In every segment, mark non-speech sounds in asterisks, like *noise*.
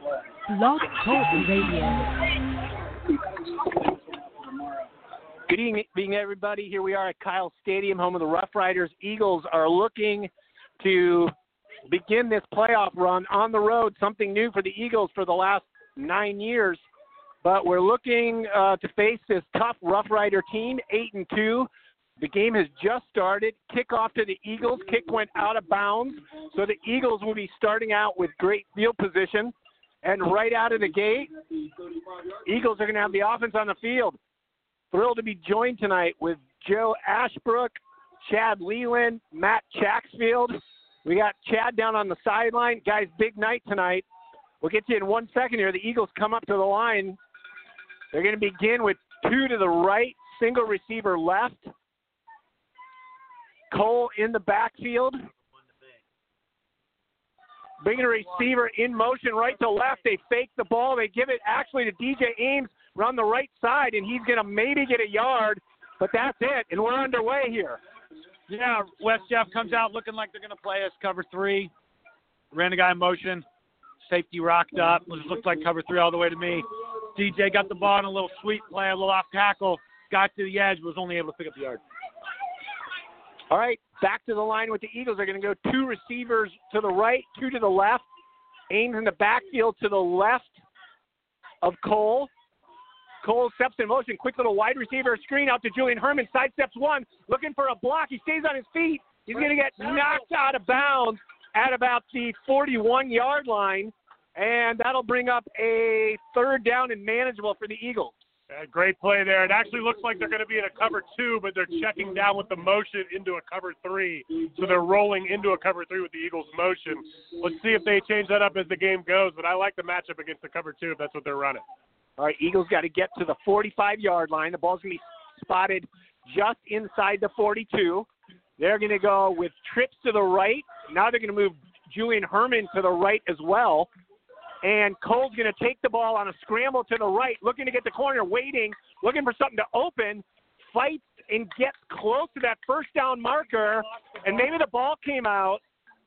Blog Talk Radio. Good evening, everybody. Here we are at Kyle Stadium, home of the Rough Riders. Eagles are looking to begin this playoff run on the road, something new for the Eagles for the last nine years. But we're looking uh, to face this tough Rough Rider team, eight and two. The game has just started. Kickoff to the Eagles. Kick went out of bounds, so the Eagles will be starting out with great field position. And right out of the gate, Eagles are going to have the offense on the field. Thrilled to be joined tonight with Joe Ashbrook, Chad Leland, Matt Chaxfield. We got Chad down on the sideline. Guys, big night tonight. We'll get you in one second here. The Eagles come up to the line. They're going to begin with two to the right, single receiver left. Cole in the backfield. Bringing a receiver in motion right to left. They fake the ball. They give it actually to DJ Ames around the right side, and he's going to maybe get a yard, but that's it. And we're underway here. Yeah, West Jeff comes out looking like they're going to play us cover three. Ran the guy in motion. Safety rocked up. It looked like cover three all the way to me. DJ got the ball in a little sweep play, a little off tackle. Got to the edge, was only able to pick up the yard. All right, back to the line with the Eagles. They're going to go two receivers to the right, two to the left. Ames in the backfield to the left of Cole. Cole steps in motion. Quick little wide receiver screen out to Julian Herman. Side steps one, looking for a block. He stays on his feet. He's going to get knocked out of bounds at about the 41 yard line, and that'll bring up a third down and manageable for the Eagles. Uh, great play there. It actually looks like they're going to be in a cover two, but they're checking down with the motion into a cover three. So they're rolling into a cover three with the Eagles' motion. Let's see if they change that up as the game goes, but I like the matchup against the cover two if that's what they're running. All right, Eagles got to get to the 45 yard line. The ball's going to be spotted just inside the 42. They're going to go with trips to the right. Now they're going to move Julian Herman to the right as well. And Cole's going to take the ball on a scramble to the right, looking to get the corner, waiting, looking for something to open, fights and gets close to that first down marker. And maybe the ball came out.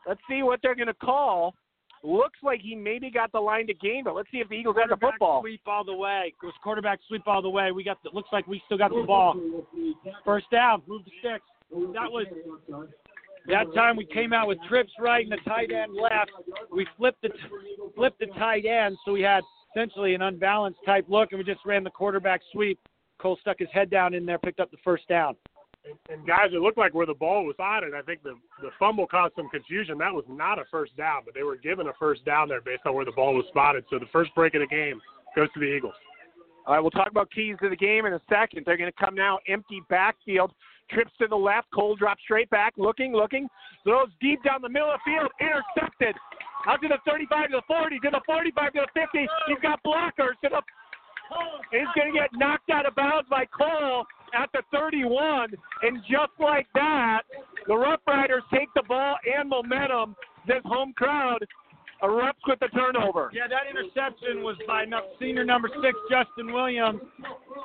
Let's see what they're going to call. Looks like he maybe got the line to gain, but let's see if the Eagles have the football. Sweep all the way. It was quarterback sweep all the way. We got. The, looks like we still got the ball. First down. Move the sticks. That was that time we came out with trips right and the tight end left. We flipped the flipped the tight end, so we had essentially an unbalanced type look, and we just ran the quarterback sweep. Cole stuck his head down in there, picked up the first down. And, and guys, it looked like where the ball was on it. I think the the fumble caused some confusion. That was not a first down, but they were given a first down there based on where the ball was spotted. So the first break of the game goes to the Eagles. All right, we'll talk about keys to the game in a second. They're going to come now empty backfield. Trips to the left. Cole drops straight back, looking, looking. Throws deep down the middle of the field. Intercepted. Out to the 35 to the 40, to the 45 to the 50. He's got blockers to the. He's going to get knocked out of bounds by Cole at the 31. And just like that, the Rough Riders take the ball and momentum. This home crowd erupts with the turnover. Yeah, that interception was by senior number six, Justin Williams.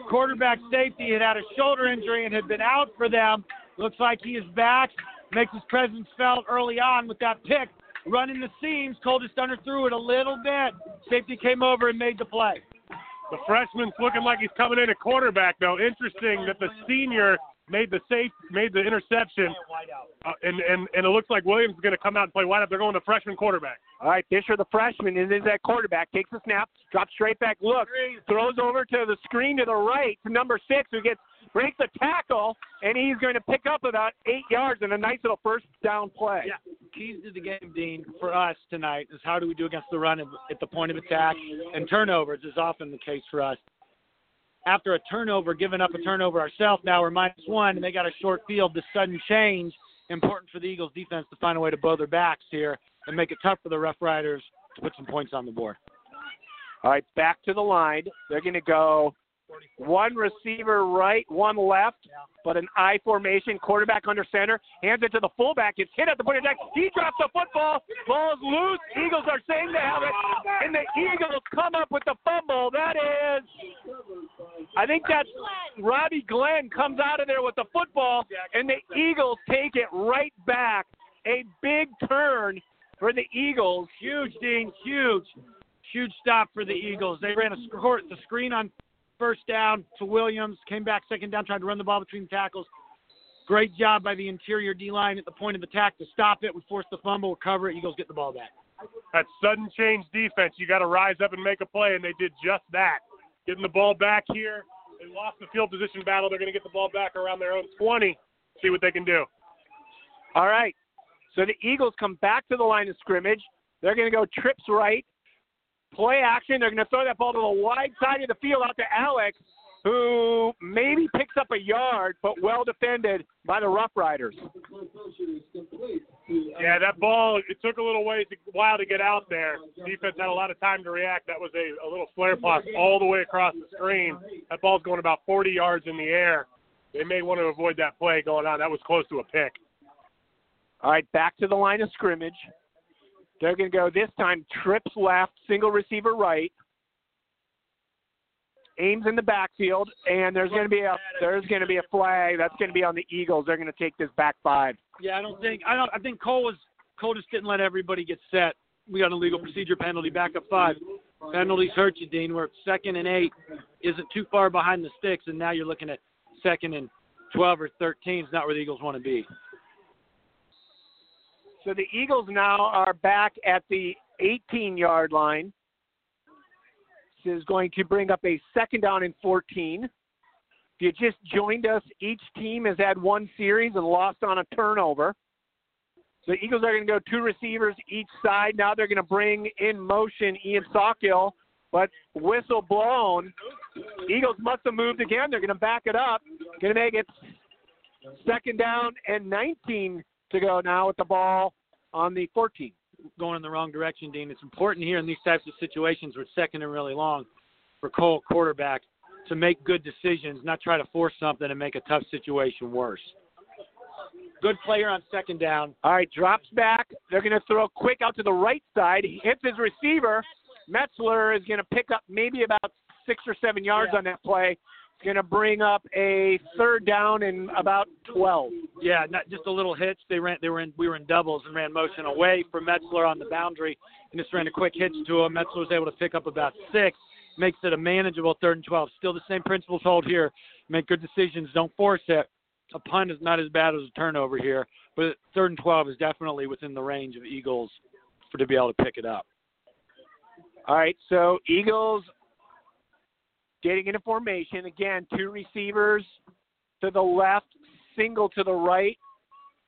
Quarterback safety had had a shoulder injury and had been out for them. Looks like he is back. Makes his presence felt early on with that pick. Running the seams, Cole just underthrew it a little bit. Safety came over and made the play. The freshman's looking like he's coming in at quarterback, though. Interesting that the senior made the safe, made the interception, uh, and and and it looks like Williams is going to come out and play wide up. They're going to freshman quarterback. All right, Fisher, the freshman, is, is at quarterback. Takes the snap, drops straight back, looks, throws over to the screen to the right to number six, who gets breaks the tackle, and he's going to pick up about eight yards and a nice little first down play. Yeah, keys to the game, Dean, for us tonight is how do we do against the run at the point of attack, and turnovers is often the case for us after a turnover, giving up a turnover ourselves, now we're minus one, and they got a short field. The sudden change, important for the Eagles defense to find a way to bow their backs here and make it tough for the Rough Riders to put some points on the board. All right, back to the line. They're going to go one receiver right, one left, but an I formation. Quarterback under center. Hands it to the fullback. It's hit at the point of attack. He drops the football. Ball's loose. Eagles are saying they have it. And the Eagles come up with the fumble. That is, I think that's Robbie Glenn comes out of there with the football, and the Eagles take it right back. A big turn for the Eagles. Huge, Dean, huge. huge stop for the Eagles. They ran a score, the screen on first down to Williams, came back second down, tried to run the ball between the tackles. Great job by the interior D line at the point of attack to stop it. We forced the fumble, recover it. Eagles get the ball back. That sudden change defense, you got to rise up and make a play, and they did just that. Getting the ball back here. They lost the field position battle. They're going to get the ball back around their own 20. See what they can do. All right. So the Eagles come back to the line of scrimmage. They're going to go trips right, play action. They're going to throw that ball to the wide side of the field out to Alex, who maybe picks up a yard, but well defended by the Rough Riders. Yeah, that ball, it took a little ways, while to get out there. Defense had a lot of time to react. That was a, a little flare pass all the way across the screen. That ball's going about 40 yards in the air. They may want to avoid that play going on. That was close to a pick. All right, back to the line of scrimmage. They're going to go this time trips left, single receiver right. Ames in the backfield, and there's going to be a there's going to be a flag that's going to be on the Eagles. They're going to take this back five. Yeah, I don't think I don't I think Cole was Cole just didn't let everybody get set. We got a legal procedure penalty, back up five. Penalties hurt you, Dean. We're second and eight, isn't too far behind the sticks, and now you're looking at second and twelve or thirteen. Is not where the Eagles want to be. So the Eagles now are back at the 18 yard line. This is going to bring up a second down and 14. If you just joined us, each team has had one series and lost on a turnover. So the Eagles are going to go two receivers each side. Now they're going to bring in motion Ian Sawkill, but whistle blown. Eagles must have moved again. They're going to back it up. Going to make it second down and 19 to go now with the ball on the 14. Going in the wrong direction, Dean. It's important here in these types of situations where it's second and really long for Cole, quarterback, to make good decisions, not try to force something and make a tough situation worse. Good player on second down. All right, drops back. They're going to throw quick out to the right side. He hits his receiver. Metzler is going to pick up maybe about six or seven yards Yeah. on that play. Going to bring up a third down and about 12. Yeah, not just a little hitch. They ran. They were in. We were in doubles and ran motion away from Metzler on the boundary, and just ran a quick hitch to him. Metzler was able to pick up about six, makes it a manageable third and twelve. Still the same principles hold here. Make good decisions. Don't force it. A punt is not as bad as a turnover here, but third and twelve is definitely within the range of Eagles for to be able to pick it up. All right, so Eagles getting into formation. Again, two receivers to the left, single to the right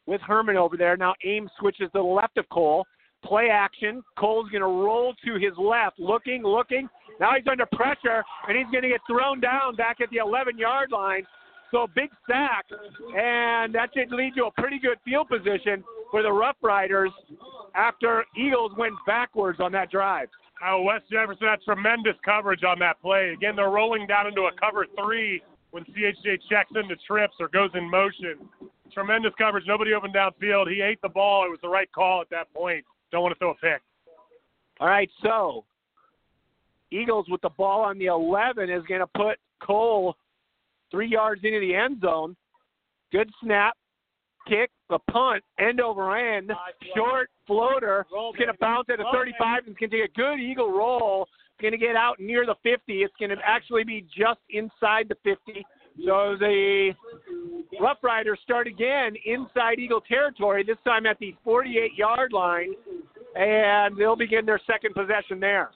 with Herman over there. Now Ames switches to the left of Cole. Play action. Cole's going to roll to his left, looking, looking. Now he's under pressure, and he's going to get thrown down back at the 11 yard line. So big sack, and that should lead to a pretty good field position for the Rough Riders after Eagles went backwards on that drive. Oh, West Jefferson had tremendous coverage on that play. Again, they're rolling down into a cover three when CHJ checks into trips or goes in motion. Tremendous coverage. Nobody open downfield. He ate the ball. It was the right call at that point. Don't want to throw a pick. All right, so Eagles with the ball on the 11 is going to put Cole three yards into the end zone. Good snap, kick, the punt, end over end, short floater. It's going to bounce at a 35 and it's going to take a good Eagle roll. It's going to get out near the 50. It's going to actually be just inside the 50. So the Rough Riders start again inside Eagle territory, this time at the 48 yard line, and they'll begin their second possession there.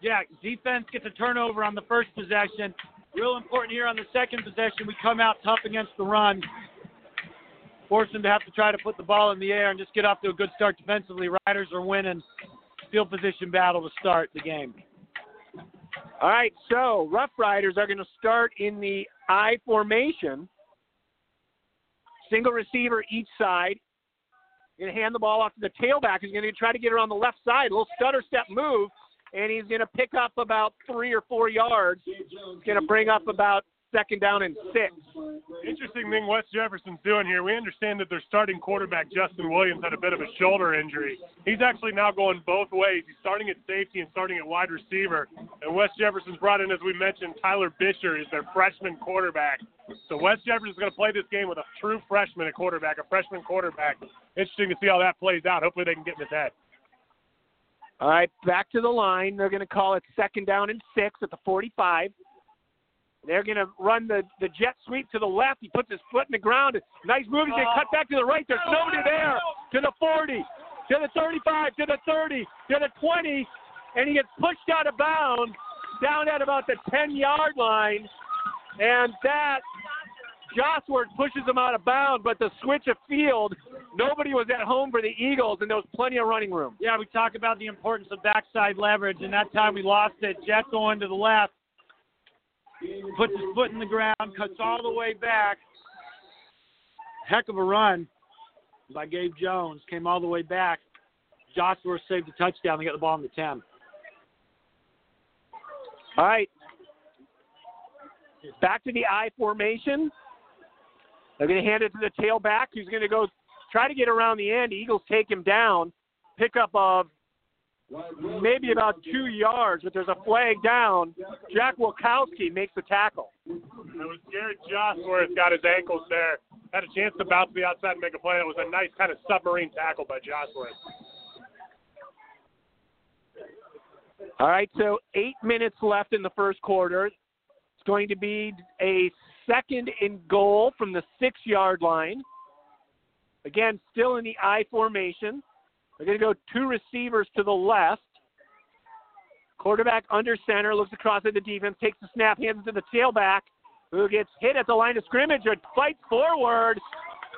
Yeah, defense gets a turnover on the first possession. Real important here on the second possession. We come out tough against the run. Force them to have to try to put the ball in the air and just get off to a good start defensively. Riders are winning. Field position battle to start the game. All right, so Rough Riders are going to start in the I formation. Single receiver each side. Going to hand the ball off to the tailback. He's going to try to get it on the left side. A little stutter step move, and he's going to pick up about three or four yards. He's going to bring up about second down and six. Interesting thing West Jefferson's doing here. We understand that their starting quarterback, Justin Williams, had a bit of a shoulder injury. He's actually now going both ways. He's starting at safety and starting at wide receiver. And West Jefferson's brought in, as we mentioned, Tyler Bisher is their freshman quarterback. So West Jefferson's going to play this game with a true freshman at quarterback, a freshman quarterback. Interesting to see how that plays out. Hopefully they can get in his head. All right, back to the line. They're going to call it second down and six at the 45. They're going to run the, the jet sweep to the left. He puts his foot in the ground. Nice move. He's going to cut back to the right. There's nobody there. To the 40, to the 35, to the 30, to the 20, and he gets pushed out of bounds down at about the 10 yard line. And that Josworth pushes him out of bounds, but the switch of field, nobody was at home for the Eagles, and there was plenty of running room. Yeah, we talk about the importance of backside leverage, and that time we lost it. Jet going to the left, puts his foot in the ground, cuts all the way back. Heck of a run by Gabe Jones. Came all the way back. Joshua saved a touchdown. They got the ball in the 10. All right. Back to the I formation. They're going to hand it to the tailback who's going to go try to get around the end. Eagles take him down. Pickup of maybe about two yards, but there's a flag down. Jack Wilkowski makes the tackle. It was Garrett Josworth got his ankles there. Had a chance to bounce to the outside and make a play. It was a nice kind of submarine tackle by Josworth. All right, so eight minutes left in the first quarter. It's going to be a second and goal from the six yard line. Again, still in the I formation. They're going to go two receivers to the left. Quarterback under center, looks across at the defense, takes the snap, hands it to the tailback, who gets hit at the line of scrimmage and fights forward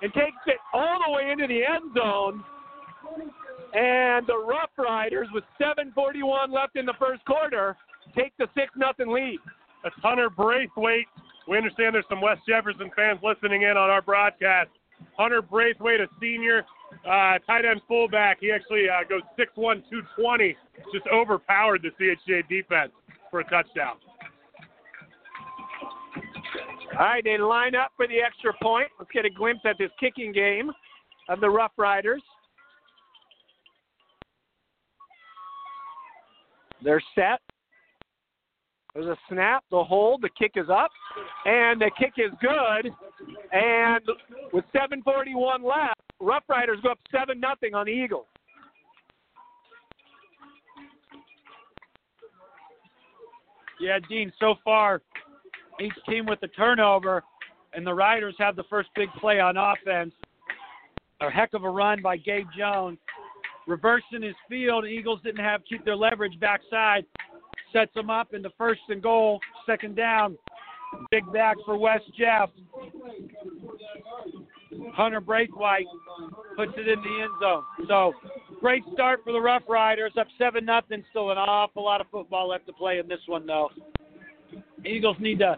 and takes it all the way into the end zone. And the Rough Riders, with 7:41 left in the first quarter, take the six nothing lead. That's Hunter Braithwaite. We understand there's some West Jefferson fans listening in on our broadcast. Hunter Braithwaite, a senior, uh, tight end fullback. He actually uh, goes 6'1", 220. Just overpowered the CHJ defense for a touchdown. All right, they line up for the extra point. Let's get a glimpse at this kicking game of the Rough Riders. They're set. There's a snap, the hold, the kick is up, and the kick is good. And with 7:41 left, Rough Riders go up seven nothing on the Eagles. Yeah, Dean, so far, each team with the turnover, and the Riders have the first big play on offense. A heck of a run by Gabe Jones. Reversing his field, Eagles didn't have keep their leverage backside. Sets them up in the first and goal, second down. Big back for West Jeff. Hunter Braithwaite puts it in the end zone. So great start for the Rough Riders, up seven nothing. Still an awful lot of football left to play in this one though. Eagles need to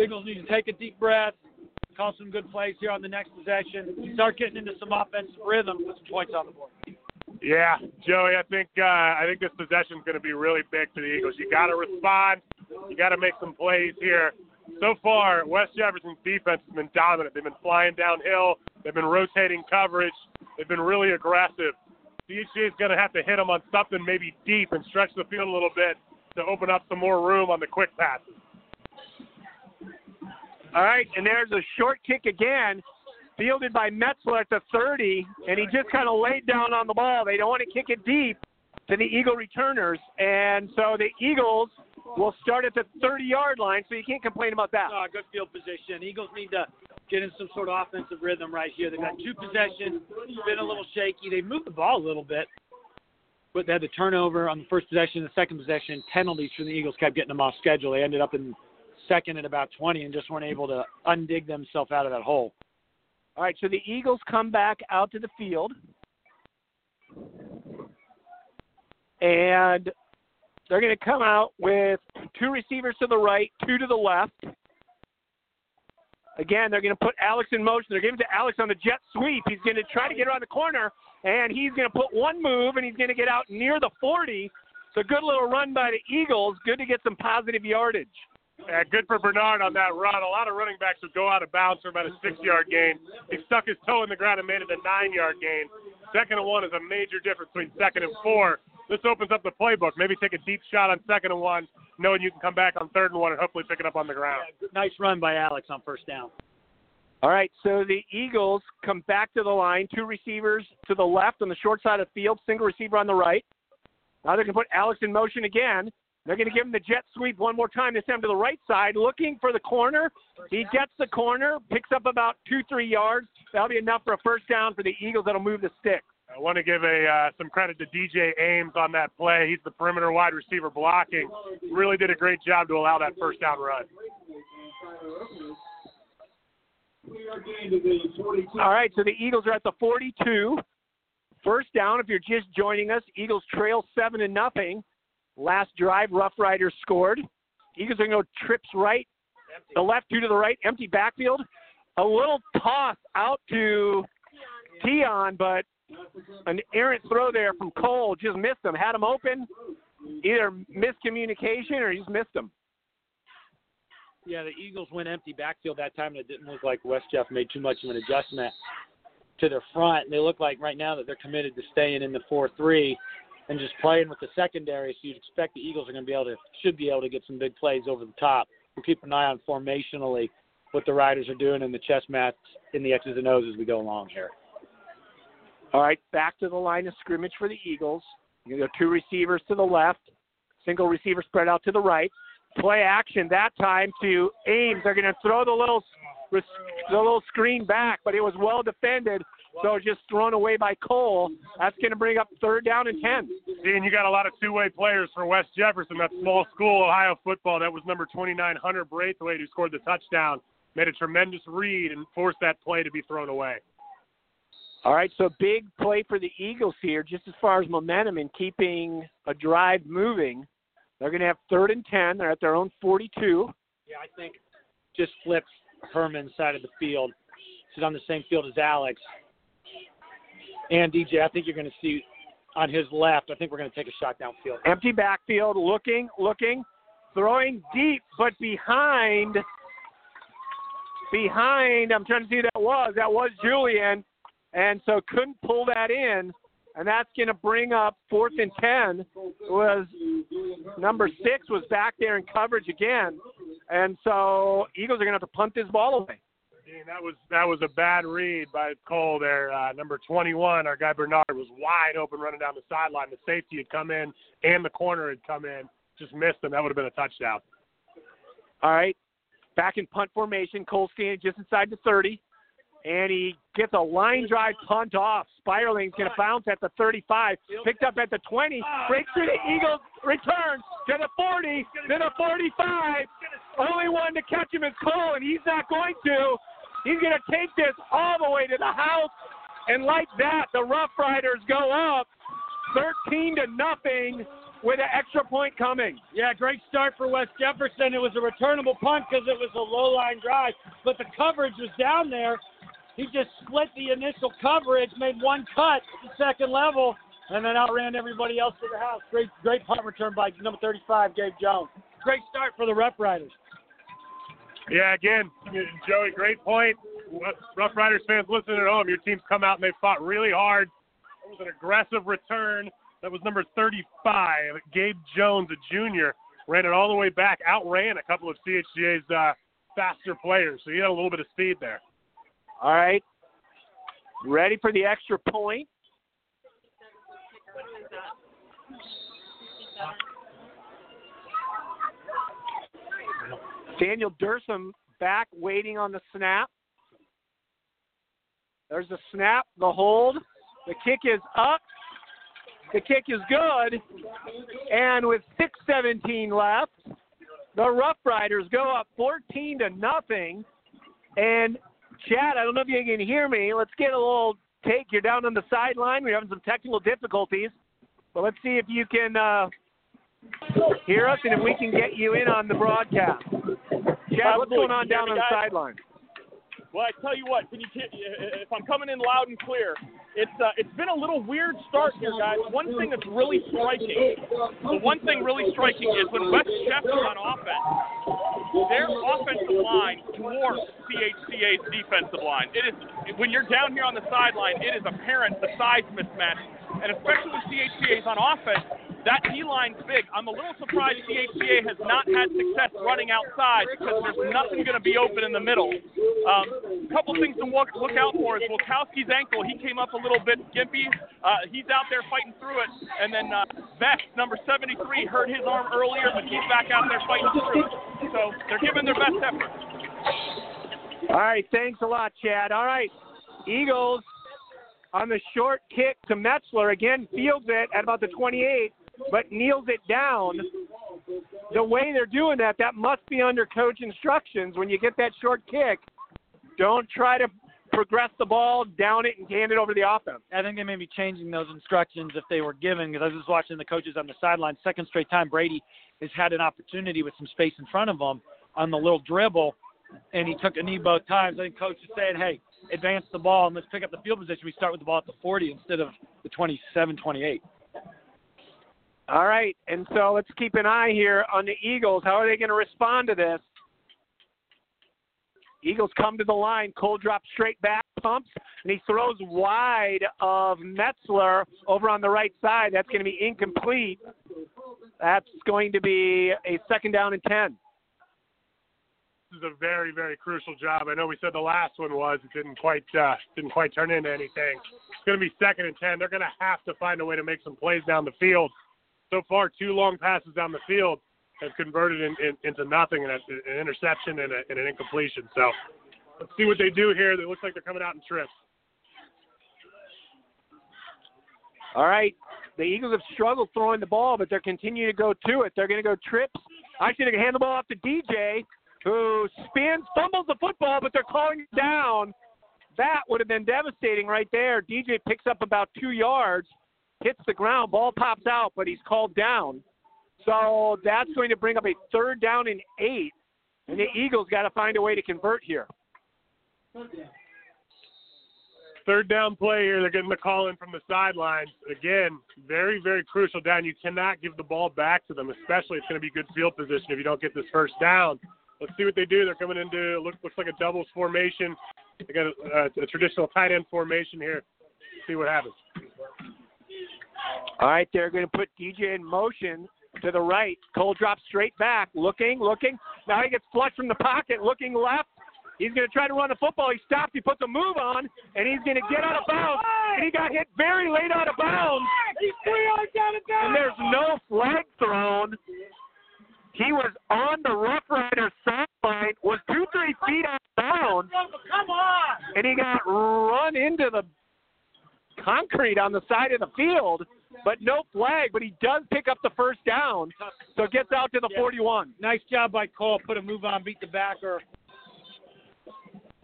Eagles need to take a deep breath, call some good plays here on the next possession, start getting into some offensive rhythm, put some points on the board. Yeah, Joey, I think uh, I think this possession is going to be really big for the Eagles. You got to respond. You got to make some plays here. So far, West Jefferson's defense has been dominant. They've been flying downhill. They've been rotating coverage. They've been really aggressive. CHJ is going to have to hit them on something maybe deep and stretch the field a little bit to open up some more room on the quick passes. All right, and there's a short kick again, fielded by Metzler at the 30, and he just kind of laid down on the ball. They don't want to kick it deep to the Eagle returners, and so the Eagles will start at the 30 yard line, so you can't complain about that. Oh, good field position. Eagles need to get in some sort of offensive rhythm right here. They've got two possessions, been a little shaky. They moved the ball a little bit, but they had the turnover on the first possession, the second possession, penalties from the Eagles kept getting them off schedule. They ended up in second at about 20 and just weren't able to undig themselves out of that hole. All right, so the Eagles come back out to the field. And they're going to come out with two receivers to the right, two to the left. Again, they're going to put Alex in motion. They're giving to Alex on the jet sweep. He's going to try to get around the corner, and he's going to put one move, and he's going to get out near the 40. It's a good little run by the Eagles. Good to get some positive yardage. Yeah, good for Bernard on that run. A lot of running backs would go out of bounds for about a six-yard gain. He stuck his toe in the ground and made it a nine-yard gain. Second and one is a major difference between second and four. This opens up the playbook. Maybe take a deep shot on second and one, knowing you can come back on third and one and hopefully pick it up on the ground. Yeah, nice run by Alex on first down. All right, so the Eagles come back to the line. Two receivers to the left on the short side of the field, single receiver on the right. Now they're going to put Alex in motion again. They're going to give him the jet sweep one more time, this time to the right side, looking for the corner. He gets the corner, picks up about two, three yards. That'll be enough for a first down for the Eagles that'll move the stick. I want to give a uh, some credit to DJ Ames on that play. He's the perimeter wide receiver blocking. Really did a great job to allow that first down run. All right, so the Eagles are at the 42. First down, if you're just joining us, Eagles trail seven and nothing. Last drive, Rough Riders scored. Eagles are going to go trips right, the left, two to the right, empty backfield. A little toss out to Tion, but an errant throw there from Cole just missed him. Had him open, either miscommunication or he just missed him. Yeah, the Eagles went empty backfield that time, and it didn't look like West Jeff made too much of an adjustment to their front. And They look like right now that they're committed to staying in the 4-3 and just playing with the secondary. So you'd expect the Eagles are going to be able to should be able to get some big plays over the top. We'll keep an eye on formationally what the Riders are doing in the chess mats in the X's and O's as we go along here. All right, back to the line of scrimmage for the Eagles. You go two receivers to the left, single receiver spread out to the right. Play action that time to Ames. They're going to throw the little the little screen back, but it was well defended. So just thrown away by Cole. That's going to bring up third down and 10. Dean, you got a lot of two-way players for West Jefferson. That small school, Ohio football. That was number 29, Hunter Braithwaite, who scored the touchdown. Made a tremendous read and forced that play to be thrown away. All right, so big play for the Eagles here, just as far as momentum and keeping a drive moving. They're going to have third and 10. They're at their own 42. Yeah, I think just flips Herman's side of the field. He's on the same field as Alex. And DJ, I think you're going to see on his left, I think we're going to take a shot downfield. Empty backfield, looking, looking, throwing deep, but behind, behind, I'm trying to see who that was. That was Julian. And so couldn't pull that in. And that's going to bring up fourth and 10. Was number six was back there in coverage again. And so Eagles are going to have to punt this ball away. Dean, that was that was a bad read by Cole there. Uh, number 21, our guy Bernard was wide open running down the sideline. The safety had come in and the corner had come in, just missed him. That would have been a touchdown. All right, back in punt formation. Cole standing just inside the 30, and he gets a line drive punt off. Spiraling's going to bounce at the 35, picked up at the 20, ah. breaks through the Eagles, returns to the 40, to the 45. Only one to catch him is Cole, and he's not going to. He's going to take this all the way to the house. And like that, the Rough Riders go up 13 to nothing with an extra point coming. Yeah, great start for West Jefferson. It was a returnable punt because it was a low line drive, but the coverage was down there. He just split the initial coverage, made one cut at the second level, and then outran everybody else to the house. Great, great punt return by number 35, Gabe Jones. Great start for the Rough Riders. Yeah, again, Joey, great point. Rough Riders fans listening at home, your team's come out and they fought really hard. It was an aggressive return. That was number 35, Gabe Jones, a junior, ran it all the way back, outran a couple of CHCA's uh, faster players. So he had a little bit of speed there. All right. Ready for the extra point. Daniel Dursum back waiting on the snap. There's the snap, the hold. The kick is up. The kick is good. And with 6:17 left, the Rough Riders go up 14 to nothing. And Chad, I don't know if you can hear me. Let's get a little take. You're down on the sideline. We're having some technical difficulties, but let's see if you can uh, hear us and if we can get you in on the broadcast. Chad, what's going on down on the sideline? Well, I tell you what, can you if I'm coming in loud and clear, it's uh, it's been a little weird start here, guys. One thing that's really striking, the one thing really striking is when West is on offense, their offensive line dwarfs CHCA's defensive line. It is when you're down here on the sideline, it is apparent the size mismatch, and especially with CHCA is on offense, that D line's big. I'm a little surprised CHCA has not had success running outside because there's nothing going to be open in the middle. Um, a couple things to look, look out for is Wilkowski's ankle. He came up a little bit gimpy. Uh, he's out there fighting through it. And then uh, Vex, number 73, hurt his arm earlier, but he's back out there fighting through. So they're giving their best effort. All right, thanks a lot, Chad. All right, Eagles on the short kick to Metzler. Again, fields it at about the 28, but kneels it down. The way they're doing that, that must be under coach instructions. When you get that short kick, don't try to progress the ball, down it, and hand it over to the offense. I think they may be changing those instructions if they were given because I was just watching the coaches on the sideline. Second straight time Brady has had an opportunity with some space in front of him on the little dribble, and he took a knee both times. I think coach is saying, hey, advance the ball and let's pick up the field position. We start with the ball at the 40 instead of the 27, 28. All right, and so let's keep an eye here on the Eagles. How are they going to respond to this? Eagles come to the line. Cole drops straight back, pumps, and he throws wide of Metzler over on the right side. That's going to be incomplete. That's going to be a second down and 10. Is a very, very crucial job. I know we said the last one was it didn't quite uh, didn't quite turn into anything. It's going to be second and ten. They're going to have to find a way to make some plays down the field. So far, two long passes down the field have converted in, in, into nothing, and an interception and, a, and an incompletion. So let's see what they do here. It looks like they're coming out in trips. All right. The Eagles have struggled throwing the ball, but they're continuing to go to it. They're going to go trips. Actually, they hand the ball off to DJ, who spins, fumbles the football, but they're calling it down. That would have been devastating right there. DJ picks up about two yards, hits the ground, ball pops out, but he's called down. So that's going to bring up a third down and eight, and the Eagles got to find a way to convert here. Third down play here. They're getting the call in from the sidelines. Again, very, very crucial down. You cannot give the ball back to them, especially it's going to be good field position if you don't get this first down. Let's see what they do. They're coming into looks looks like a doubles formation. They got a, a, a traditional tight end formation here. see what happens. All right, they're going to put DJ in motion to the right. Cole drops straight back, looking, looking. Now he gets flushed from the pocket, looking left. He's going to try to run the football. He stops. He puts a move on, and he's going to get out of bounds. And he got hit very late out of bounds. He's three yards out of bounds. And there's no flag thrown. He was on the Rough Rider sideline, was two, three feet out of bounds. Come on. And he got run into the concrete on the side of the field, but no flag. But he does pick up the first down, so it gets out to the 41. Nice job by Cole. Put a move on, beat the backer.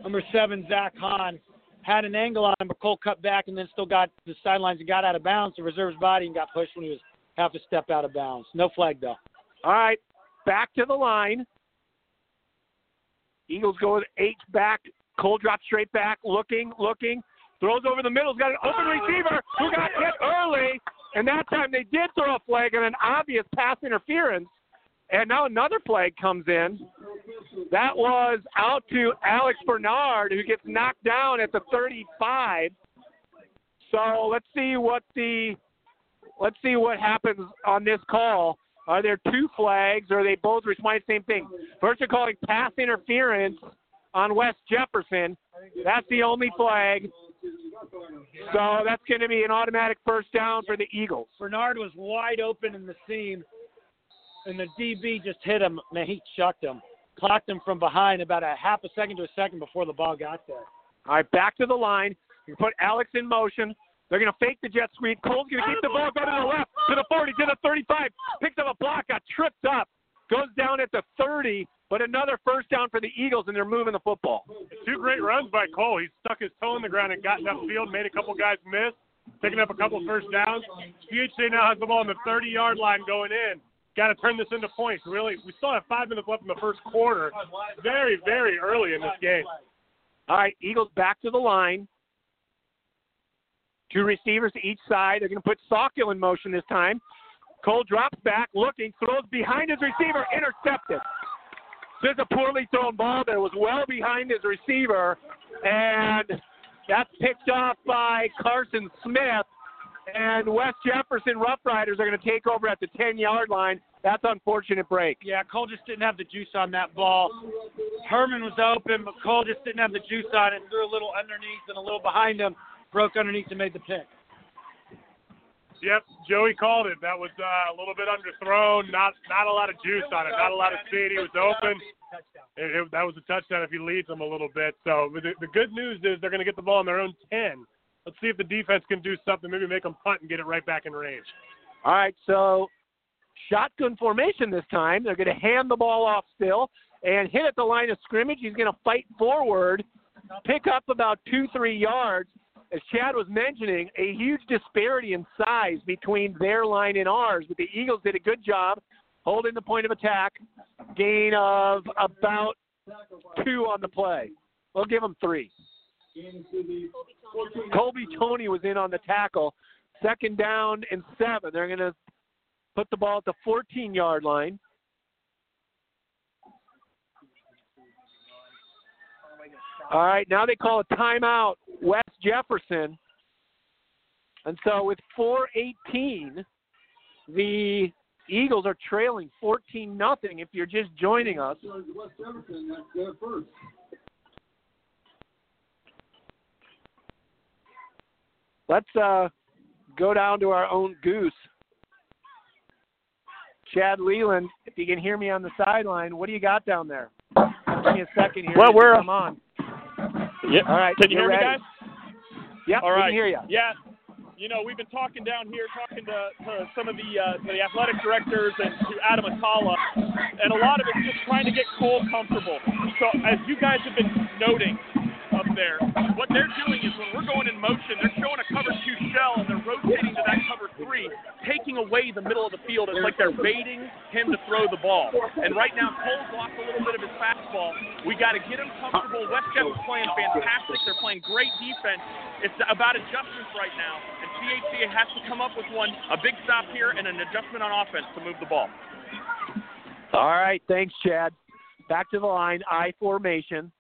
Number seven, Zach Hahn, had an angle on him, but Cole cut back and then still got the sidelines and got out of bounds to reserve his body and got pushed when he was half a step out of bounds. No flag, though. All right, back to the line. Eagles go with H back. Cole drops straight back, looking, looking, throws over the middle. He's got an open receiver who got hit early, and that time they did throw a flag on an obvious pass interference. And now another flag comes in. That was out to Alex Bernard, who gets knocked down at the 35. So let's see what the let's see what happens on this call. Are there two flags, or are they both respond the same thing? First, they're calling pass interference on West Jefferson. That's the only flag. So that's going to be an automatic first down for the Eagles. Bernard was wide open in the seam, and the DB just hit him. Man, he chucked him, clocked him from behind about a half a second to a second before the ball got there. All right, back to the line. You put Alex in motion. They're going to fake the jet sweep. Cole's going to keep the ball going to the left, to the 40, to the 35. Picked up a block, got tripped up, goes down at the 30, but another first down for the Eagles, and they're moving the football. Two great runs by Cole. He stuck his toe in the ground and gotten upfield, made a couple guys miss, picking up a couple first downs. CHJ now has the ball on the 30 yard line going in. Got to turn this into points. Really, we still have five minutes left in the first quarter. Very, very early in this game. All right, Eagles back to the line. Two receivers to each side. They're going to put Sawkill in motion this time. Cole drops back, looking, throws behind his receiver, intercepted. This is a poorly thrown ball that was well behind his receiver, and that's picked off by Carson Smith. And West Jefferson Rough Riders are going to take over at the 10 yard line. That's unfortunate break. Yeah, Cole just didn't have the juice on that ball. Herman was open, but Cole just didn't have the juice on it. Threw a little underneath and a little behind him, broke underneath and made the pick. Yep, Joey called it. That was uh, a little bit underthrown. Not not a lot of juice on it. Not a lot of speed. He was open. It, it, that was a touchdown if he leads them a little bit. So the, the good news is they're going to get the ball on their own 10. Let's see if the defense can do something. Maybe make them punt and get it right back in range. All right, so shotgun formation this time. They're going to hand the ball off still and hit at the line of scrimmage. He's going to fight forward, pick up about two, three yards. As Chad was mentioning, a huge disparity in size between their line and ours, but the Eagles did a good job holding the point of attack. Gain of about two on the play. We'll give them three. Colby Tony was in on the tackle. Second down and seven. They're going to put the ball at the 14 yard line. All right, now they call a timeout, West Jefferson. And so with 418, the Eagles are trailing 14 nothing if you're just joining us. Let's uh, go down to our own goose. Chad Leland, if you can hear me on the sideline, what do you got down there? Give me a second here. Well, we're- come on. Yep. All right, Can you hear me, guys? Yep, All can hear you. Yeah. You know, we've been talking down here, talking to, to some of the uh, the athletic directors and to Adam Atala, and a lot of it's just trying to get Cole comfortable. So, as you guys have been noting there, what they're doing is when we're going in motion, they're showing a cover two shell and they're rotating to that cover three, taking away the middle of the field. It's like they're baiting him to throw the ball. And right now, Cole's lost a little bit of his fastball. We got to get him comfortable. West Jeff is playing fantastic. They're playing great defense. It's about adjustments right now, and CHCA has to come up with one, a big stop here, and an adjustment on offense to move the ball. All right, thanks, Chad. Back to the line, I formation.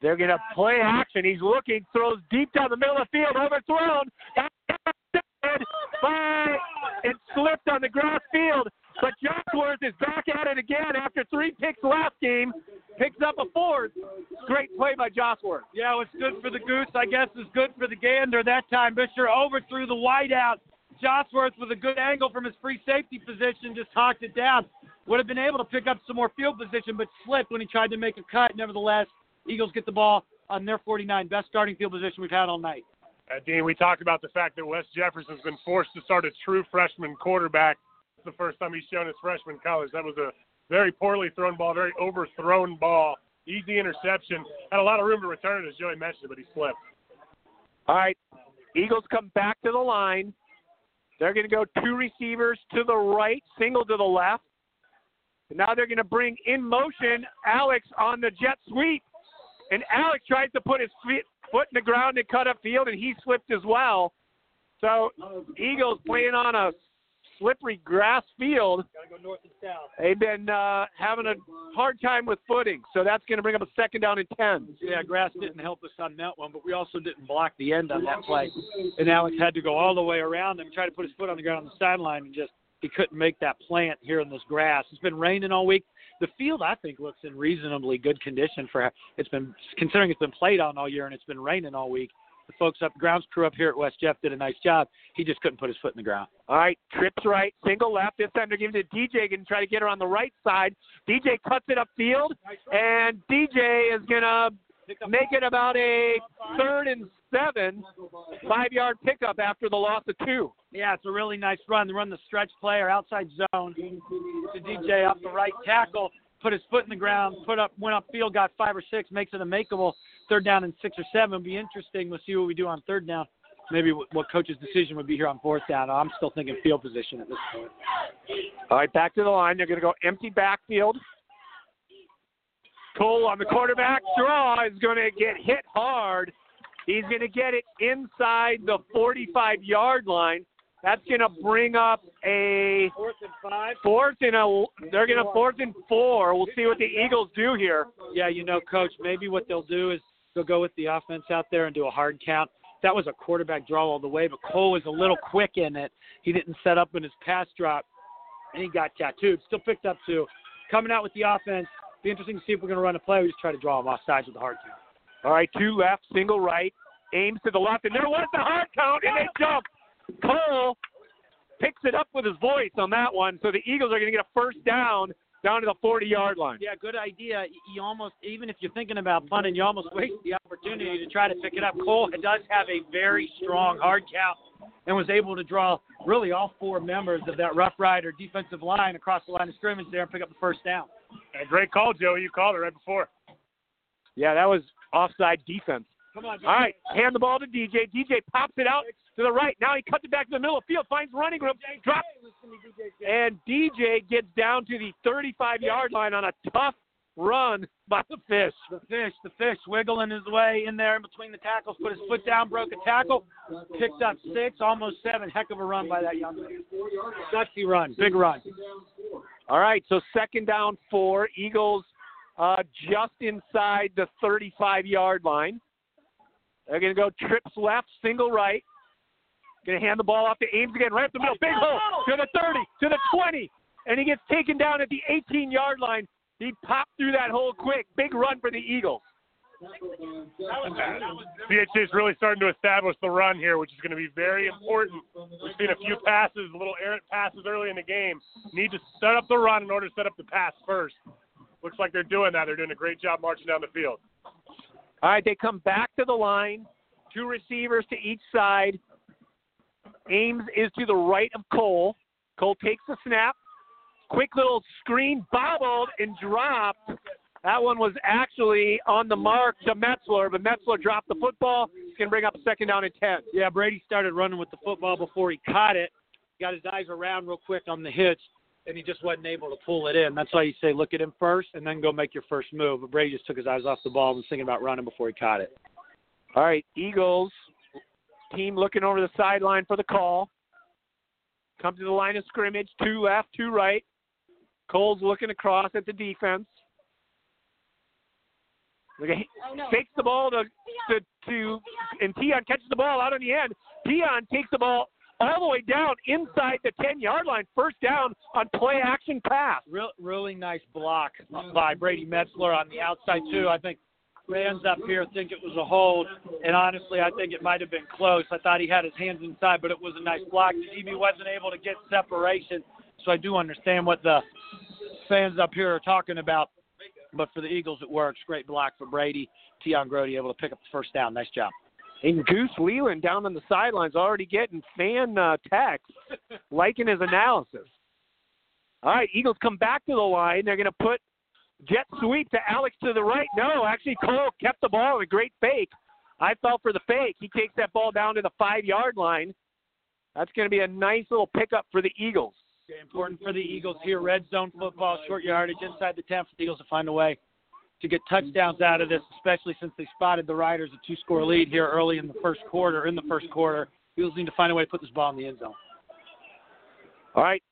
They're going to play action. He's looking, throws deep down the middle of the field, overthrown. Intercepted by it slipped on the grass field. But Joshworth is back at it again after three picks last game. Picks up a fourth. Great play by Joshworth. Yeah, what's good for the goose, I guess, is good for the gander that time. Fisher overthrew the wideout. Joshworth with a good angle from his free safety position just hawked it down. Would have been able to pick up some more field position, but slipped when he tried to make a cut. Nevertheless, Eagles get the ball on their 49. Best starting field position we've had all night. Uh, Dean, we talked about the fact that West Jefferson's been forced to start a true freshman quarterback. It's the first time he's shown his freshman colors. That was a very poorly thrown ball, very overthrown ball. Easy interception. Had a lot of room to return it, as Joey mentioned, but he slipped. All right, Eagles come back to the line. They're going to go two receivers to the right, single to the left. And now they're going to bring in motion Alex on the jet sweep. And Alex tries to put his feet, foot in the ground and cut up field, and he slipped as well. So Eagles playing on a slippery grass field. They've been uh, having a hard time with footing, so that's going to bring up a second down and ten. Yeah, grass didn't help us on that one, but we also didn't block the end on that play. And Alex had to go all the way around him, try to put his foot on the ground on the sideline, and just he couldn't make that plant here in this grass. It's been raining all week. The field, I think, looks in reasonably good condition for it's been considering it's been played on all year and it's been raining all week. The folks up grounds crew up here at West Jeff did a nice job. He just couldn't put his foot in the ground. All right, trips right, single left. This time they're giving it to DJ and try to get her on the right side. DJ cuts it upfield, and DJ is gonna make it about a third and seven, five yard pickup after the loss of two. Yeah, it's a really nice run. They run the stretch play or outside zone to DJ up the right tackle, put his foot in the ground, put up, went upfield, got five or six, makes it a makeable third down and six or seven. It'll be interesting. We'll see what we do on third down. Maybe what, what coach's decision would be here on fourth down. I'm still thinking field position at this point. All right, back to the line. They're going to go empty backfield. Cole on the quarterback draw is going to get hit hard. He's going to get it inside the 45 yard line. That's going to bring up a Fourth and five. fourth and a. They're going to fourth and four. We'll see what the Eagles do here. Yeah, you know, coach, maybe what they'll do is they'll go with the offense out there and do a hard count. That was a quarterback draw all the way, but Cole was a little quick in it. He didn't set up in his pass drop, and he got tattooed. Still picked up two. Coming out with the offense. Be interesting to see if we're going to run a play. We just try to draw them off sides with the hard count. All right, two left, single right, Ames to the left, and there was the hard count, and they jump. Cole picks it up with his voice on that one. So the Eagles are going to get a first down down to the 40 yard line. Yeah, good idea. You almost, even if you're thinking about punting, you almost waste the opportunity to try to pick it up. Cole does have a very strong hard count and was able to draw really all four members of that Rough Rider defensive line across the line of scrimmage there and pick up the first down. And great call, Joey. You called it right before. Yeah, that was offside defense. Come on, All right, hand the ball to DJ. DJ pops it out to the right. Now he cuts it back to the middle of the field, finds running room, drops, and DJ gets down to the 35 yard line on a tough run by the fish. The fish, the fish wiggling his way in there in between the tackles, put his foot down, broke a tackle, picked up six, almost seven. Heck of a run by that young man. Gutsy run, big run. All right, so second down four. Eagles uh, just inside the 35 yard line. They're going to go trips left, single right. Going to hand the ball off to Ames again, right up the middle. Big hole to the 30, to the 20. And he gets taken down at the 18 yard line. He popped through that hole quick. Big run for the Eagles. CHCA is really starting to establish the run here, which is going to be very important. We've seen a few passes, a little errant passes early in the game. Need to set up the run in order to set up the pass first. Looks like they're doing that. They're doing a great job marching down the field. All right, they come back to the line. Two receivers to each side. Ames is to the right of Cole. Cole takes the snap. Quick little screen, bobbled and dropped. That one was actually on the mark to Metzler, but Metzler dropped the football. He's going to bring up a second down and 10. Yeah, Brady started running with the football before he caught it. Got his eyes around real quick on the hitch, and he just wasn't able to pull it in. That's why you say look at him first and then go make your first move. But Brady just took his eyes off the ball and was thinking about running before he caught it. All right, Eagles team looking over the sideline for the call. Come to the line of scrimmage, two left, two right. Cole's looking across at the defense. Look at, oh, fakes the ball to, to, to and Tion catches the ball out on the end. Tion takes the ball all the way down inside the 10 yard line. First down on play action pass. Real, really nice block by Brady Metzler on the outside, too. I think fans up here think it was a hold, and honestly, I think it might have been close. I thought he had his hands inside, but it was a nice block. DB wasn't able to get separation, so I do understand what the fans up here are talking about. But for the Eagles, it works. Great block for Brady. Tion Grody able to pick up the first down. Nice job. And Goose Leland down on the sidelines already getting fan uh, texts *laughs* liking his analysis. All right, Eagles come back to the line. They're going to put jet sweep to Alex to the right. No, actually Cole kept the ball. A great fake. I fell for the fake. He takes that ball down to the five yard line. That's going to be a nice little pickup for the Eagles. Important for the Eagles here. Red zone football, short yardage inside the 10 for the Eagles to find a way to get touchdowns out of this, especially since they spotted the Riders a two-score lead here early in the first quarter. In the first quarter, Eagles need to find a way to put this ball in the end zone. All right,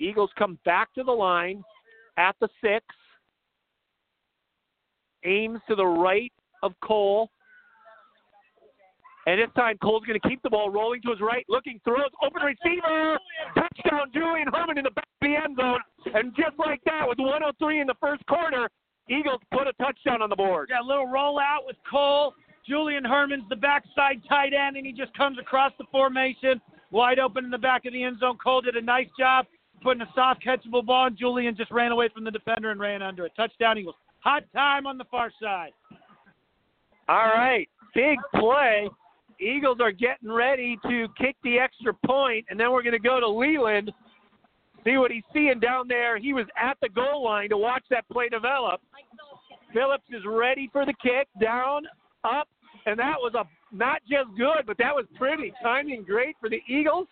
Eagles come back to the line at the six. Ames to the right of Cole. And this time, Cole's going to keep the ball rolling to his right, looking, throws, open receiver, touchdown, Julian Herman in the back of the end zone. And just like that, with 103 in the first quarter, Eagles put a touchdown on the board. A little rollout with Cole. Julian Herman's the backside tight end, and he just comes across the formation, wide open in the back of the end zone. Cole did a nice job putting a soft catchable ball, and Julian just ran away from the defender and ran under it. Touchdown, Eagles. Hot time on the far side. All right, big play. Eagles are getting ready to kick the extra point, and then we're going to go to Leland, see what he's seeing down there. He was at the goal line to watch that play develop. Phillips is ready for the kick, down, up, and that was a not just good, but that was pretty. Timing great for the Eagles.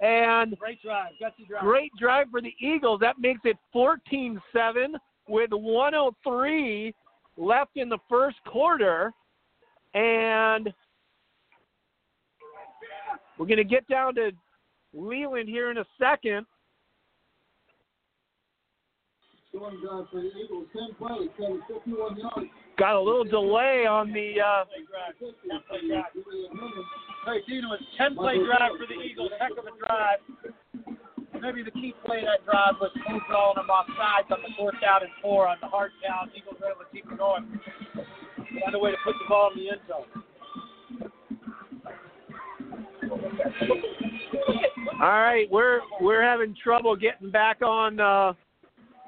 And Great drive. Gutsy drive. great drive for the Eagles. That makes it 14 7 with 103 left in the first quarter. And we're going to get down to Leland here in a second. Got a little delay on the. Uh, Hey, Dino, it's 10 play drive for the Eagles. Heck of a drive. Maybe the key play of that drive was move rolling them off sides on the fourth down and four on the hard count. Eagles were able to keep it going. Find a way to put the ball in the end zone. All right, we're we're having trouble getting back on uh,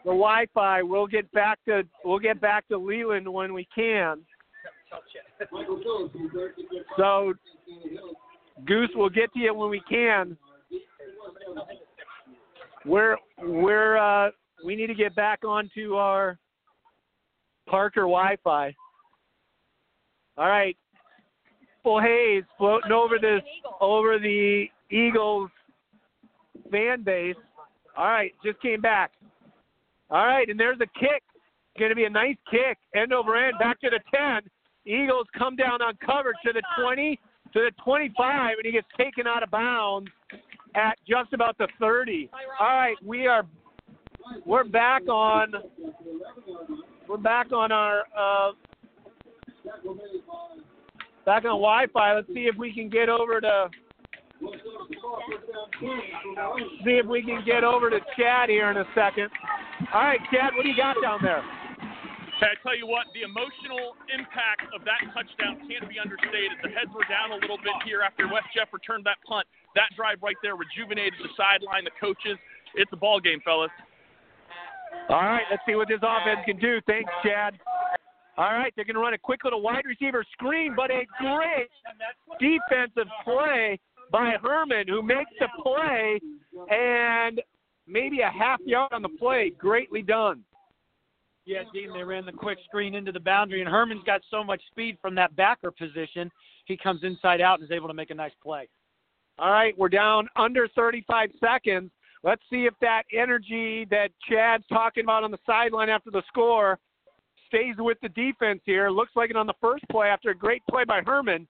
the Wi-Fi. We'll get back to we'll get back to Leland when we can. So Goose we'll get to you when we can. We're we're uh, we need to get back onto our Parker Wi-Fi. All right, full haze floating over this over the Eagles fan base. All right, just came back. All right, and there's a kick. Going to be a nice kick, end over end, back to the 10. Eagles come down on coverage to the 20, to the 25, and he gets taken out of bounds at just about the 30. All right, we are we're back on we're back on our uh, back on Wi-Fi. Let's see if we can get over to see if we can get over to Chad here in a second. All right, Chad, what do you got down there? Hey, I tell you what, the emotional impact of that touchdown can't be understated. The heads were down a little bit here after West Jeff returned that punt. That drive right there rejuvenated the sideline, the coaches. It's a ball game, fellas. All right, let's see what this offense can do. Thanks, Chad. All right, they're going to run a quick little wide receiver screen, but a great defensive play by Herman, who makes the play and maybe a half yard on the play. Greatly done. Yeah, Dean, they ran the quick screen into the boundary, and Herman's got so much speed from that backer position. He comes inside out and is able to make a nice play. All right, we're down under 35 seconds. Let's see if that energy that Chad's talking about on the sideline after the score stays with the defense here. Looks like it on the first play after a great play by Herman.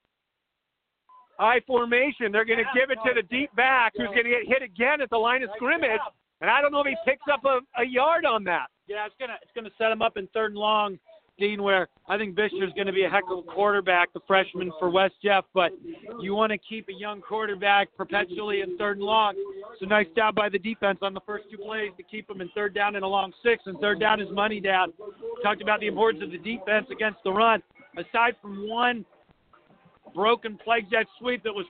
I formation. They're going to give it to the deep back who's going to get hit again at the line of scrimmage. And I don't know if he picks up a, a yard on that. Yeah, it's gonna it's gonna set him up in third and long, Dean. Where I think Fisher's going to be a heck of a quarterback, the freshman for West Jeff. But you want to keep a young quarterback perpetually in third and long. So nice job by the defense on the first two plays to keep him in third down and a long six, and third down is money down. Talked about the importance of the defense against the run. Aside from one broken play jet sweep that was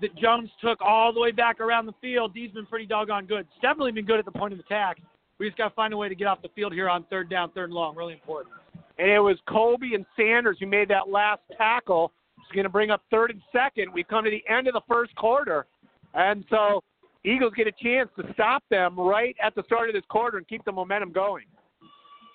that Jones took all the way back around the field. He's been pretty doggone good. It's definitely been good at the point of attack. We just got to find a way to get off the field here on third down, third and long. Really important. And it was Colby and Sanders who made that last tackle. It's going to bring up third and second. We've come to the end of the first quarter. And so Eagles get a chance to stop them right at the start of this quarter and keep the momentum going.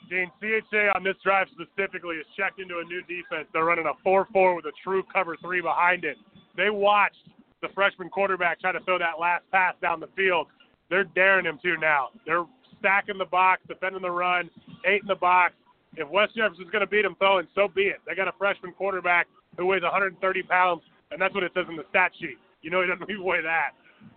Dean, CHCA on this drive specifically is checked into a new defense. They're running a 4 4 with a true cover three behind it. They watched the freshman quarterback try to throw that last pass down the field. They're daring him to now. They're stacking the box, defending the run, eight in the box. If West Jefferson's going to beat them throwing, so be it. They got a freshman quarterback who weighs 130 pounds, and that's what it says in the stat sheet. You know he doesn't *laughs* even weigh that.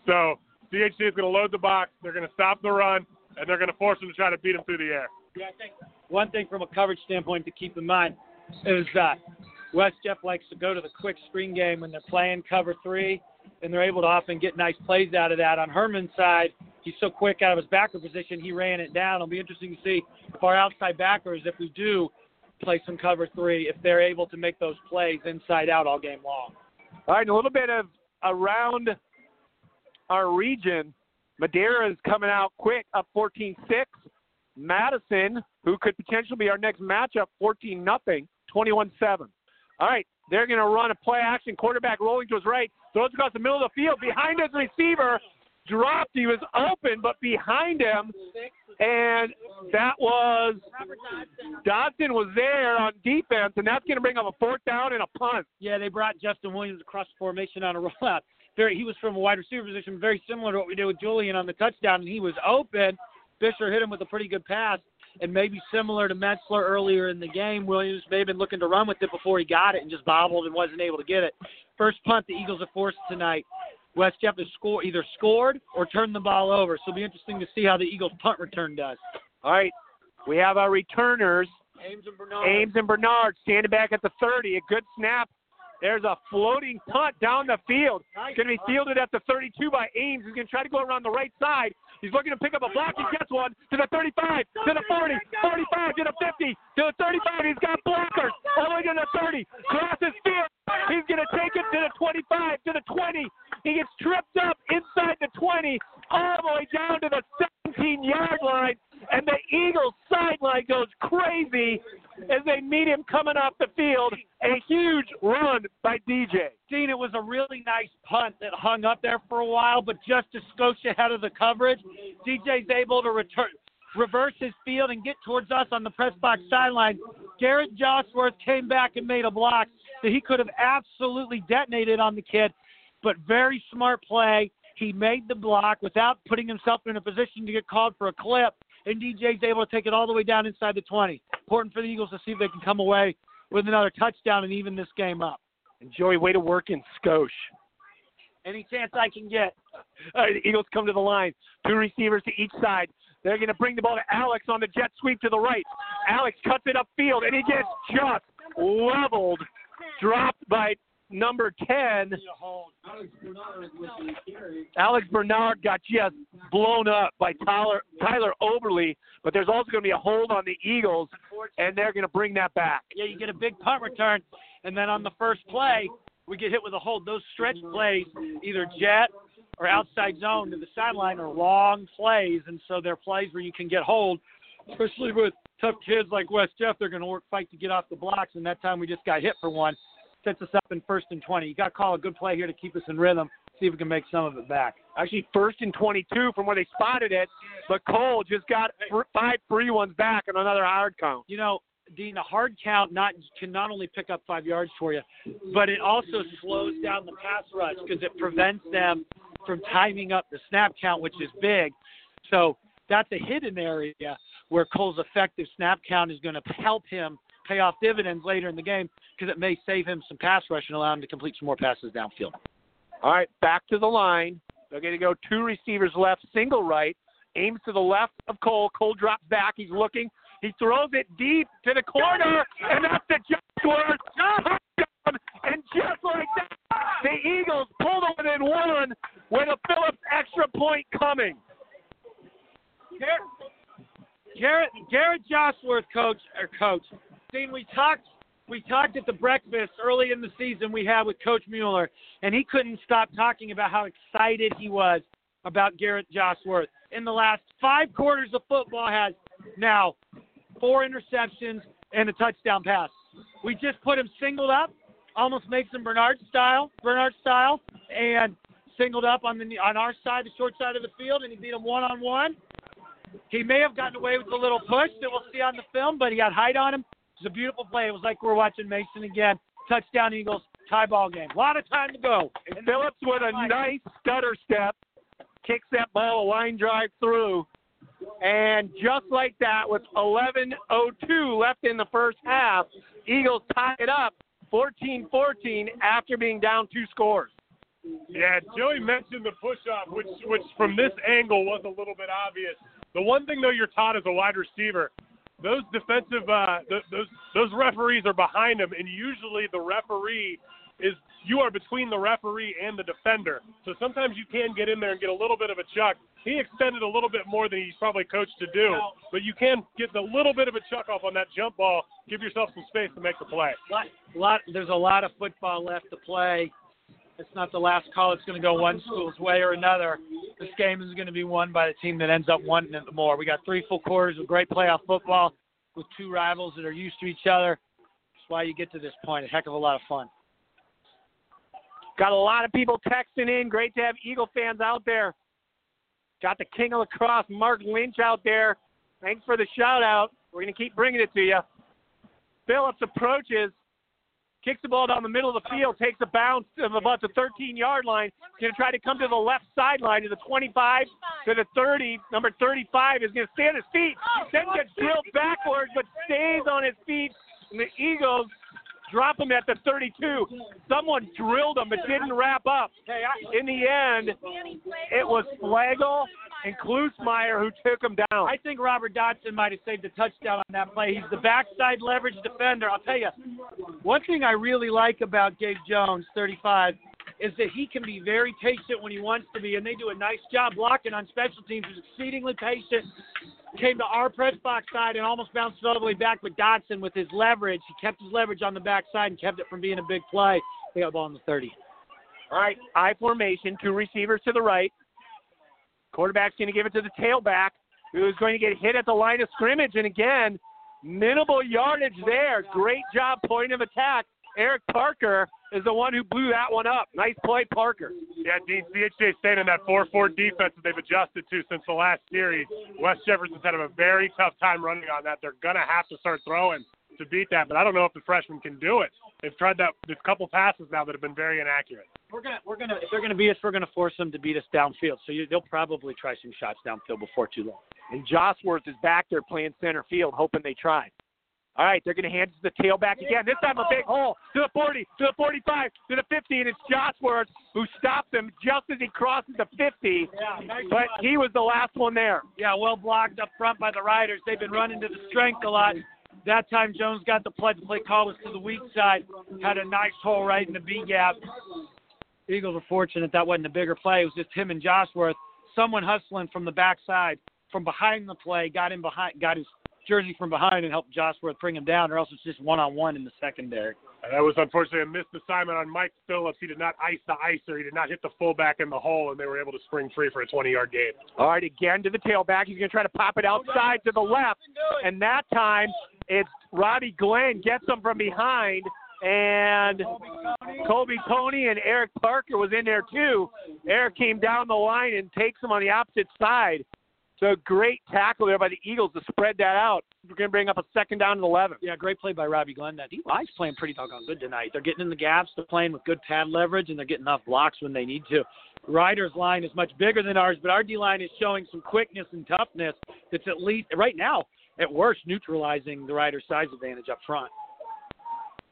So CHCA is going to load the box. They're going to stop the run, and they're going to force them to try to beat him through the air. Yeah, I think one thing from a coverage standpoint to keep in mind is that West Jeff likes to go to the quick screen game when they're playing cover three, and they're able to often get nice plays out of that. On Herman's side, he's so quick out of his backer position, he ran it down. It'll be interesting to see if our outside backers, if we do play some cover three, if they're able to make those plays inside out all game long. All right, a little bit of around our region. Madeira is coming out quick, up 14 6. Madison, who could potentially be our next matchup, 14 nothing, 21 7. All right, they're going to run a play action. Quarterback rolling to his right, throws across the middle of the field. Behind his receiver, dropped. He was open, but behind him, and that was Dodson was there on defense, and that's going to bring up a fourth down and a punt. Yeah, they brought Justin Williams across the formation on a *laughs* rollout. Very, he was from a wide receiver position, very similar to what we did with Julian on the touchdown, and he was open. Fisher hit him with a pretty good pass, and maybe similar to Metzler earlier in the game, Williams may have been looking to run with it before he got it and just bobbled and wasn't able to get it. First punt the Eagles have forced tonight. West Jeff has score, either scored or turned the ball over, so it'll be interesting to see how the Eagles punt return does. All right, we have our returners, Ames and Bernard. Ames and Bernard, standing back at the 30. A good snap. There's a floating punt down the field. It's going to be fielded at the 32 by Ames. He's going to try to go around the right side. He's looking to pick up a block. He gets one to the 35, to the 40, 45, to the 50, to the 35. He's got blockers all the way to the 30. Crosses field. He's going to take it to the 25, to the 20. He gets tripped up inside the 20, all the way down to the 7 and the Eagles sideline goes crazy as they meet him coming off the field. A huge run by DJ. Dean, it was a really nice punt that hung up there for a while, but just a skosh ahead of the coverage. DJ's able to return, reverse his field and get towards us on the press box sideline. Garrett Josworth came back and made a block that he could have absolutely detonated on the kid, but very smart play. He made the block without putting himself in a position to get called for a clip, and DJ's able to take it all the way down inside the 20. Important for the Eagles to see if they can come away with another touchdown and even this game up. And Joey, way to work in Skosh. Any chance I can get. All right, the Eagles come to the line. Two receivers to each side. They're going to bring the ball to Alex on the jet sweep to the right. Alex cuts it upfield, and he gets just leveled, dropped by number 10. Alex Bernard got just blown up by Tyler, Tyler Oberly, but there's also going to be a hold on the Eagles, and they're going to bring that back. Yeah, you get a big punt return, and then on the first play, we get hit with a hold. Those stretch plays, either jet or outside zone to the sideline, are long plays, and so they're plays where you can get hold, especially with tough kids like West Jeff. They're going to work fight to get off the blocks, and that time we just got hit for one. Sets us up in first and 20. You got to call a good play here to keep us in rhythm. See if we can make some of it back. Actually, first and 22 from where they spotted it, but Cole just got five free ones back and another hard count. You know, Dean, a hard count not can not only pick up five yards for you, but it also slows down the pass rush because it prevents them from timing up the snap count, which is big. So that's a hidden area where Cole's effective snap count is going to help him pay off dividends later in the game because it may save him some pass rush and allow him to complete some more passes downfield. All right, back to the line. They're going to go two receivers left, single right. Ames to the left of Cole. Cole drops back. He's looking. He throws it deep to the corner, and that's the touchdown. And just like that, the Eagles pulled them within one with a Phillips extra point coming. Garrett Garrett Josworth, coach or coach. Dean, we talked we talked at the breakfast early in the season we had with Coach Mueller, and he couldn't stop talking about how excited he was about Garrett Josworth. In the last five quarters of football, has now four interceptions and a touchdown pass. We just put him singled up, almost makes him Bernard style, Bernard style, and singled up on the on our side, the short side of the field, and he beat him one on one. He may have gotten away with a little push that we'll see on the film, but he got height on him. It was a beautiful play. It was like we are watching Mason again. Touchdown Eagles, tie ball game. A lot of time to go. And Phillips with a nice stutter step kicks that ball a line drive through. And just like that, with 11.02 left in the first half, Eagles tie it up 14 14 after being down two scores. Yeah, Joey mentioned the push off, which which from this angle was a little bit obvious. The one thing though you're taught as a wide receiver, those defensive uh, th- those those referees are behind them, and usually the referee is you are between the referee and the defender. So sometimes you can get in there and get a little bit of a chuck. He extended a little bit more than he's probably coached to do, but you can get a little bit of a chuck off on that jump ball. Give yourself some space to make the play. Lot, lot, there's a lot of football left to play. It's not the last call. It's going to go one school's way or another. This game is going to be won by the team that ends up wanting it more. We got three full quarters of great playoff football with two rivals that are used to each other. That's why you get to this point. A heck of a lot of fun. Got a lot of people texting in. Great to have Eagle fans out there. Got the King of Lacrosse, Mark Lynch, out there. Thanks for the shout out. We're going to keep bringing it to you. Phillips approaches, kicks the ball down the middle of the field, takes a bounce of about the 13 yard line. Going to try to come to the left sideline to the 25 to the 30. Number 35 is going to stay on his feet, then gets drilled backwards, but stays on his feet. And the Eagles drop him at the 32. Someone drilled him but didn't wrap up. In the end, it was Flagel and Klusmeyer who took him down. I think Robert Dodson might have saved a touchdown on that play. He's the backside leverage defender. I'll tell you, one thing I really like about Gabe Jones, 35, is that he can be very patient when he wants to be, and they do a nice job blocking on special teams. He's exceedingly patient. Came to our press box side and almost bounced it all the way back, but Dodson with his leverage, he kept his leverage on the backside and kept it from being a big play. They got the ball on the 30. All right, I formation, two receivers to the right. Quarterback's going to give it to the tailback. who is going to get hit at the line of scrimmage. And again, minimal yardage there. Great job point of attack. Eric Parker is the one who blew that one up. Nice play, Parker. Yeah, CHCA staying in that 4-4 defense that they've adjusted to since the last series. West Jefferson's had a very tough time running on that. They're going to have to start throwing to beat that, but I don't know if the freshman can do it. They've tried that. There's a couple passes now that have been very inaccurate. We're gonna, we're gonna, if they're gonna beat us, we're gonna force them to beat us downfield. So you, they'll probably try some shots downfield before too long. And Josworth is back there playing center field, hoping they try. All right, they're going to hand it to the tailback again. This time a big hole to the 40, to the 45, to the 50, and it's Josworth who stops him just as he crosses the 50. Yeah, But he was the last one there. Yeah, well blocked up front by the Riders. They've been running to the strength a lot. That time Jones got the play. The play call was to the weak side. Had a nice hole right in the B gap. Eagles were fortunate that wasn't a bigger play. It was just him and Josworth. Someone hustling from the backside, from behind the play, got him behind, got his jersey from behind and helped Josworth bring him down, or else it's just one on one in the secondary. And that was unfortunately a missed assignment on Mike Phillips. He did not ice the icer. He did not hit the fullback in the hole, and they were able to spring free for a 20 yard gain. All right, again to the tailback. He's going to try to pop it outside to the left, and that time it's Robbie Glenn gets him from behind. And Kobe Pony and Eric Parker was in there too. Eric came down the line and takes him on the opposite side. So great tackle there by the Eagles to spread that out. We're going to bring up a second down and 11. Yeah, great play by Robbie Glenn. That D-line's playing pretty doggone good tonight. They're getting in the gaps, they're playing with good pad leverage, and they're getting enough blocks when they need to. Riders' line is much bigger than ours, but our D-line is showing some quickness and toughness that's at least, right now, at worst, neutralizing the Riders' size advantage up front.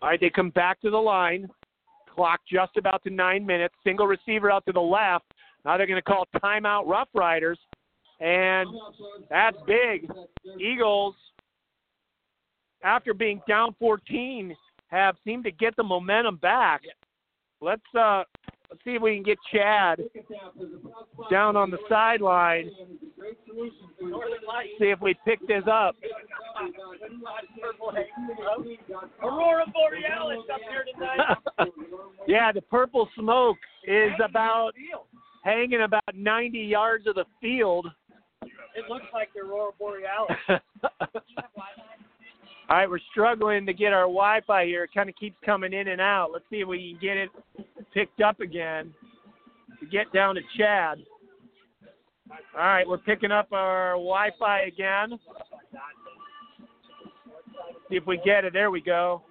All right, they come back to the line. Clock just about to nine minutes. Single receiver out to the left. Now they're going to call timeout Rough Riders. And that's big. Eagles, after being down 14, have seemed to get the momentum back. Let's uh, let's see if we can get Chad down on the sideline. See if we pick this up. Aurora Borealis up here tonight. *laughs* yeah, the purple smoke is about hanging about 90 yards of the field. It looks like the Aurora Borealis. *laughs* All right, we're struggling to get our Wi-Fi here. It kind of keeps coming in and out. Let's see if we can get it picked up again to get down to Chad. All right, we're picking up our Wi-Fi again. See if we get it. There we go.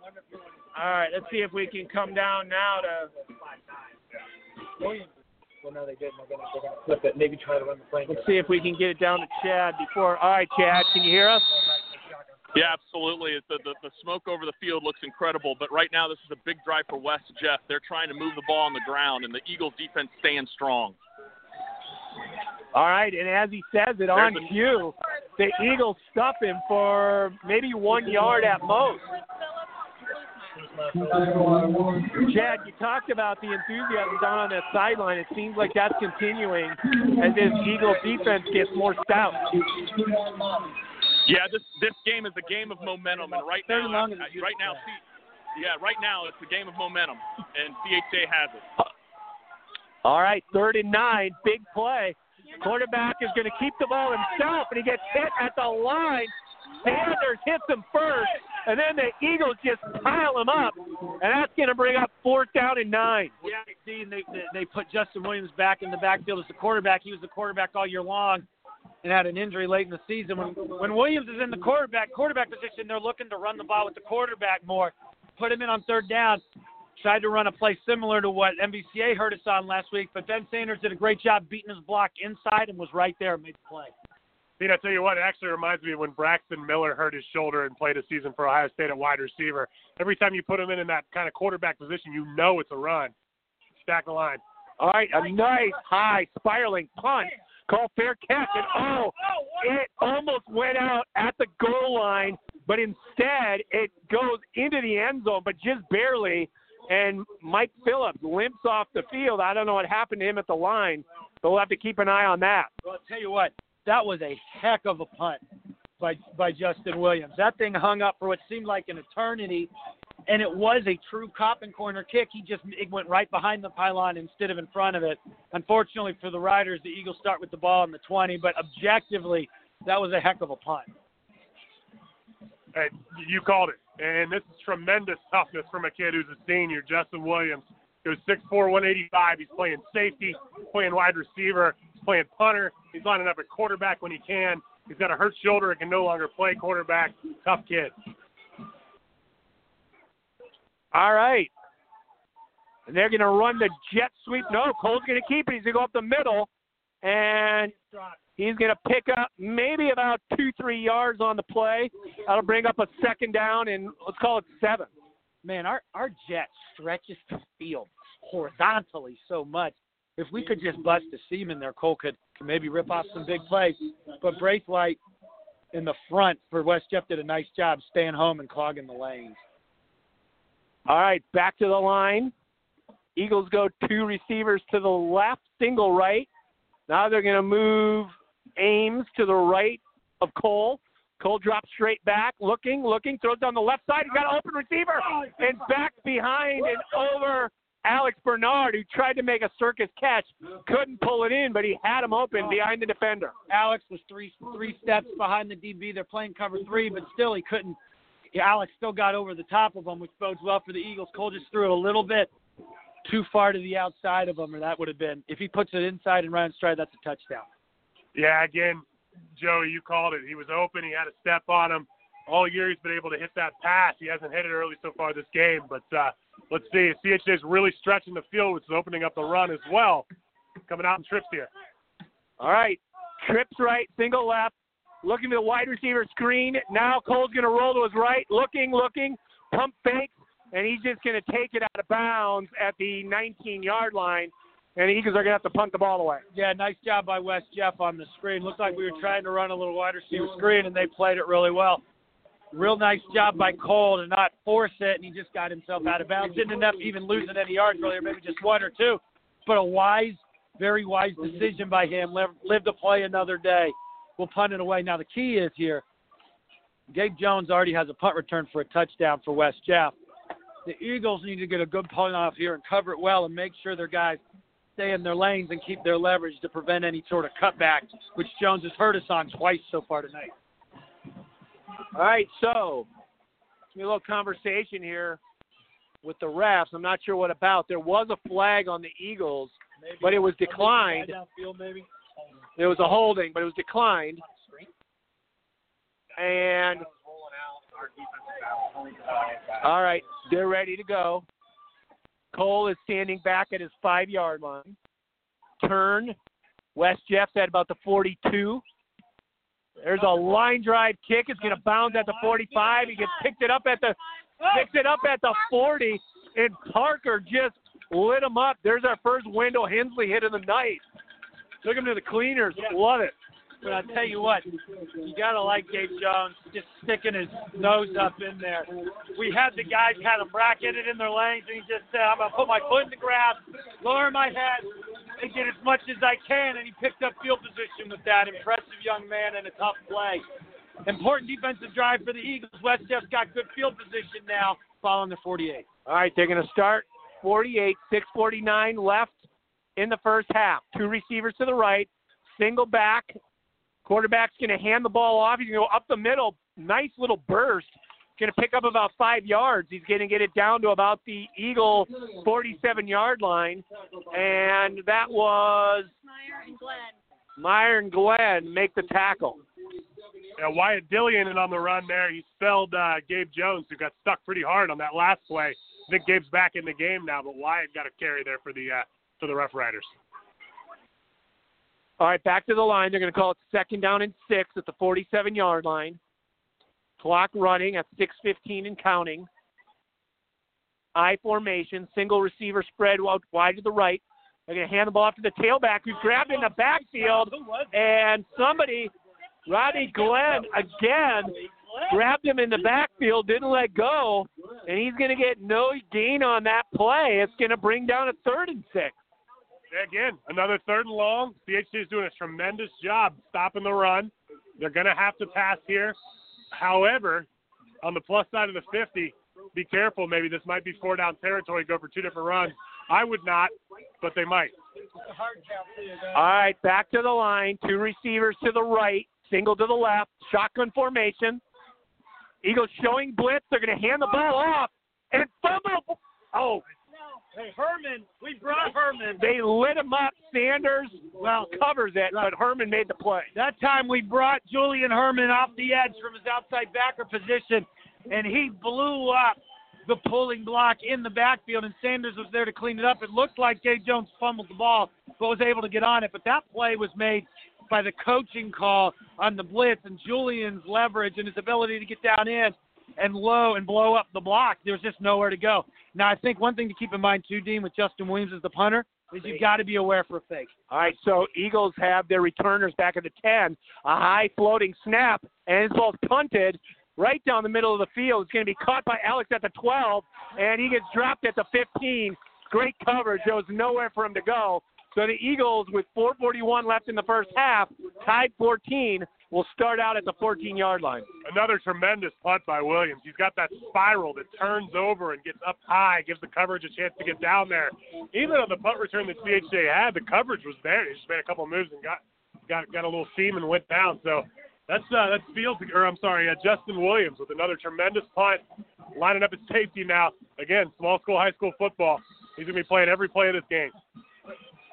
All right, let's see if we can come down now to. Well, no, they didn't. They're gonna, flip it. Maybe try to run the plane. Let's see if we can get it down to Chad before. All right, Chad, can you hear us? Yeah, absolutely. The, the, the smoke over the field looks incredible, but right now this is a big drive for West Jeff. They're trying to move the ball on the ground, and the Eagles defense stands strong. All right, and as he says it on There's a- cue, the Eagles stuff him for maybe one yard at most. Chad, you talked about the enthusiasm down on that sideline. It seems like that's continuing as this Eagle defense gets more stout. Yeah, this this game is a game of momentum, and right now, and long is a uh, huge right now, play. C- yeah, right now it's a game of momentum, and CHCA has it. All right, third and nine, big play. Quarterback is going to keep the ball himself, and he gets hit at the line. Sanders hits him first, and then the Eagles just pile him up, and that's going to bring up fourth down and nine. Yeah, Dean, they, they they put Justin Williams back in the backfield as the quarterback. He was the quarterback all year long, and had an injury late in the season. When when Williams is in the quarterback quarterback position, they're looking to run the ball with the quarterback more. Put him in on third down. Tried to run a play similar to what MVCA hurt us on last week, but Ben Sanders did a great job beating his block inside and was right there and made the play. Dean, I tell you what, it actually reminds me of when Braxton Miller hurt his shoulder and played a season for Ohio State at wide receiver. Every time you put him in in that kind of quarterback position, you know it's a run. Stack the line. All right, a nice high spiraling punt. Call fair catch, and oh, oh, oh it almost went out at the goal line, but instead it goes into the end zone, but just barely. And Mike Phillips limps off the field. I don't know what happened to him at the line, but we'll have to keep an eye on that. Well, I'll tell you what, that was a heck of a punt by by Justin Williams. That thing hung up for what seemed like an eternity, and it was a true coffin corner kick. He just it went right behind the pylon instead of in front of it. Unfortunately for the Riders, the Eagles start with the ball in the 20, but objectively, that was a heck of a punt. Hey, you called it. And this is tremendous toughness from a kid who's a senior, Justin Williams. Goes 6'4", 185. He's playing safety, playing wide receiver, he's playing punter. He's lining up at quarterback when he can. He's got a hurt shoulder and can no longer play quarterback. Tough kid. All right. And they're going to run the jet sweep. No, Cole's going to keep it. He's going to go up the middle. And he's going to pick up maybe about two, three yards on the play. That'll bring up a second down, and let's call it seven. Man, our, our jet stretches the field horizontally so much. If we could just bust a seam in there, Cole could, could maybe rip off some big plays. But Braithwaite in the front for West Jeff did a nice job staying home and clogging the lanes. All right, back to the line. Eagles go two receivers to the left, single right. Now they're going to move Ames to the right of Cole. Cole drops straight back, looking, looking, throws down the left side. He's got an open receiver and back behind and over Alex Bernard, who tried to make a circus catch, couldn't pull it in, but he had him open behind the defender. Alex was three three steps behind the DB. They're playing cover three, but still he couldn't. Alex still got over the top of him, which bodes well for the Eagles. Cole just threw it a little bit too far to the outside of him, or that would have been if he puts it inside and runs stride, that's a touchdown. Yeah, again, Joey, you called it. He was open. He had a step on him. All year he's been able to hit that pass. He hasn't hit it early so far this game, but uh, let's see. CHCA is really stretching the field, which is opening up the run as well. Coming out in trips here. All right, trips right, single left, looking to the wide receiver screen. Now Cole's going to roll to his right, looking, looking, pump fakes, and he's just going to take it out of bounds at the 19 yard line. And the Eagles are going to have to punt the ball away. Yeah, nice job by West Jeff on the screen. Looked like we were trying to run a little wide receiver screen, and they played it really well. Real nice job by Cole to not force it, and he just got himself out of bounds. Didn't end up even losing any yards earlier, maybe just one or two. But a wise, very wise decision by him. Live, live to play another day. We'll punt it away. Now, the key is here Gabe Jones already has a punt return for a touchdown for West Jeff. The Eagles need to get a good punt off here and cover it well and make sure their guys stay in their lanes and keep their leverage to prevent any sort of cutback, which Jones has hurt us on twice so far tonight. All right, so a little conversation here with the refs. I'm not sure what about. There was a flag on the Eagles, Maybe but it was declined. Maybe. There was a holding, but it was declined. And all right, they're ready to go. Cole is standing back at his five yard line. Turn. West Jeff's at about the 42. There's a line drive kick. It's going to bounce at the 45. He gets picked it up at the picks it up at the 40, and Parker just lit him up. There's our first Wendell Hensley hit of the night. Took him to the cleaners. Love it. But I tell you what, you gotta like Gabe Jones just sticking his nose up in there. We had the guys had him bracketed in their lanes, and he just said, "I'm gonna put my foot in the grass, lower my head, and get as much as I can." And he picked up field position with that impressive young man and a tough play. Important defensive drive for the Eagles. West Jeff's got good field position now, following the 48. All right, they're to start 48, 649 left in the first half. Two receivers to the right, single back. Quarterback's going to hand the ball off. He's going to go up the middle. Nice little burst. Going to pick up about five yards. He's going to get it down to about the Eagle 47 yard line. And that was Meyer and Glenn. Meyer and Glenn make the tackle. Yeah, Wyatt Dillion and on the run there. He spelled uh, Gabe Jones, who got stuck pretty hard on that last play. I think Gabe's back in the game now, but Wyatt got a carry there for the uh, for the Rough Riders. All right, back to the line. They're going to call it second down and six at the 47 yard line. Clock running at 6:15 and counting. I formation, single receiver spread wide to the right. They're going to hand the ball off to the tailback, who's grabbed in the backfield, and somebody, Rodney Glenn, again grabbed him in the backfield, didn't let go, and he's going to get no gain on that play. It's going to bring down a third and six. Again, another third and long. CHCA is doing a tremendous job stopping the run. They're going to have to pass here. However, on the plus side of the 50, be careful. Maybe this might be four down territory. Go for two different runs. I would not, but they might. All right, back to the line. Two receivers to the right, single to the left, shotgun formation. Eagles showing blitz. They're going to hand the ball off and fumble. Oh, Hey, Herman, we brought Herman. they lit him up. Sanders well covers it, but Herman made the play. That time we brought Julian Herman off the edge from his outside backer position, and he blew up the pulling block in the backfield, and Sanders was there to clean it up. It looked like Jay Jones fumbled the ball, but was able to get on it. But that play was made by the coaching call on the blitz and Julian's leverage and his ability to get down in and low and blow up the block. There was just nowhere to go. Now, I think one thing to keep in mind, too, Dean, with Justin Williams as the punter, is you've got to be aware for a fake. All right, so Eagles have their returners back at the 10. A high floating snap, and this ball's punted right down the middle of the field. It's going to be caught by Alex at the 12, and he gets dropped at the 15. Great coverage. There was nowhere for him to go. So the Eagles, with 4:41 left in the first half, tied 14, will start out at the 14-yard line. Another tremendous punt by Williams. He's got that spiral that turns over and gets up high, gives the coverage a chance to get down there. Even on the punt return that CHCA had, the coverage was there. He just made a couple moves and got got got a little seam and went down. So that's uh, that's Fields, or I'm sorry, uh, Justin Williams with another tremendous punt, lining up at safety now. Again, small school, high school football. He's gonna be playing every play of this game.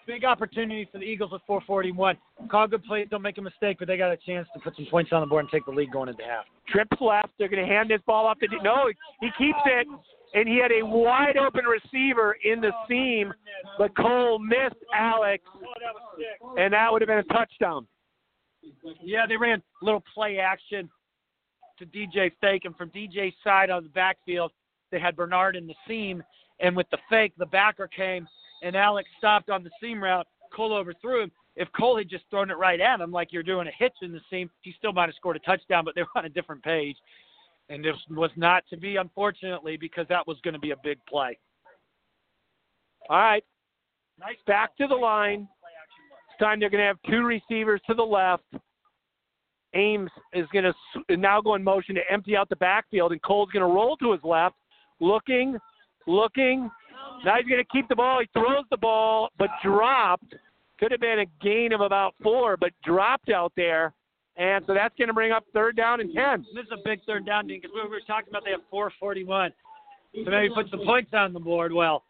Big opportunity for the Eagles with 441. Call good plays, don't make a mistake, but they got a chance to put some points on the board and take the lead going into half. Trips left. They're going to hand this ball off to no. He keeps it, and he had a wide open receiver in the seam, but Cole missed Alex, and that would have been a touchdown. Yeah, they ran a little play action to DJ fake, and from DJ's side on the backfield, they had Bernard in the seam, and with the fake, the backer came, and Alex stopped on the seam route. Cole overthrew him. If Cole had just thrown it right at him, like you're doing a hitch in the seam, he still might have scored a touchdown, but they were on a different page. And this was not to be, unfortunately, because that was going to be a big play. All right, Nice back to the line. This time they're going to have two receivers to the left. Ames is going to now go in motion to empty out the backfield, and Cole's going to roll to his left, looking, looking. Now he's going to keep the ball. He throws the ball, but dropped. Could have been a gain of about four, but dropped out there. And so that's going to bring up third down and 10. This is a big third down, because we were talking about they have 441. So maybe put some points on the board. Well,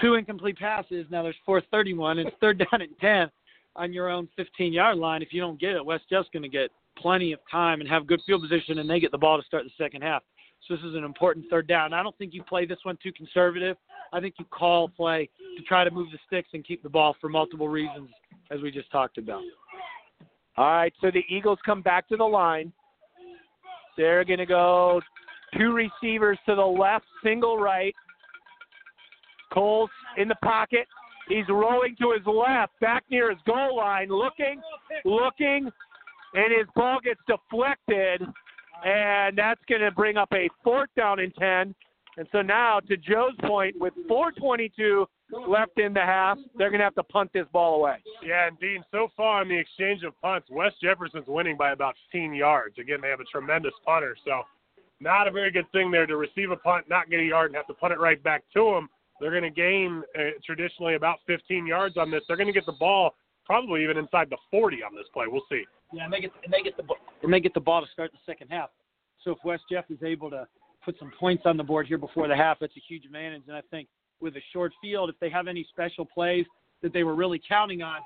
two incomplete passes. Now there's 431, it's third *laughs* down and 10 on your own 15 yard line. If you don't get it, West Jeff's going to get plenty of time and have good field position, and they get the ball to start the second half. So this is an important third down. I don't think you play this one too conservative. I think you call play to try to move the sticks and keep the ball for multiple reasons, as we just talked about. All right, so the Eagles come back to the line. They're going to go two receivers to the left, single right. Cole's in the pocket. He's rolling to his left, back near his goal line, looking, looking, and his ball gets deflected, and that's going to bring up a fourth down and 10. And so now, to Joe's point, with 4:22 left in the half, they're going to have to punt this ball away. Yeah, and Dean, so far in the exchange of punts, West Jefferson's winning by about 15 yards. Again, they have a tremendous punter, so not a very good thing there to receive a punt, not get a yard, and have to punt it right back to them. They're going to gain uh, traditionally about 15 yards on this. They're going to get the ball probably even inside the 40 on this play. We'll see. Yeah, and they get and they get the and they get the ball to start the second half. So if West Jeff is able to put some points on the board here before the half, that's a huge advantage. And I think with a short field, if they have any special plays that they were really counting on,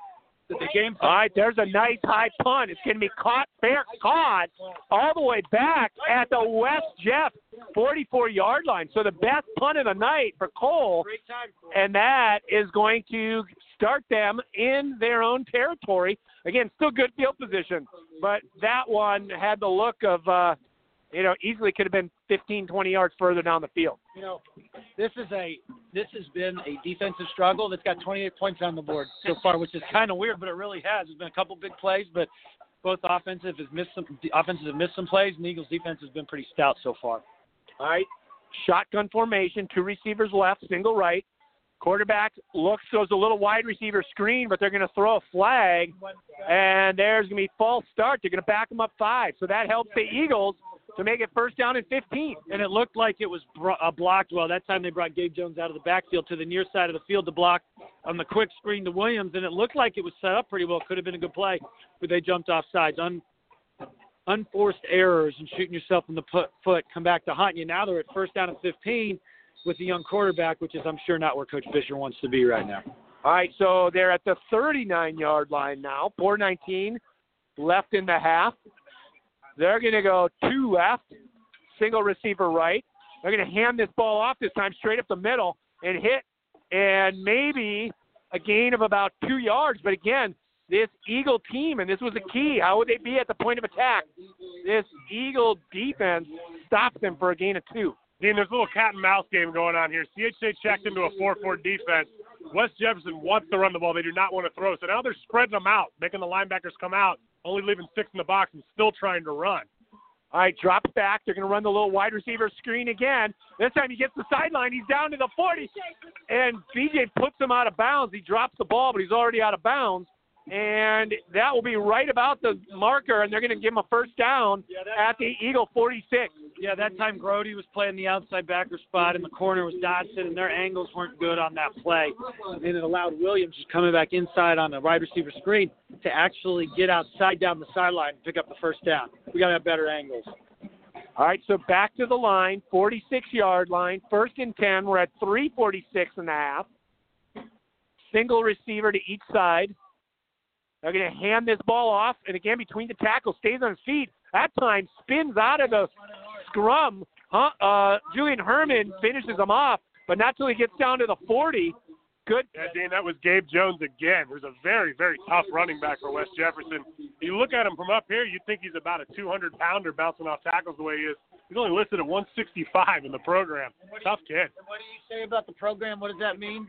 the game. All right, there's a nice high punt. It's going to be caught, fair caught, all the way back at the West Jeff 44 yard line. So the best punt of the night for Cole, and that is going to start them in their own territory. Again, still good field position, but that one had the look of, uh, you know, easily could have been 15, 20 yards further down the field. You know, this is a this has been a defensive struggle that's got 28 points on the board so far, which is kind of weird, but it really has. There's been a couple big plays, but both offensive has missed some the offenses have missed some plays, and the Eagles defense has been pretty stout so far. All right. Shotgun formation, two receivers left, single right. Quarterback looks, goes a little wide receiver screen, but they're going to throw a flag, and there's going to be false start. They're going to back them up five. So that helps the Eagles to make it first down and 15. And it looked like it was bro- uh, blocked well. That time they brought Gabe Jones out of the backfield to the near side of the field to block on the quick screen to Williams, and it looked like it was set up pretty well. Could have been a good play, but they jumped off sides. Un- unforced errors and shooting yourself in the put, foot come back to haunt you. Now they're at first down and 15 with the young quarterback, which is I'm sure not where Coach Fisher wants to be right now. All right, so they're at the 39 yard line now. 419 left in the half. They're going to go two left, single receiver right. They're going to hand this ball off this time straight up the middle and hit, and maybe a gain of about two yards. But again, this Eagle team, and this was the key. How would they be at the point of attack? This Eagle defense stopped them for a gain of two. Dean, there's a little cat and mouse game going on here. CHCA checked into a 4 4 defense. West Jefferson wants to run the ball. They do not want to throw. So now they're spreading them out, making the linebackers come out, only leaving six in the box and still trying to run. All right, drops back. They're going to run the little wide receiver screen again. This time he gets the sideline. He's down to the 40. And BJ puts him out of bounds. He drops the ball, but he's already out of bounds and that will be right about the marker, and they're going to give him a first down yeah, that, at the Eagle 46. Yeah, that time Grody was playing the outside backer spot, and the corner was Dodson, and their angles weren't good on that play, and it allowed Williams, just coming back inside on the wide receiver screen, to actually get outside down the sideline and pick up the first down. We got to have better angles. All right, so back to the line, 46 yard line, first and 10. We're at 346 and a half. Single receiver to each side. They're going to hand this ball off, and again, between the tackles, stays on his feet. That time spins out of the scrum. Huh? Uh, Julian Herman finishes him off, but not till he gets down to the 40. Good. Yeah, Dan, that was Gabe Jones again, who's a very, very tough running back for West Jefferson. You look at him from up here, you'd think he's about a 200 pounder bouncing off tackles the way he is. He's only listed at 165 in the program. Tough kid. And what do you say about the program? What does that mean?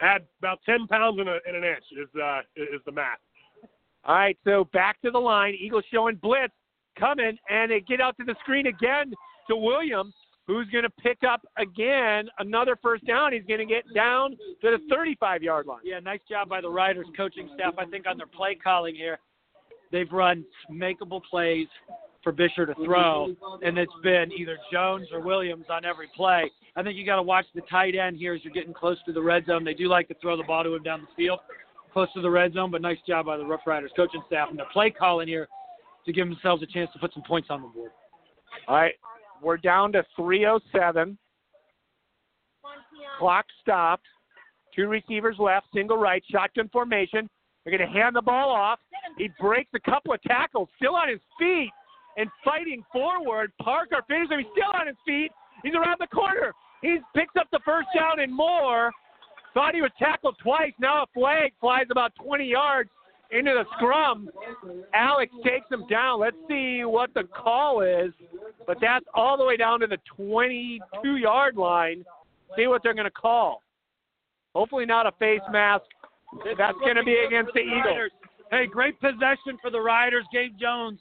Add about 10 pounds in, a, in an inch is uh, is the math. All right, so back to the line. Eagles showing blitz coming, and they get out to the screen again to Williams, who's going to pick up again another first down. He's going to get down to the 35 yard line. Yeah, nice job by the Riders coaching staff. I think on their play calling here, they've run makeable plays for Fisher to throw, and it's been either Jones or Williams on every play. I think you got to watch the tight end here as you're getting close to the red zone. They do like to throw the ball to him down the field close to the red zone, but nice job by the Rough Riders coaching staff and their play calling here to give themselves a chance to put some points on the board. All right, we're down to 307. Clock stopped. Two receivers left, single right, shotgun formation. They're going to hand the ball off. He breaks a couple of tackles, still on his feet and fighting forward. Parker finishes him. He's still on his feet. He's around the corner. He picks up the first down and more. Thought he was tackled twice. Now a flag flies about 20 yards into the scrum. Alex takes him down. Let's see what the call is. But that's all the way down to the 22 yard line. See what they're going to call. Hopefully, not a face mask. That's going to be against the Eagles. Hey, great possession for the Riders. Gabe Jones.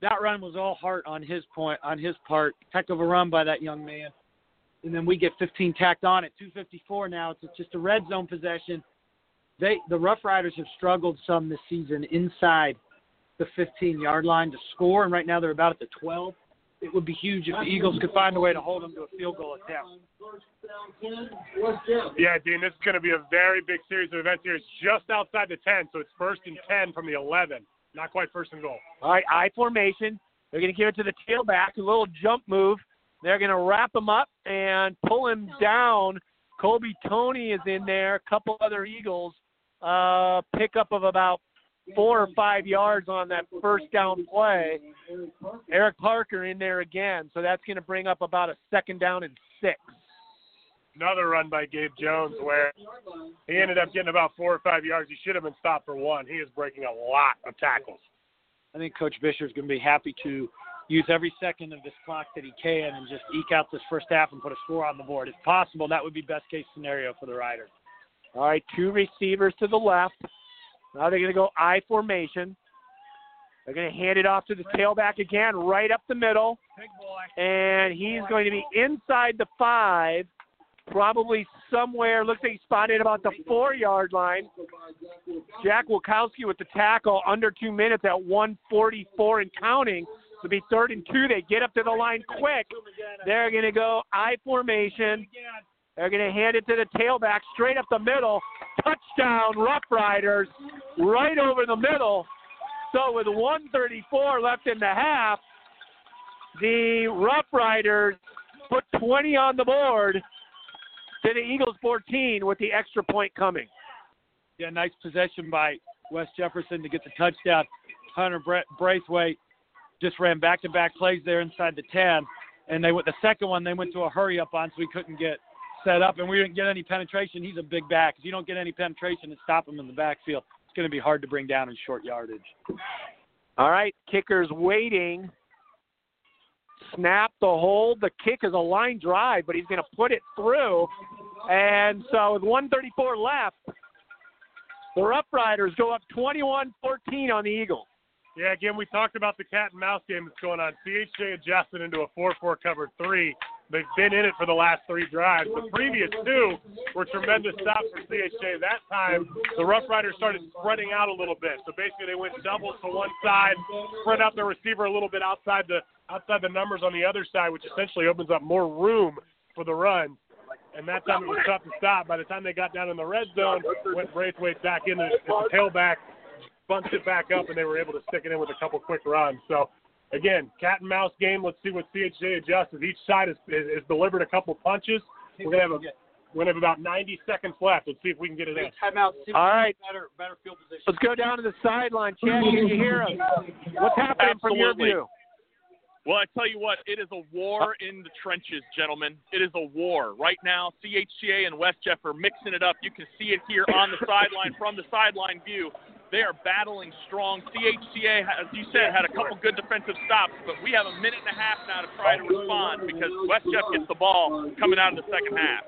That run was all heart on his point, on his part. Heck of a run by that young man and then we get 15 tacked on at 254 now. It's just a red zone possession. They the Rough Riders have struggled some this season inside the 15 yard line to score, and right now they're about at the 12. It would be huge if the Eagles could find a way to hold them to a field goal attempt. Yeah, Dean, this is going to be a very big series of events here. It's just outside the 10, so it's first and 10 from the 11. Not quite first and goal. All right, I formation. They're going to give it to the tailback, a little jump move. They're going to wrap him up and pull him down. Colby Tony is in there. A couple other Eagles. Uh, pickup of about four or five yards on that first down play. Eric Parker in there again. So that's going to bring up about a second down and six. Another run by Gabe Jones where he ended up getting about four or five yards. He should have been stopped for one. He is breaking a lot of tackles. I think Coach Bisher is going to be happy to use every second of this clock that he can and just eke out this first half and put a score on the board. If possible, that would be best case scenario for the Riders. All right, two receivers to the left. Now they're going to go I formation. They're going to hand it off to the tailback again, right up the middle. And he's going to be inside the five, probably somewhere. Looks like he's spotted about the four yard line. Jack Wilkowski with the tackle under two minutes at 144 and counting to be third and two. They get up to the line quick. They're going to go I formation. They're going to hand it to the tailback straight up the middle. Touchdown, Rough Riders, right over the middle. So with 134 left in the half, the Rough Riders put 20 on the board to the Eagles 14 with the extra point coming. Yeah, nice possession by West Jefferson to get the touchdown. Hunter Bra- Braithwaite just ran back-to-back plays there inside the 10, and they went the second one. They went to a hurry up on, so we couldn't get set up, and we didn't get any penetration. He's a big back. If you don't get any penetration and stop him in the backfield, it's going to be hard to bring down in short yardage. All right, kicker's waiting. Snap the hold. The kick is a line drive, but he's going to put it through. And so with 134 left, the Rough Riders go up 21 14 on the Eagles. Yeah, again, we talked about the cat and mouse game that's going on. CHCA adjusted into a 4 4 cover three. They've been in it for the last three drives. The previous two were tremendous stops for CHCA. That time, the Rough Riders started spreading out a little bit. So basically, they went doubles to one side, spread out the receiver a little bit outside the outside the numbers on the other side, which essentially opens up more room for the run. And that time it was tough to stop. By the time they got down in the red zone, went Braithwaite back in the tailback, bunched it back up, and they were able to stick it in with a couple quick runs. So again, cat and mouse game. Let's see what CHCA adjusts. Each side has, has delivered a couple punches, we're gonna have a we're gonna have about 90 seconds left. Let's see if we can get it in. Timeout. All right. Better, better field position. Let's go down to the sideline. Chad, can you hear us? What's happening from your view? Well, I tell you what, it is a war in the trenches, gentlemen. It is a war. Right now, CHCA and West Jeff are mixing it up. You can see it here on the sideline from the sideline view. They are battling strong. CHCA, as you said, had a couple good defensive stops, but we have a minute and a half now to try to respond because West Jeff gets the ball coming out of the second half.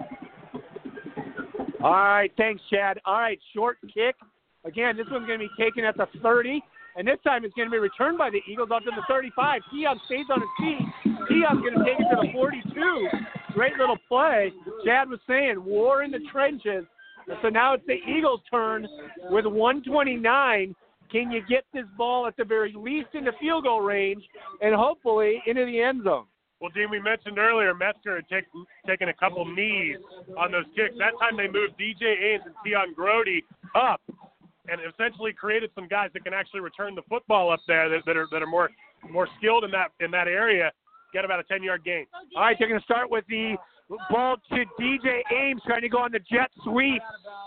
All right, thanks, Chad. All right, short kick. Again, this one's going to be taken at the 30, and this time it's going to be returned by the Eagles up to the 35. Keon stays on his feet. Keon's going to take it to the 42. Great little play. Chad was saying, war in the trenches. So now it's the Eagles' turn with 129. Can you get this ball at the very least into field goal range and hopefully into the end zone? Well, Dean, we mentioned earlier Metzger had take, taken a couple knees on those kicks. That time they moved DJ Ames and Keon Grody up and essentially created some guys that can actually return the football up there that, that are that are more more skilled in that in that area. Get about a 10 yard gain. All right, they're going to start with the ball to DJ Ames trying to go on the jet sweep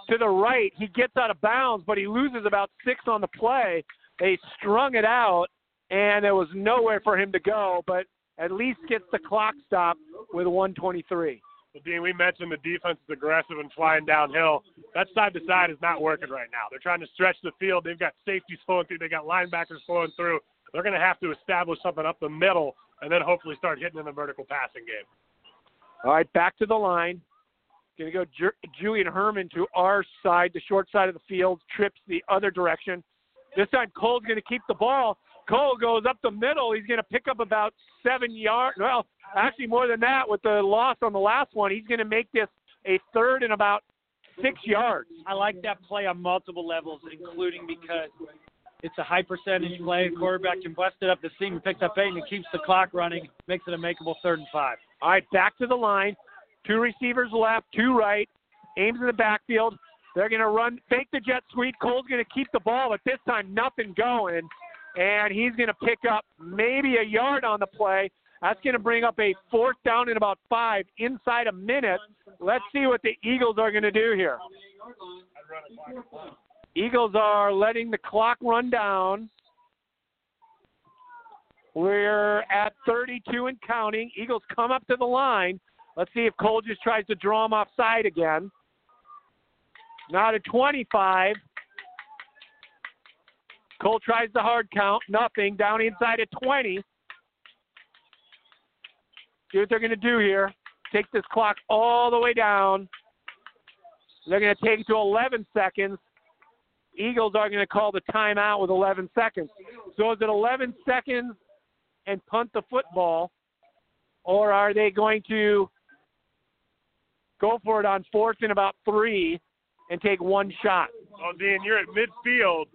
to the right. He gets out of bounds, but he loses about six on the play. They strung it out, and there was nowhere for him to go, but at least gets the clock stopped with 123. Well, Dean, we mentioned the defense is aggressive and flying downhill. That side to side is not working right now. They're trying to stretch the field. They've got safeties flowing through. They got linebackers flowing through. They're going to have to establish something up the middle and then hopefully start hitting in the vertical passing game. All right, back to the line. Going to go Ju- Julian Herman to our side, the short side of the field, trips the other direction. This time Cole's going to keep the ball. Cole goes up the middle. He's going to pick up about seven yards. Well, actually more than that with the loss on the last one. He's going to make this a third and about six yards. I like that play on multiple levels, including because it's a high percentage play. Quarterback can bust it up the seam picks up eight and it keeps the clock running, makes it a makeable third and five. All right, back to the line. Two receivers left, two right. Ames in the backfield. They're going to run, fake the jet sweep. Cole's going to keep the ball, but this time nothing going. And he's going to pick up maybe a yard on the play. That's going to bring up a fourth down in about five inside a minute. Let's see what the Eagles are going to do here. Eagles are letting the clock run down. We're at 32 and counting. Eagles come up to the line. Let's see if Cole just tries to draw him offside again. Now to 25. Cole tries the hard count. Nothing. Down inside at 20. See what they're going to do here. Take this clock all the way down. They're going to take it to 11 seconds. Eagles are going to call the timeout with 11 seconds. So is it 11 seconds and punt the football, or are they going to go for it on fourth and about three and take one shot? oh, Dean, you're at midfield.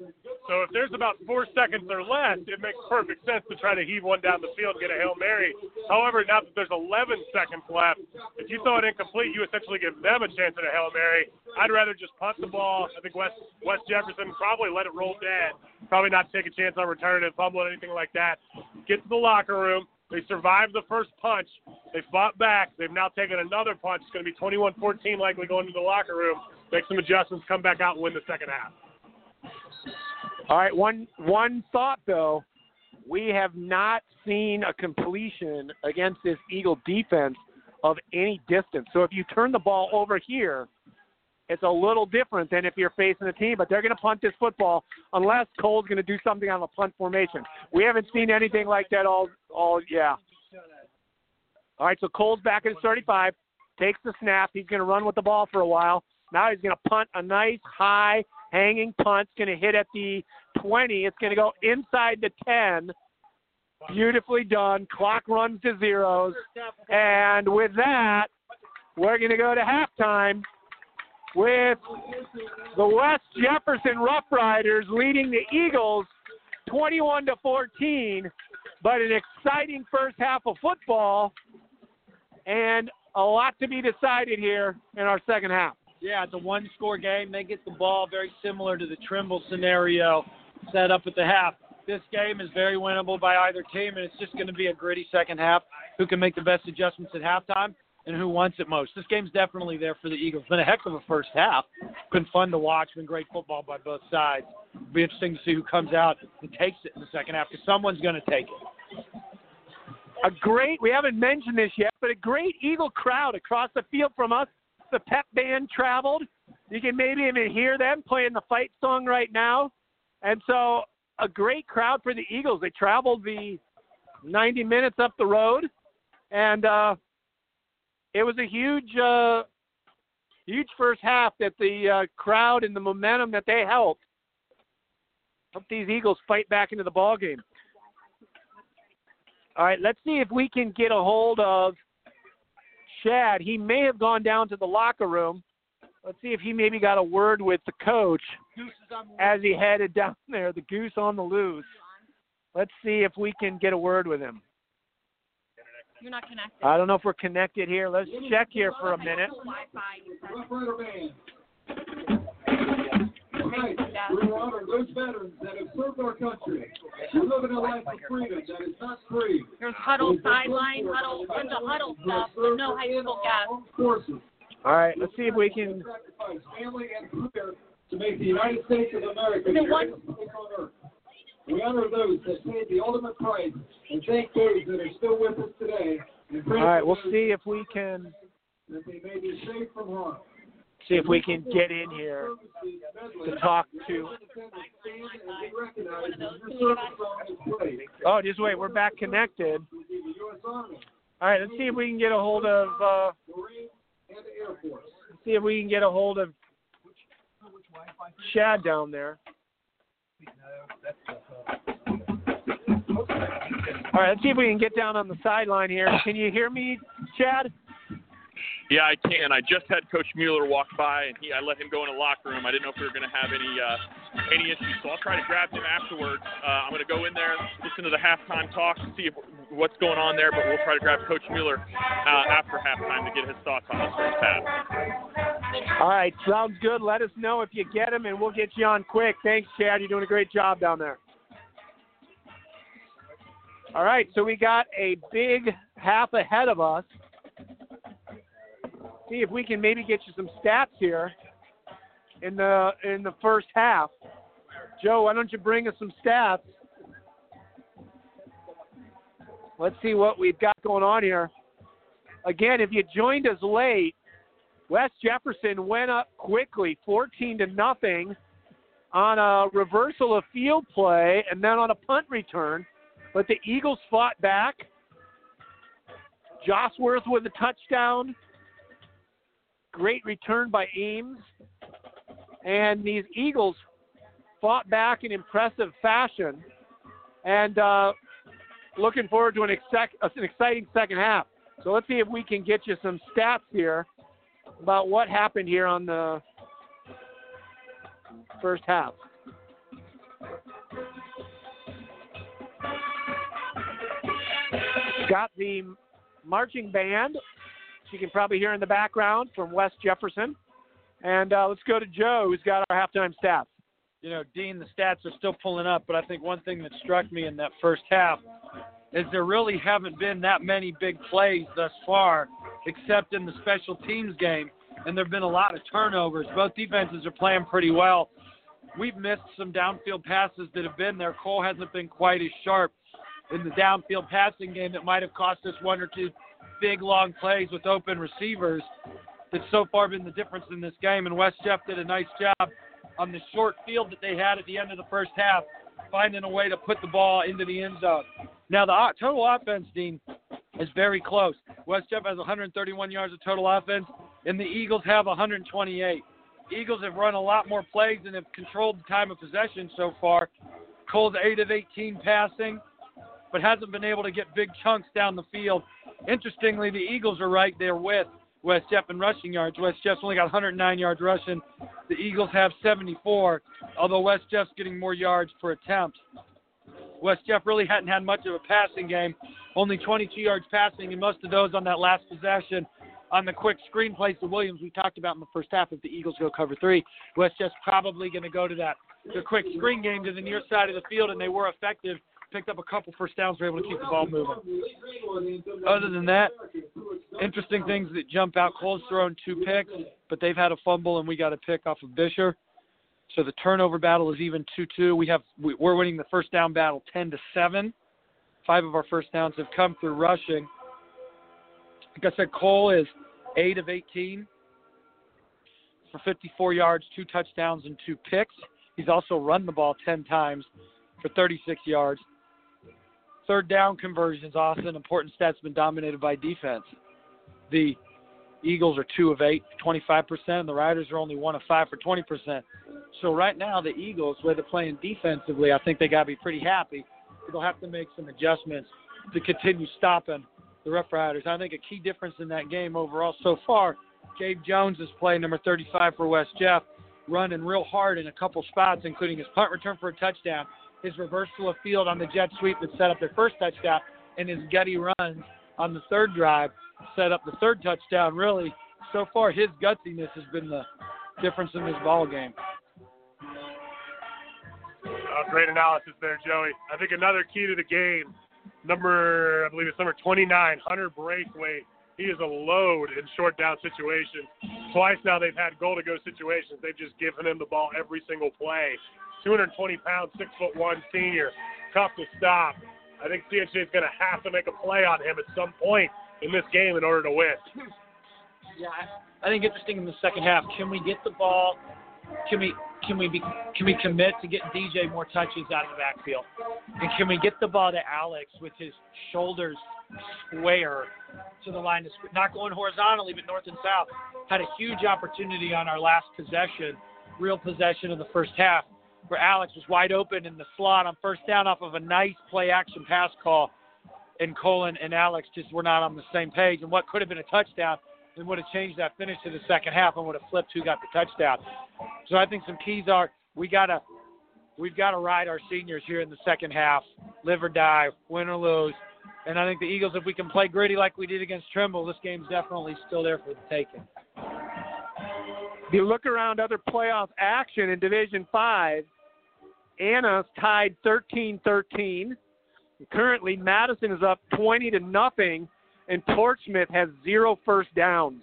So if there's about four seconds or less, it makes perfect sense to try to heave one down the field, get a Hail Mary. However, now that there's 11 seconds left, if you throw it incomplete, you essentially give them a chance at a Hail Mary. I'd rather just punt the ball. I think West, West Jefferson probably let it roll dead. Probably not take a chance on return and fumble or anything like that. Get to the locker room. They survived the first punch. They fought back. They've now taken another punch. It's going to be 21 14 likely going to the locker room. Make some adjustments, come back out and win the second half. All right, one one thought though, we have not seen a completion against this Eagle defense of any distance. So if you turn the ball over here, it's a little different than if you're facing a team. But they're going to punt this football unless Cole's going to do something on the punt formation. We haven't seen anything like that all all yeah. All right, so Cole's back at his 35, takes the snap. He's going to run with the ball for a while. Now he's going to punt a nice high hanging punt. It's going to hit at the 20. It's going to go inside the 10. Beautifully done. Clock runs to zeros. And with that, we're going to go to halftime with the West Jefferson Rough Riders leading the Eagles 21 to 14. But an exciting first half of football and a lot to be decided here in our second half. Yeah, it's a one score game. They get the ball very similar to the Trimble scenario set up at the half. This game is very winnable by either team, and it's just going to be a gritty second half. Who can make the best adjustments at halftime and who wants it most? This game's definitely there for the Eagles. Been a heck of a first half. Been fun to watch. Been great football by both sides. It'll be interesting to see who comes out and takes it in the second half because someone's going to take it. A great, we haven't mentioned this yet, but a great Eagle crowd across the field from us the pep band traveled. You can maybe even hear them playing the fight song right now. And so a great crowd for the Eagles. They traveled the 90 minutes up the road, and uh, it was a huge, uh, huge first half that the uh, crowd and the momentum that they helped help these Eagles fight back into the ball game. All right, let's see if we can get a hold of Chad, he may have gone down to the locker room. Let's see if he maybe got a word with the coach as he headed down *laughs* there. The goose on the loose. Let's see if we can get a word with him. You're not connected. I don't know if we're connected here. Let's check here for a minute. Tonight, we will honor those veterans that have served our country. We live in a life of freedom that is not free. There's huddle sideline, huddle, bunch of huddle stuff, but no high school gas. All right, let's see if we can. Family and career to make the United States of America the greatest place on earth. We honor those that paid the ultimate price and thank those that are still with us today. All right, we'll see if we can. That they may be safe from harm see if we can get in here to talk to. Oh, just wait, we're back connected. All right, let's see if we can get a hold of. Uh, see if we can get a hold of Chad down there. All right, let's see if we can get down on the sideline here. Can you hear me, Chad? Yeah, I can. I just had Coach Mueller walk by, and he I let him go in the locker room. I didn't know if we were going to have any uh, any issues, so I'll try to grab him afterwards. Uh, I'm going to go in there, listen to the halftime talk, see if, what's going on there, but we'll try to grab Coach Mueller uh, after halftime to get his thoughts on this first half. All right, sounds good. Let us know if you get him, and we'll get you on quick. Thanks, Chad. You're doing a great job down there. All right, so we got a big half ahead of us see if we can maybe get you some stats here in the in the first half. Joe, why don't you bring us some stats? Let's see what we've got going on here. Again, if you joined us late, West Jefferson went up quickly, 14 to nothing, on a reversal of field play and then on a punt return. But the Eagles fought back. Josworth with a touchdown. Great return by Ames. And these Eagles fought back in impressive fashion. And uh, looking forward to an, exec- an exciting second half. So let's see if we can get you some stats here about what happened here on the first half. Got the marching band. You can probably hear in the background from West Jefferson. And uh, let's go to Joe, who's got our halftime stats. You know, Dean, the stats are still pulling up, but I think one thing that struck me in that first half is there really haven't been that many big plays thus far, except in the special teams game, and there have been a lot of turnovers. Both defenses are playing pretty well. We've missed some downfield passes that have been there. Cole hasn't been quite as sharp in the downfield passing game that might have cost us one or two big long plays with open receivers. That's so far been the difference in this game. And West Jeff did a nice job on the short field that they had at the end of the first half, finding a way to put the ball into the end zone. Now the total offense, Dean, is very close. West Jeff has 131 yards of total offense, and the Eagles have 128. Eagles have run a lot more plays and have controlled the time of possession so far. Cole's 8 of 18 passing, but hasn't been able to get big chunks down the field. Interestingly, the Eagles are right there with West Jeff in rushing yards. West Jeff's only got 109 yards rushing. The Eagles have 74, although West Jeff's getting more yards per attempt. West Jeff really hadn't had much of a passing game, only 22 yards passing, and most of those on that last possession on the quick screen plays to Williams we talked about in the first half. If the Eagles go cover three, West Jeff's probably going to go to that the quick screen game to the near side of the field, and they were effective picked up a couple first downs, we were able to keep the ball moving. Other than that, interesting things that jump out. Cole's thrown two picks, but they've had a fumble, and we got a pick off of Fisher. So the turnover battle is even 2-2. We have we're winning the first down battle 10 to 7. Five of our first downs have come through rushing. Like I said, Cole is 8 of 18 for 54 yards, two touchdowns, and two picks. He's also run the ball 10 times for 36 yards. Third down conversions, Austin, important stats been dominated by defense. The Eagles are two of eight, 25%, and the Riders are only one of five for 20%. So right now, the Eagles, where they're playing defensively, I think they got to be pretty happy. They'll have to make some adjustments to continue stopping the Rough Riders. I think a key difference in that game overall so far, Gabe Jones is playing number 35 for West Jeff, running real hard in a couple spots, including his punt return for a touchdown his reversal of field on the jet sweep that set up their first touchdown, and his gutty runs on the third drive set up the third touchdown. Really, so far, his gutsiness has been the difference in this ball game. Uh, great analysis there, Joey. I think another key to the game, number I believe it's number 29, Hunter Braithwaite. He is a load in short down situations. Twice now they've had goal to go situations. They've just given him the ball every single play. 220 pound, six foot one senior, tough to stop. I think CHCA is going to have to make a play on him at some point in this game in order to win. Yeah, I think interesting in the second half. Can we get the ball? Can we can we be can we commit to getting DJ more touches out of the backfield? And can we get the ball to Alex with his shoulders square to the line of not going horizontally but north and south? Had a huge opportunity on our last possession, real possession of the first half where Alex was wide open in the slot on first down off of a nice play action pass call. And Colin and Alex just were not on the same page. And what could have been a touchdown and would have changed that finish to the second half and would have flipped who got the touchdown. So I think some keys are we gotta we've got to ride our seniors here in the second half, live or die, win or lose. And I think the Eagles, if we can play gritty like we did against Trimble, this game's definitely still there for the taking. If you look around other playoff action in Division Five, Anna's tied 13-13. Currently, Madison is up 20 to nothing, and Portsmouth has zero first downs.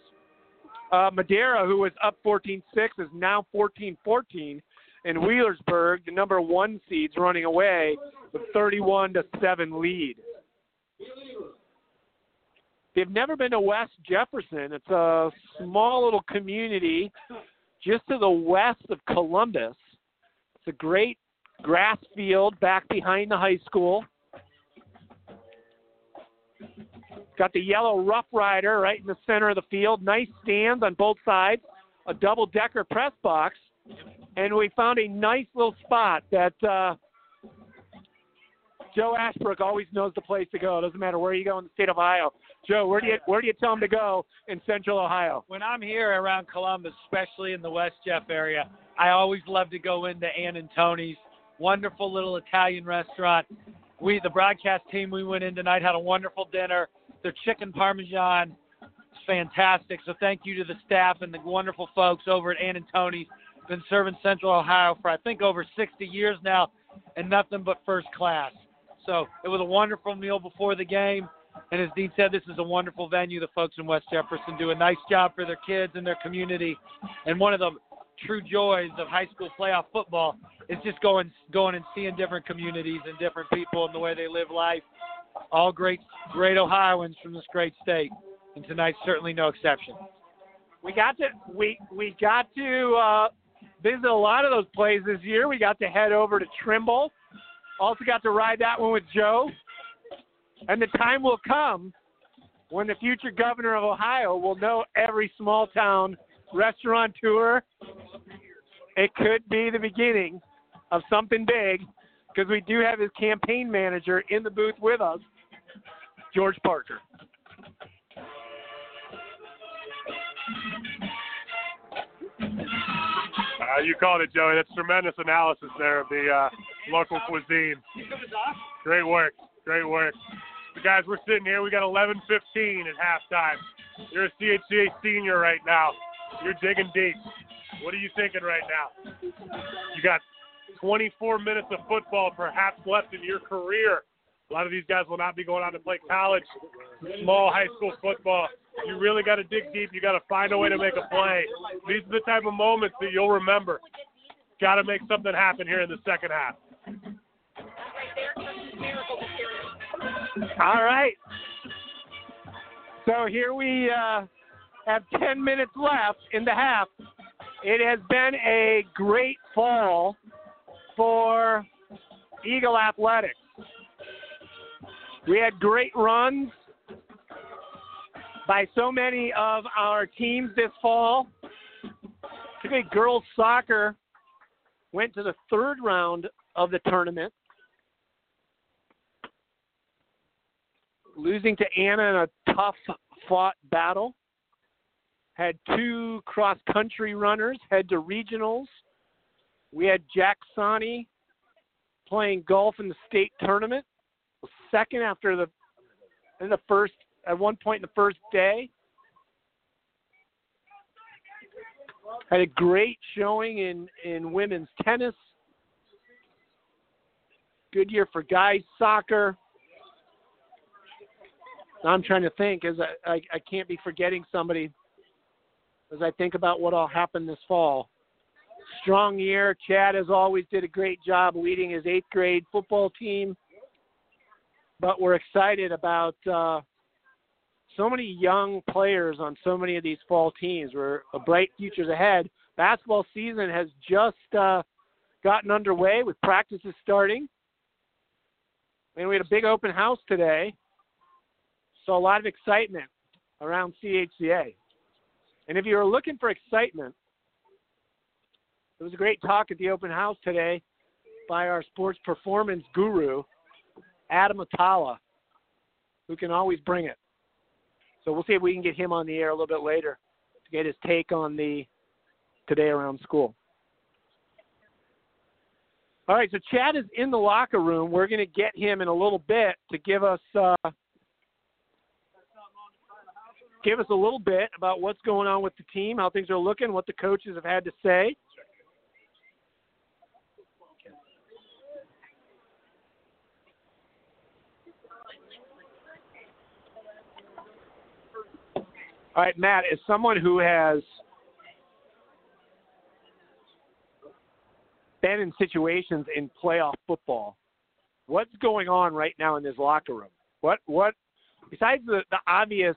Uh, Madeira, who was up 14-6, is now 14-14, and Wheelersburg, the number one seeds, running away with 31 to seven lead. They've never been to West Jefferson. It's a small little community just to the west of Columbus. It's a great grass field back behind the high school. Got the yellow Rough Rider right in the center of the field. Nice stands on both sides. A double decker press box. And we found a nice little spot that uh, Joe Ashbrook always knows the place to go. It doesn't matter where you go in the state of Ohio. Joe, where do you where do you tell him to go in Central Ohio? When I'm here around Columbus, especially in the West Jeff area, I always love to go into Ann and Tony's wonderful little Italian restaurant. We, the broadcast team, we went in tonight, had a wonderful dinner. Their chicken parmesan is fantastic. So thank you to the staff and the wonderful folks over at Ann and Tony's. Been serving Central Ohio for I think over 60 years now, and nothing but first class. So it was a wonderful meal before the game. And as Dean said, this is a wonderful venue. The folks in West Jefferson do a nice job for their kids and their community. And one of the true joys of high school playoff football is just going going and seeing different communities and different people and the way they live life. All great great Ohioans from this great state, and tonight's certainly no exception. We got to we we got to uh, visit a lot of those plays this year. We got to head over to Trimble. Also got to ride that one with Joe. And the time will come when the future governor of Ohio will know every small town restaurateur. It could be the beginning of something big because we do have his campaign manager in the booth with us, George Parker. Uh, you called it, Joey. That's tremendous analysis there of the uh, local cuisine. Great work. Great work. So guys, we're sitting here. We got 11:15 at halftime. You're a CHCA senior right now. You're digging deep. What are you thinking right now? You got 24 minutes of football perhaps left in your career. A lot of these guys will not be going on to play college, small high school football. You really got to dig deep. You got to find a way to make a play. These are the type of moments that you'll remember. Got to make something happen here in the second half. All right. So here we uh, have 10 minutes left in the half. It has been a great fall for Eagle Athletics. We had great runs by so many of our teams this fall. Particularly girls soccer went to the third round of the tournament, losing to Anna in a tough fought battle. Had two cross country runners head to regionals. We had Jack Sani playing golf in the state tournament, second after the in the first at one point in the first day. Had a great showing in, in women's tennis. Good year for guys soccer. I'm trying to think as I, I, I can't be forgetting somebody as I think about what all happened this fall. Strong year. Chad, as always, did a great job leading his eighth grade football team. But we're excited about uh, so many young players on so many of these fall teams. We're a bright futures ahead. Basketball season has just uh, gotten underway with practices starting. And we had a big open house today. So a lot of excitement around CHCA. And if you were looking for excitement, it was a great talk at the open house today by our sports performance guru, Adam Atala, who can always bring it. So we'll see if we can get him on the air a little bit later to get his take on the today around school. All right, so Chad is in the locker room. We're going to get him in a little bit to give us uh, give us a little bit about what's going on with the team, how things are looking, what the coaches have had to say. All right, Matt, as someone who has been in situations in playoff football, what's going on right now in this locker room? What what besides the, the obvious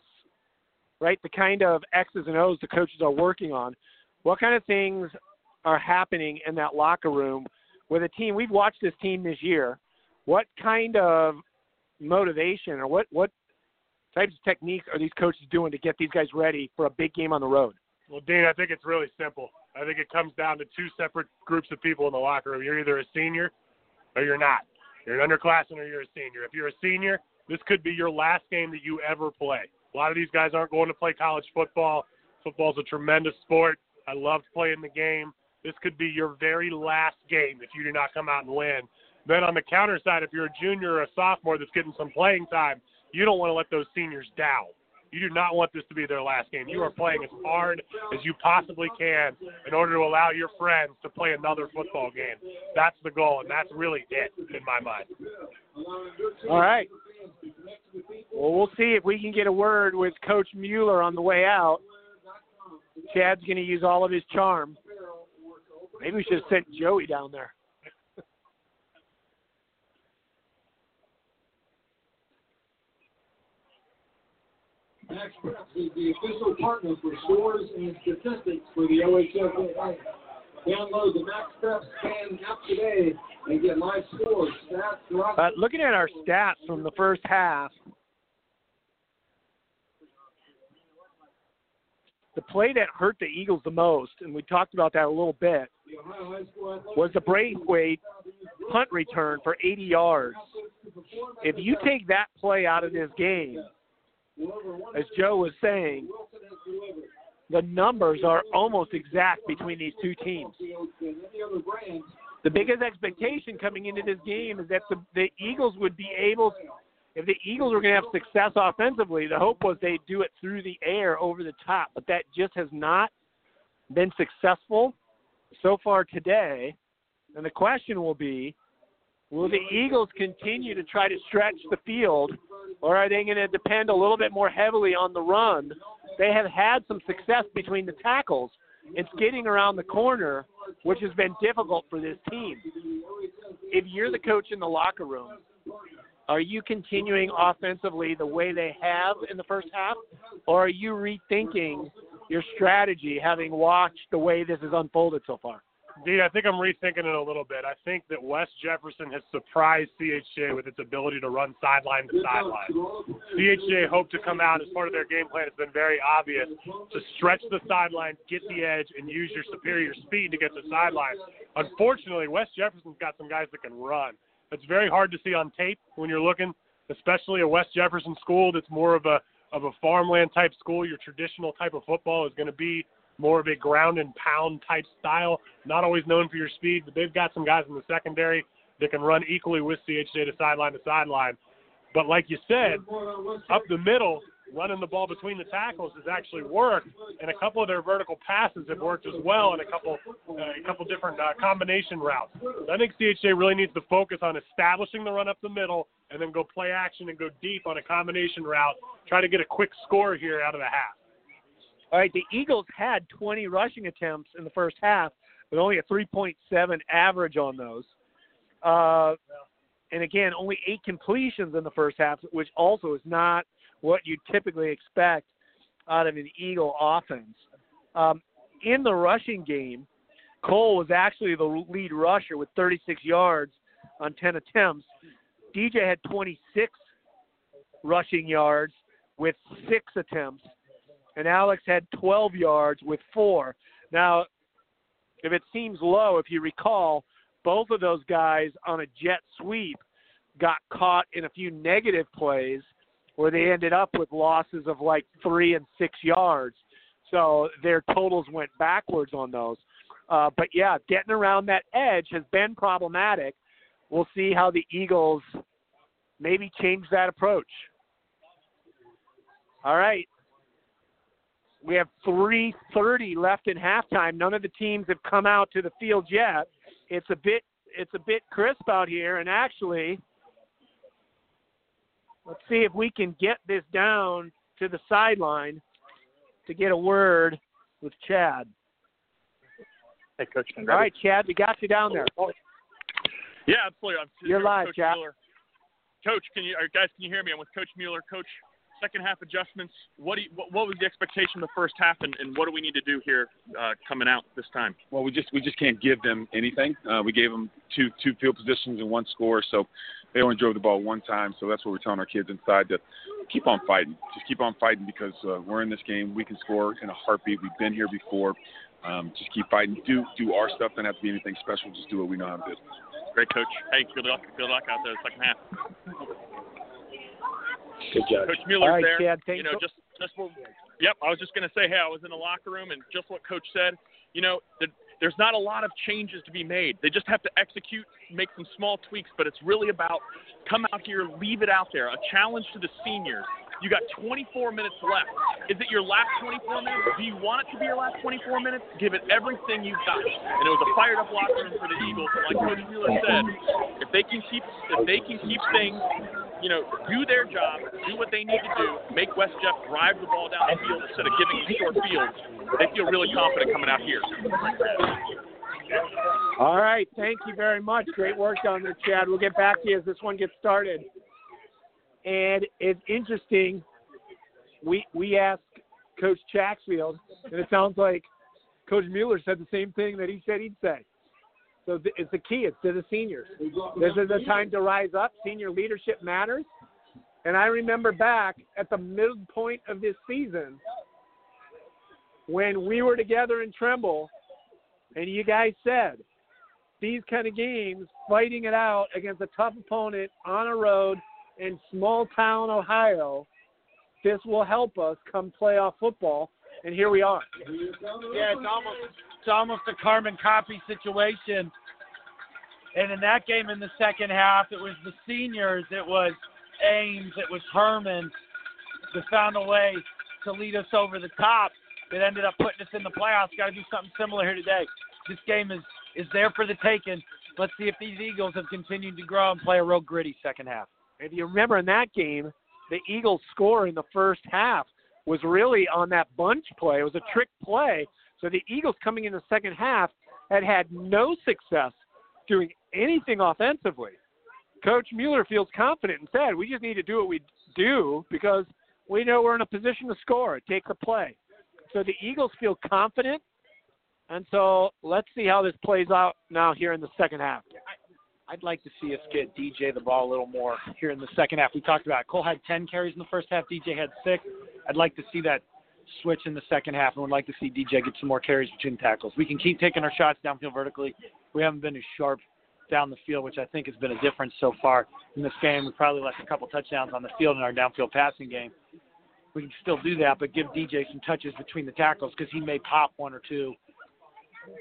right, the kind of X's and O's the coaches are working on, what kind of things are happening in that locker room with a team? We've watched this team this year. What kind of motivation or what what types of techniques are these coaches doing to get these guys ready for a big game on the road? Well, Dean, I think it's really simple. I think it comes down to two separate groups of people in the locker room. You're either a senior or you're not. You're an underclassman or you're a senior. If you're a senior, this could be your last game that you ever play. A lot of these guys aren't going to play college football. Football's a tremendous sport. I loved playing the game. this could be your very last game if you do not come out and win. Then on the counter side, if you're a junior or a sophomore that's getting some playing time, you don't want to let those seniors down. You do not want this to be their last game. You are playing as hard as you possibly can in order to allow your friends to play another football game. That's the goal, and that's really it in my mind. All right. Well, we'll see if we can get a word with Coach Mueller on the way out. Chad's going to use all of his charm. Maybe we should have sent Joey down there. Max is the official partner for scores and statistics for the OHSAA. Download the Max Preps fan app today and get live scores, stats. Uh, looking at our stats from the first half, the play that hurt the Eagles the most, and we talked about that a little bit, was the Braithwaite punt return for 80 yards. If you take that play out of this game, as Joe was saying, the numbers are almost exact between these two teams. The biggest expectation coming into this game is that the, the Eagles would be able, if the Eagles were going to have success offensively, the hope was they'd do it through the air over the top, but that just has not been successful so far today. And the question will be will the Eagles continue to try to stretch the field, or are they going to depend a little bit more heavily on the run? They have had some success between the tackles in skating around the corner, which has been difficult for this team. If you're the coach in the locker room, are you continuing offensively the way they have in the first half, or are you rethinking your strategy having watched the way this has unfolded so far? Dean, I think I'm rethinking it a little bit. I think that West Jefferson has surprised CHCA with its ability to run sideline to sideline. CHCA hoped to come out as part of their game plan. It's been very obvious to stretch the sideline, get the edge, and use your superior speed to get the sideline. Unfortunately, West Jefferson's got some guys that can run. It's very hard to see on tape when you're looking, especially a West Jefferson school that's more of a of a farmland type school. Your traditional type of football is going to be more of a ground and pound type style. Not always known for your speed, but they've got some guys in the secondary that can run equally with CHCA to sideline to sideline. But like you said, up the middle, running the ball between the tackles has actually worked, and a couple of their vertical passes have worked as well, and a couple uh, a couple different uh, combination routes. So I think CHCA really needs to focus on establishing the run up the middle, and then go play action and go deep on a combination route. Try to get a quick score here out of the half. All right, the Eagles had 20 rushing attempts in the first half, but only a 3.7 average on those. Uh, and again, only eight completions in the first half, which also is not what you typically expect out of an Eagle offense. Um, in the rushing game, Cole was actually the lead rusher with 36 yards on 10 attempts. DJ had 26 rushing yards with six attempts and Alex had 12 yards with four. Now, if it seems low, if you recall, both of those guys on a jet sweep got caught in a few negative plays where they ended up with losses of like three and six yards. So their totals went backwards on those. Uh, but yeah, getting around that edge has been problematic. We'll see how the Eagles maybe change that approach. All right, we have 3:30 left in halftime. None of the teams have come out to the field yet. It's a bit it's a bit crisp out here, and actually, let's see if we can get this down to the sideline to get a word with Chad. Hey, Coach. All right, Chad, we got you down there. Oh, yeah, absolutely. I'm You're live, Coach Chad. Mueller. Coach, can you, guys, can you hear me? I'm with Coach Mueller. Coach, second half adjustments. What, do you, what, what was the expectation in the first half, and, and what do we need to do here uh, coming out this time? Well, we just we just can't give them anything. Uh, we gave them two two field positions and one score, so they only drove the ball one time. So that's what we're telling our kids inside to keep on fighting. Just keep on fighting because uh, we're in this game. We can score in a heartbeat. We've been here before. Um, just keep fighting. Do do our stuff. Don't have to be anything special. Just do what we know how to do. Great, coach. Hey, good luck. Good luck out there the second half. Good job. Coach Mueller's All right, there. Chad, thank you know, just just what, yep. I was just going to say, hey, I was in the locker room, and just what Coach said. You know, the, there's not a lot of changes to be made. They just have to execute, make some small tweaks, but it's really about come out here, leave it out there. A challenge to the seniors. You got 24 minutes left. Is it your last 24 minutes? Do you want it to be your last 24 minutes? Give it everything you've got. And it was a fired up locker room for the Eagles. And like Coach Mueller said, if they can keep if they can keep things, you know, do their job, do what they need to do, make West Jeff drive the ball down the field instead of giving them short fields, they feel really confident coming out here. All right, thank you very much. Great work down there, Chad. We'll get back to you as this one gets started. And it's interesting. We we asked Coach Chaxfield, and it sounds like Coach Mueller said the same thing that he said he'd say. So it's the key. It's to the seniors. This is the time to rise up. Senior leadership matters. And I remember back at the midpoint of this season when we were together in Trimble, and you guys said these kind of games, fighting it out against a tough opponent on a road in small town Ohio, this will help us come playoff football. And here we are. Yeah, it's almost it's almost a Carmen copy situation. And in that game in the second half, it was the seniors, it was Ames, it was Herman that found a way to lead us over the top that ended up putting us in the playoffs. Got to do something similar here today. This game is is there for the taking. Let's see if these Eagles have continued to grow and play a real gritty second half. If you remember in that game, the Eagles' score in the first half was really on that bunch play. It was a trick play. So the Eagles coming in the second half had had no success doing anything offensively. Coach Mueller feels confident and said, "We just need to do what we do because we know we're in a position to score. It takes a play." So the Eagles feel confident, and so let's see how this plays out now here in the second half. I'd like to see us get DJ the ball a little more here in the second half. We talked about it. Cole had 10 carries in the first half. DJ had six. I'd like to see that switch in the second half, and would like to see DJ get some more carries between tackles. We can keep taking our shots downfield vertically. We haven't been as sharp down the field, which I think has been a difference so far in this game. We probably left a couple touchdowns on the field in our downfield passing game. We can still do that, but give DJ some touches between the tackles because he may pop one or two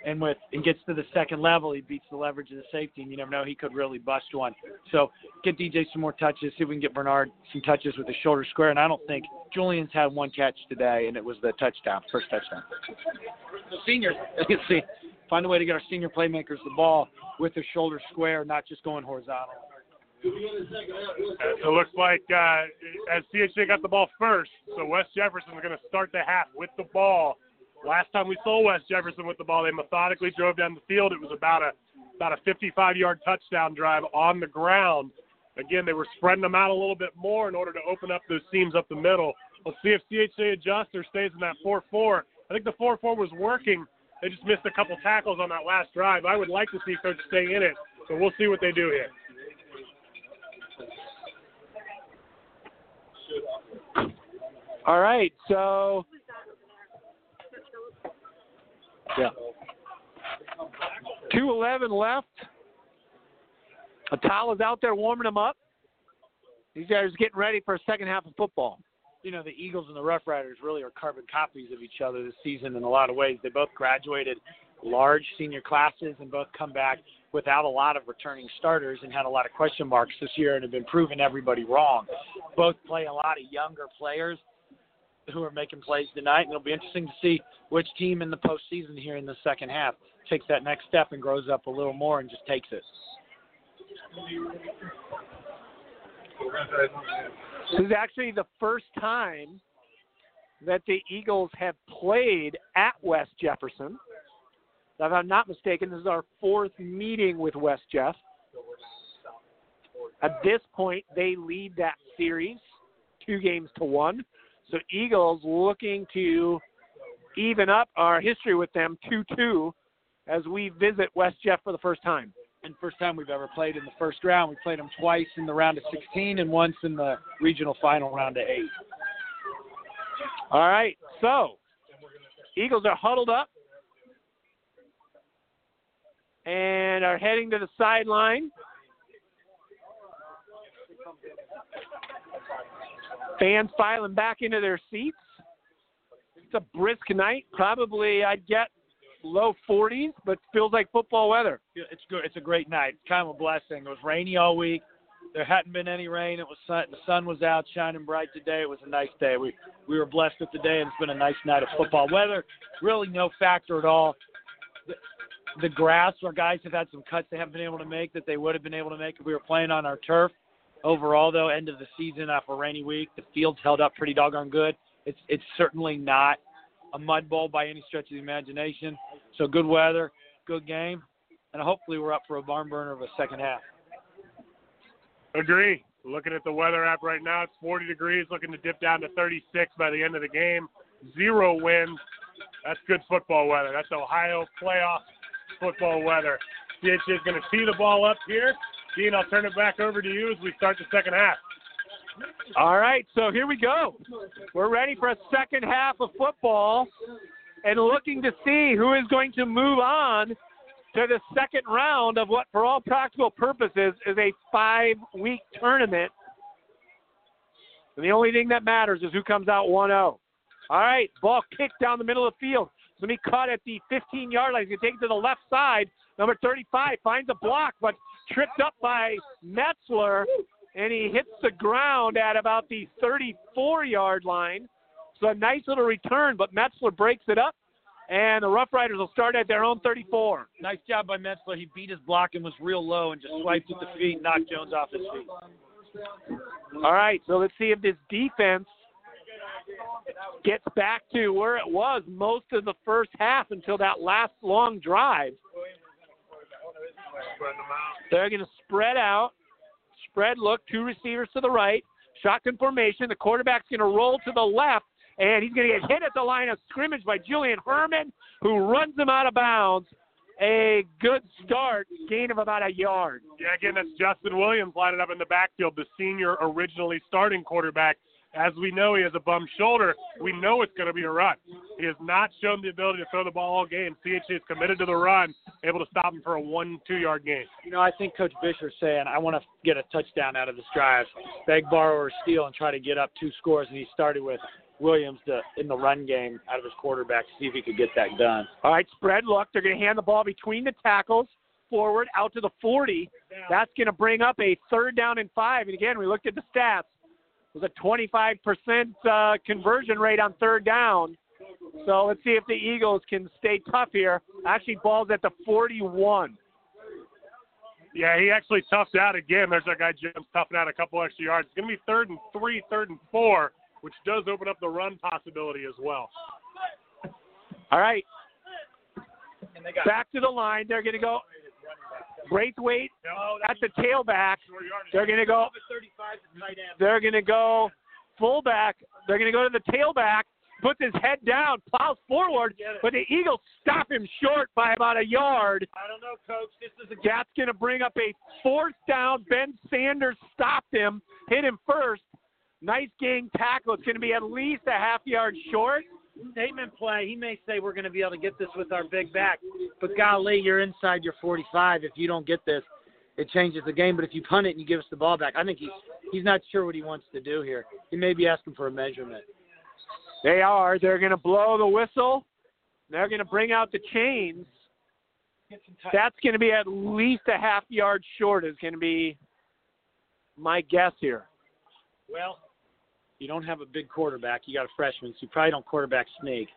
and with and gets to the second level, he beats the leverage of the safety, and you never know he could really bust one. So get DJ some more touches, see if we can get Bernard some touches with the shoulder square. And I don't think Julian's had one catch today, and it was the touchdown, first touchdown. The seniors, *laughs* let's see, find a way to get our senior playmakers the ball with their shoulders square, not just going horizontal. So it looks like uh, as CHA got the ball first, so West Jefferson is going to start the half with the ball. Last time we saw West Jefferson with the ball, they methodically drove down the field. It was about a about a 55-yard touchdown drive on the ground. Again, they were spreading them out a little bit more in order to open up those seams up the middle. Let's see if CHA adjusts or stays in that 4-4. I think the 4-4 was working. They just missed a couple tackles on that last drive. I would like to see Coach stay in it, so we'll see what they do here. All right, so yeah. 211 left. Atala's out there warming them up. These guys are getting ready for a second half of football. You know, the Eagles and the Rough Riders really are carbon copies of each other this season in a lot of ways. They both graduated large senior classes and both come back without a lot of returning starters and had a lot of question marks this year and have been proving everybody wrong. Both play a lot of younger players who are making plays tonight, and it'll be interesting to see which team in the postseason here in the second half takes that next step and grows up a little more and just takes it. This is actually the first time that the Eagles have played at West Jefferson. If I'm not mistaken, this is our fourth meeting with West Jeff. At this point, they lead that series two games to one. So Eagles looking to even up our history with them 2-2 as we visit West Jeff for the first time. And first time we've ever played in the first round. We played them twice in the round of 16 and once in the regional final round of eight. All right, so Eagles are huddled up and are heading to the sideline. Fans filing back into their seats. It's a brisk night. Probably, I'd get low 40s, but feels like football weather. It's good. It's a great night. It's kind of a blessing. It was rainy all week. There hadn't been any rain. It was sun, the sun was out shining bright today. It was a nice day. We we were blessed with the day, and it's been a nice night of football. Weather really no factor at all. The, the grass, our guys have had some cuts they haven't been able to make that they would have been able to make if we were playing on our turf. Overall, though, end of the season after a rainy week, the field's held up pretty doggone good. It's it's certainly not a mud bowl by any stretch of the imagination. So good weather, good game, and hopefully we're up for a barn burner of a second half. Agree. Looking at the weather app right now, it's 40 degrees, looking to dip down to 36 by the end of the game. Zero wind. That's good football weather. That's Ohio playoff football weather. CH is going to tee the ball up here. Dean, I'll turn it back over to you as we start the second half. All right, so here we go. We're ready for a second half of football and looking to see who is going to move on to the second round of what, for all practical purposes, is a five week tournament. And the only thing that matters is who comes out 1 0. All right, ball kicked down the middle of the field. It's going to be caught at the 15 yard line. He's going to take it to the left side. Number 35 finds a block, but tripped up by Metzler, and he hits the ground at about the 34 yard line. So a nice little return, but Metzler breaks it up, and the Rough Riders will start at their own 34. Nice job by Metzler. He beat his block and was real low and just swiped at the feet, knocked Jones off his feet. All right, so let's see if this defense gets back to where it was most of the first half until that last long drive. They're going to spread out, spread look, two receivers to the right, shotgun formation. The quarterback's going to roll to the left, and he's going to get hit at the line of scrimmage by Julian Herman, who runs him out of bounds. A good start, gain of about a yard. Yeah, again, that's Justin Williams lining up in the backfield, the senior originally starting quarterback. As we know, he has a bum shoulder. We know it's going to be a run. He has not shown the ability to throw the ball all game. CHA is committed to the run, able to stop him for a one, two yard gain. You know, I think Coach Fisher's saying, I want to get a touchdown out of this drive, beg, borrow, or steal, and try to get up two scores. And he started with Williams to, in the run game out of his quarterback to see if he could get that done. All right, spread look. They're going to hand the ball between the tackles forward out to the 40. That's going to bring up a third down and five. And again, we looked at the stats. It was a 25% uh, conversion rate on third down. So let's see if the Eagles can stay tough here. Actually, ball's at the 41. Yeah, he actually toughed out again. There's our guy Jones toughing out a couple extra yards. It's going to be third and three, third and four, which does open up the run possibility as well. All right. Back to the line. They're going to go. Braithwaite at the tailback. They're going to go. They're going to go fullback. They're going to go to the tailback. Puts his head down, plows forward, but the Eagles stop him short by about a yard. I don't know, Coach. This is a That's going to bring up a fourth down. Ben Sanders stopped him, hit him first. Nice gang tackle. It's going to be at least a half yard short. Statement play. He may say we're going to be able to get this with our big back, but golly, you're inside your 45. If you don't get this, it changes the game. But if you punt it and you give us the ball back, I think he's he's not sure what he wants to do here. He may be asking for a measurement. They are. They're going to blow the whistle. They're going to bring out the chains. That's going to be at least a half yard short. Is going to be my guess here. Well, you don't have a big quarterback. You got a freshman, so you probably don't quarterback sneak.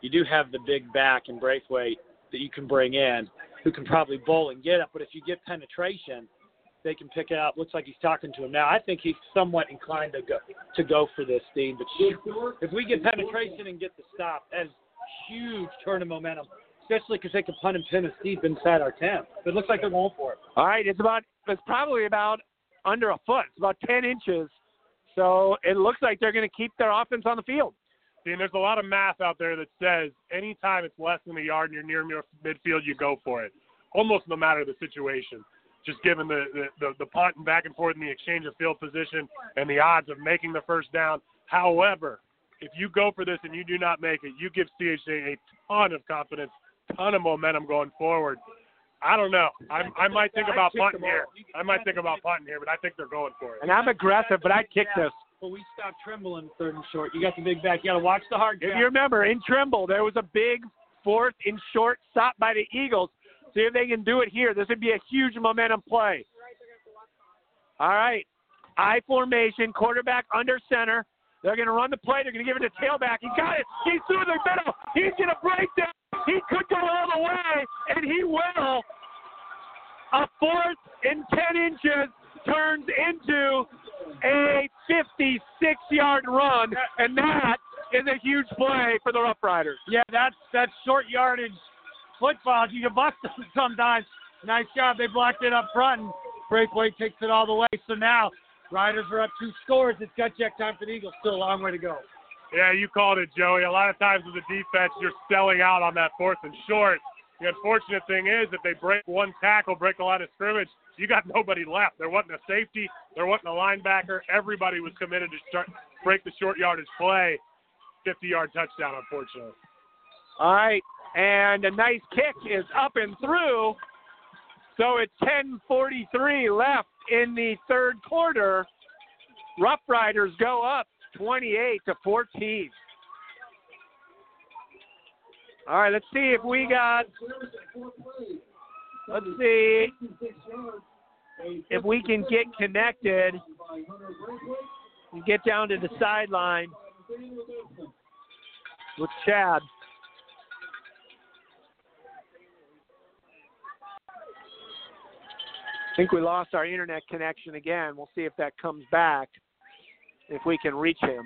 You do have the big back and Braithwaite that you can bring in, who can probably bowl and get it. But if you get penetration, they can pick it up. Looks like he's talking to him now. I think he's somewhat inclined to go to go for this, Steve. But if we get penetration and get the stop, that is huge turn of momentum, especially because they can punt and pin us deep inside our 10. But it looks like they're going for it. All right, it's about it's probably about under a foot. It's about 10 inches. So it looks like they're going to keep their offense on the field. See, and there's a lot of math out there that says anytime it's less than a yard and you're near midfield, you go for it, almost no matter the situation. Just given the, the, the, the punt and back and forth and the exchange of field position and the odds of making the first down. However, if you go for this and you do not make it, you give CHA a ton of confidence, ton of momentum going forward. I don't know. I, I might think about punting here. I might think about punting here, but I think they're going for it. And I'm aggressive, but I'd kick this. But we stopped Trimble in third and short. You got the big back. You got to watch the hard If you remember, in Trimble, there was a big Fourth and short, stopped by the Eagles. See if they can do it here. This would be a huge momentum play. All right. I formation, quarterback under center. They're going to run the play. They're going to give it to tailback. He got it. He's through the middle. He's going to break down. He could go all the way, and he will. A fourth and 10 inches turns into a 56 yard run, and that is a huge play for the Rough Riders. Yeah, that's that's short yardage football. You can bust them sometimes. Nice job. They blocked it up front. And Braithwaite takes it all the way. So now Riders are up two scores. It's gut check time for the Eagles. Still a long way to go. Yeah, you called it, Joey. A lot of times with the defense, you're selling out on that fourth and short. The unfortunate thing is, if they break one tackle, break a line of scrimmage, you got *laughs* nobody left. There wasn't a safety, there wasn't a linebacker. Everybody was committed to start break the short yardage play. 50-yard touchdown, unfortunately. All right, and a nice kick is up and through. So it's 10:43 left in the third quarter. Rough Riders go up 28 to 14. All right, let's see if we got. Let's see if we can get connected and get down to the sideline with Chad. I think we lost our internet connection again. We'll see if that comes back, if we can reach him.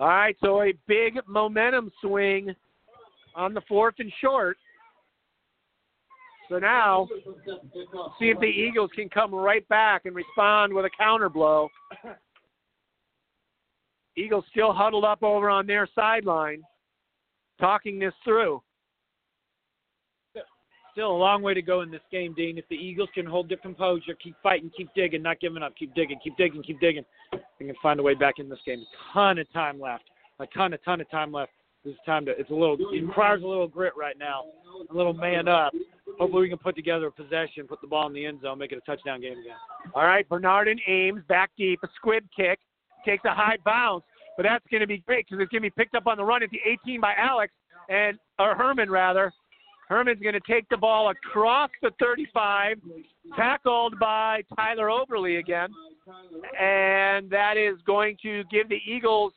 All right, so a big momentum swing on the fourth and short. So now, see if the Eagles can come right back and respond with a counter blow. Eagles still huddled up over on their sideline, talking this through. Still a long way to go in this game, Dean. If the Eagles can hold their composure, keep fighting, keep digging, not giving up, keep digging, keep digging, keep digging, they can find a way back in this game. A ton of time left. A ton, a ton of time left. This is time to. It's a little. It requires a little grit right now. A little man up. Hopefully, we can put together a possession, put the ball in the end zone, make it a touchdown game again. All right, Bernardin Ames back deep, a squib kick, takes a high bounce, but that's going to be great because it's going to be picked up on the run at the 18 by Alex and or Herman rather. Herman's going to take the ball across the 35, tackled by Tyler Oberly again, and that is going to give the Eagles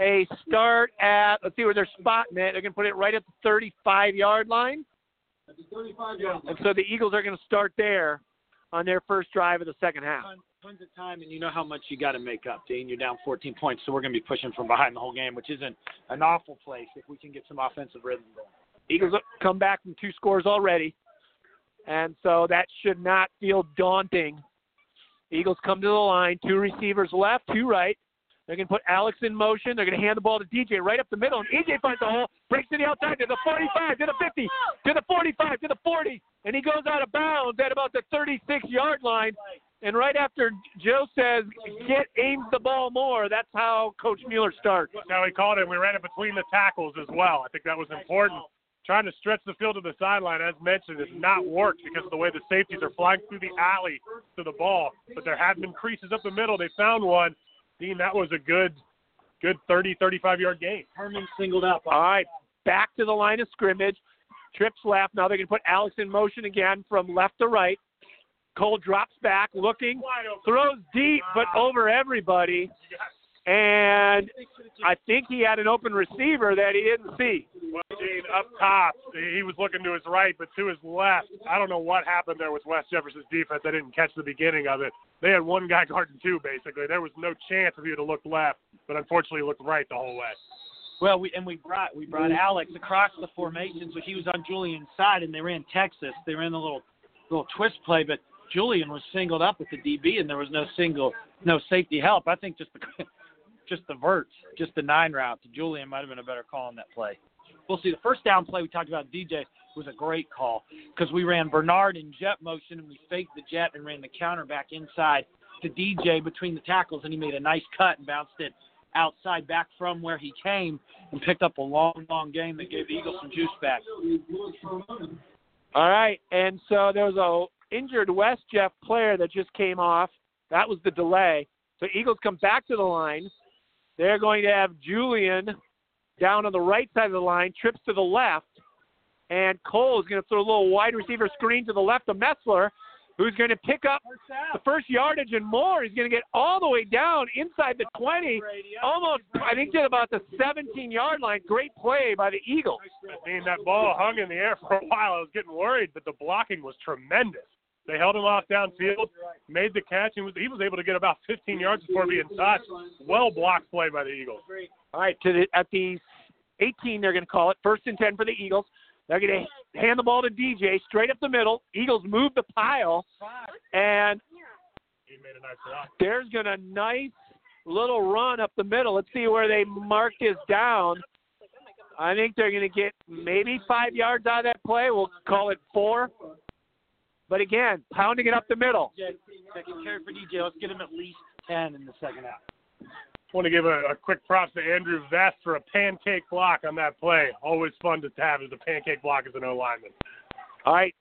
a start at. Let's see where they're spotting it. They're going to put it right at the 35 yard line. And so the Eagles are going to start there on their first drive of the second half. Tons, of time, and you know how much you got to make up, Dean. You're down 14 points, so we're going to be pushing from behind the whole game, which isn't an awful place if we can get some offensive rhythm going. Eagles come back from two scores already, and so that should not feel daunting. Eagles come to the line, two receivers left, two right. They're going to put Alex in motion. They're going to hand the ball to DJ right up the middle, and DJ finds the hole, breaks to the outside to the 45, to the 50, to the 45, to the 40, and he goes out of bounds at about the 36 yard line. And right after Joe says, "Get Ames the ball more," that's how Coach Mueller starts. Now he called it. We ran it between the tackles as well. I think that was important. Trying to stretch the field to the sideline, as mentioned, has not worked because of the way the safeties are flying through the alley to the ball. But there have been creases up the middle. They found one. Dean, that was a good, good 30, 35 yard game. Herman singled up. All right, back to the line of scrimmage. Trips left. Now they're going to put Alex in motion again from left to right. Cole drops back, looking, throws deep, but over everybody. And I think he had an open receiver that he didn't see. Well, Dean, up top, he was looking to his right, but to his left, I don't know what happened there with West Jefferson's defense. I didn't catch the beginning of it. They had one guy *laughs* guarding two, basically. There was no chance if he would have looked left, but unfortunately, he looked right the whole way. Well, we and we brought we brought Alex across the formation, so he was on Julian's side, and they ran Texas. They ran the little little twist play, but Julian was singled up with the DB, and there was no single no safety help. I think just the just the verts, just the nine route to Julian might have been a better call on that play. We'll see. The first down play we talked about DJ was a great call because we ran Bernard in jet motion and we faked the jet and ran the counter back inside to DJ between the tackles, and he made a nice cut and bounced it outside back from where he came and picked up a long, long game that gave the Eagles some juice back. All right, and so there was a injured West Jeff player that just came off. That was the delay. So Eagles come back to the line. They're going to have Julian down on the right side of the line, trips to the left, and Cole is going to throw a little wide receiver screen to the left of Metzler, who's going to pick up the first yardage and more. He's going to get all the way down inside the 20, almost, I think, to about the 17 yard line. Great play by the Eagles. I mean, that ball hung in the air for a while. I was getting worried, but the blocking was tremendous. They held him off downfield, made the catch, and was, he was able to get about 15 yards before being touched. Well blocked play by the Eagles. All right, to the, at the 18, they're going to call it first and 10 for the Eagles. They're going to hand the ball to DJ straight up the middle. Eagles move the pile, and there's going to nice little run up the middle. Let's see where they mark this down. I think they're going to get maybe five yards out of that play. We'll call it four. But again, pounding it up the middle. Taking care for DJ. Let's get him at least 10 in the second half. want to give a, a quick props to Andrew Vest for a pancake block on that play. Always fun to have as a pancake block as an O lineman. All right.